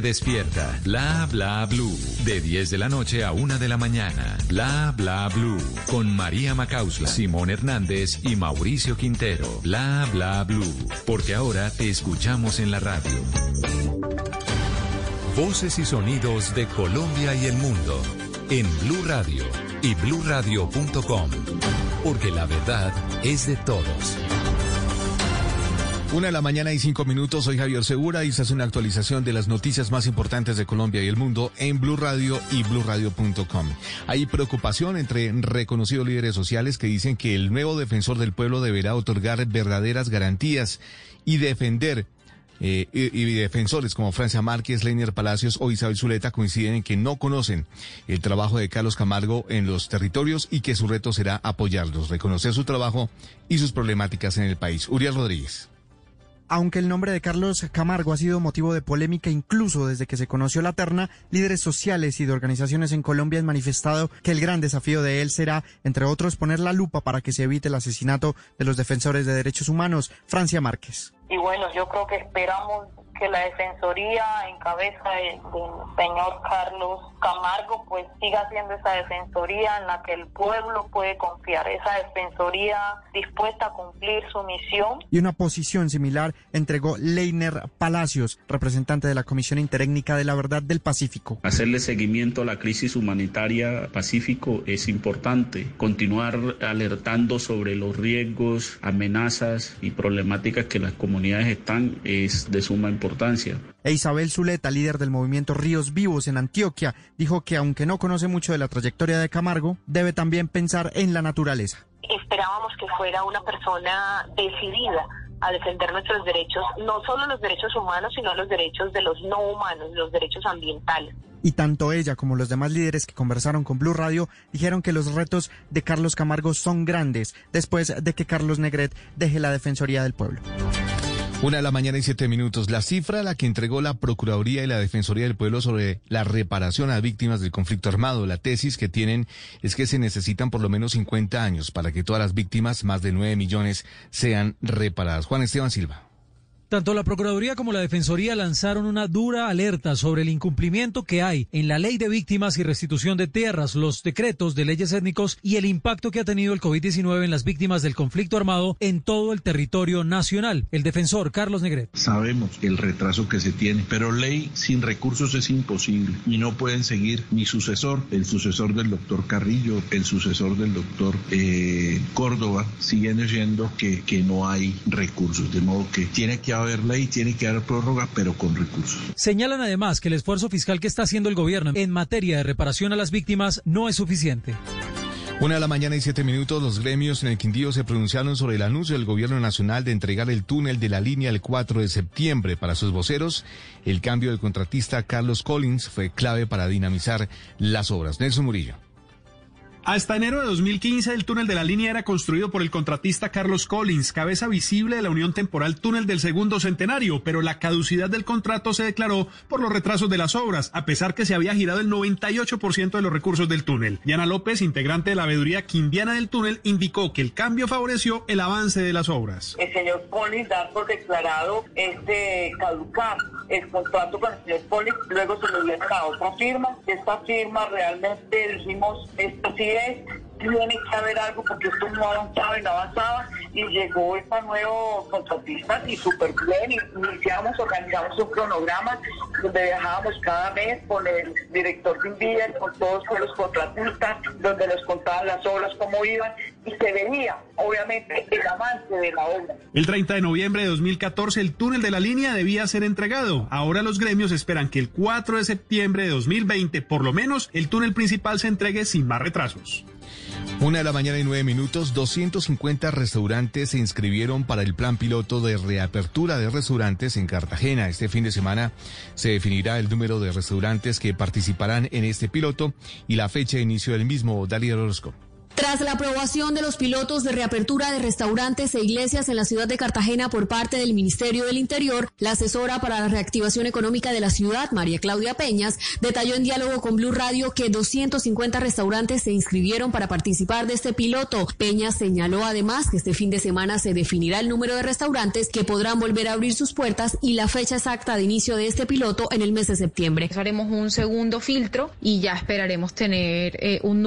despierta. Bla bla blue. De 10 de la noche a 1 de la mañana. Bla bla blue. Con María Macausla, Simón Hernández y Mauricio Quintero. Bla bla blue. Porque ahora te escuchamos en la radio. Voces y sonidos de Colombia y el mundo en Blue Radio y bluradio.com, porque la verdad es de todos. Una de la mañana y cinco minutos, soy Javier Segura y se hace una actualización de las noticias más importantes de Colombia y el mundo en Blue Radio y bluradio.com. Hay preocupación entre reconocidos líderes sociales que dicen que el nuevo defensor del pueblo deberá otorgar verdaderas garantías y defender eh, y, y defensores como Francia Márquez, Leiner Palacios o Isabel Zuleta coinciden en que no conocen el trabajo de Carlos Camargo en los territorios y que su reto será apoyarlos, reconocer su trabajo y sus problemáticas en el país. Uriel Rodríguez. Aunque el nombre de Carlos Camargo ha sido motivo de polémica incluso desde que se conoció la terna, líderes sociales y de organizaciones en Colombia han manifestado que el gran desafío de él será, entre otros, poner la lupa para que se evite el asesinato de los defensores de derechos humanos. Francia Márquez. Y bueno, yo creo que esperamos que la Defensoría en cabeza del, del señor Carlos Camargo pues siga siendo esa Defensoría en la que el pueblo puede confiar, esa Defensoría dispuesta a cumplir su misión. Y una posición similar entregó Leiner Palacios, representante de la Comisión Interétnica de la Verdad del Pacífico. Hacerle seguimiento a la crisis humanitaria Pacífico es importante. Continuar alertando sobre los riesgos, amenazas y problemáticas que las comunidades están es de suma importancia. E Isabel Zuleta, líder del movimiento Ríos Vivos en Antioquia, dijo que aunque no conoce mucho de la trayectoria de Camargo, debe también pensar en la naturaleza. Esperábamos que fuera una persona decidida a defender nuestros derechos, no solo los derechos humanos, sino los derechos de los no humanos, los derechos ambientales. Y tanto ella como los demás líderes que conversaron con Blue Radio dijeron que los retos de Carlos Camargo son grandes después de que Carlos Negret deje la Defensoría del Pueblo. Una de la mañana y siete minutos. La cifra a la que entregó la Procuraduría y la Defensoría del Pueblo sobre la reparación a víctimas del conflicto armado. La tesis que tienen es que se necesitan por lo menos 50 años para que todas las víctimas, más de 9 millones, sean reparadas. Juan Esteban Silva. Tanto la Procuraduría como la Defensoría lanzaron una dura alerta sobre el incumplimiento que hay en la Ley de Víctimas y Restitución de Tierras, los decretos de leyes étnicos y el impacto que ha tenido el COVID-19 en las víctimas del conflicto armado en todo el territorio nacional. El defensor Carlos Negret. Sabemos el retraso que se tiene, pero ley sin recursos es imposible y no pueden seguir mi sucesor, el sucesor del doctor Carrillo, el sucesor del doctor eh, Córdoba, siguen diciendo que, que no hay recursos, de modo que tiene que haber ley, tiene que haber prórroga, pero con recursos. Señalan además que el esfuerzo fiscal que está haciendo el gobierno en materia de reparación a las víctimas no es suficiente. Una de la mañana y siete minutos, los gremios en el Quindío se pronunciaron sobre el anuncio del gobierno nacional de entregar el túnel de la línea el 4 de septiembre para sus voceros. El cambio del contratista Carlos Collins fue clave para dinamizar las obras. Nelson Murillo. Hasta enero de 2015, el túnel de la línea era construido por el contratista Carlos Collins, cabeza visible de la Unión Temporal Túnel del Segundo Centenario, pero la caducidad del contrato se declaró por los retrasos de las obras, a pesar que se había girado el 98% de los recursos del túnel. Diana López, integrante de la veeduría quindiana del túnel, indicó que el cambio favoreció el avance de las obras. El señor Collins da por declarado este caducar el contrato con el señor Collins, luego se lo dieron a otra firma. Esta firma realmente dijimos, esto sí es, tiene que haber algo porque esto no avanzaba y no avanzaba y llegó esta nuevo contratista y súper bien, iniciamos, organizamos un cronograma donde viajábamos cada mes con el director de Invías, con todos los contratistas, donde nos contaban las obras, cómo iban y se veía obviamente el avance de la obra. El 30 de noviembre de 2014 el túnel de la línea debía ser entregado. Ahora los gremios esperan que el 4 de septiembre de 2020 por lo menos el túnel principal se entregue sin más retrasos. Una de la mañana y nueve minutos, 250 restaurantes se inscribieron para el plan piloto de reapertura de restaurantes en Cartagena. Este fin de semana se definirá el número de restaurantes que participarán en este piloto y la fecha de inicio del mismo. Dalia Orozco. Tras la aprobación de los pilotos de reapertura de restaurantes e iglesias en la ciudad de Cartagena por parte del Ministerio del Interior, la asesora para la reactivación económica de la ciudad, María Claudia Peñas, detalló en diálogo con Blue Radio que 250 restaurantes se inscribieron para participar de este piloto. Peñas señaló además que este fin de semana se definirá el número de restaurantes que podrán volver a abrir sus puertas y la fecha exacta de inicio de este piloto en el mes de septiembre. Haremos un segundo filtro y ya esperaremos tener eh, un número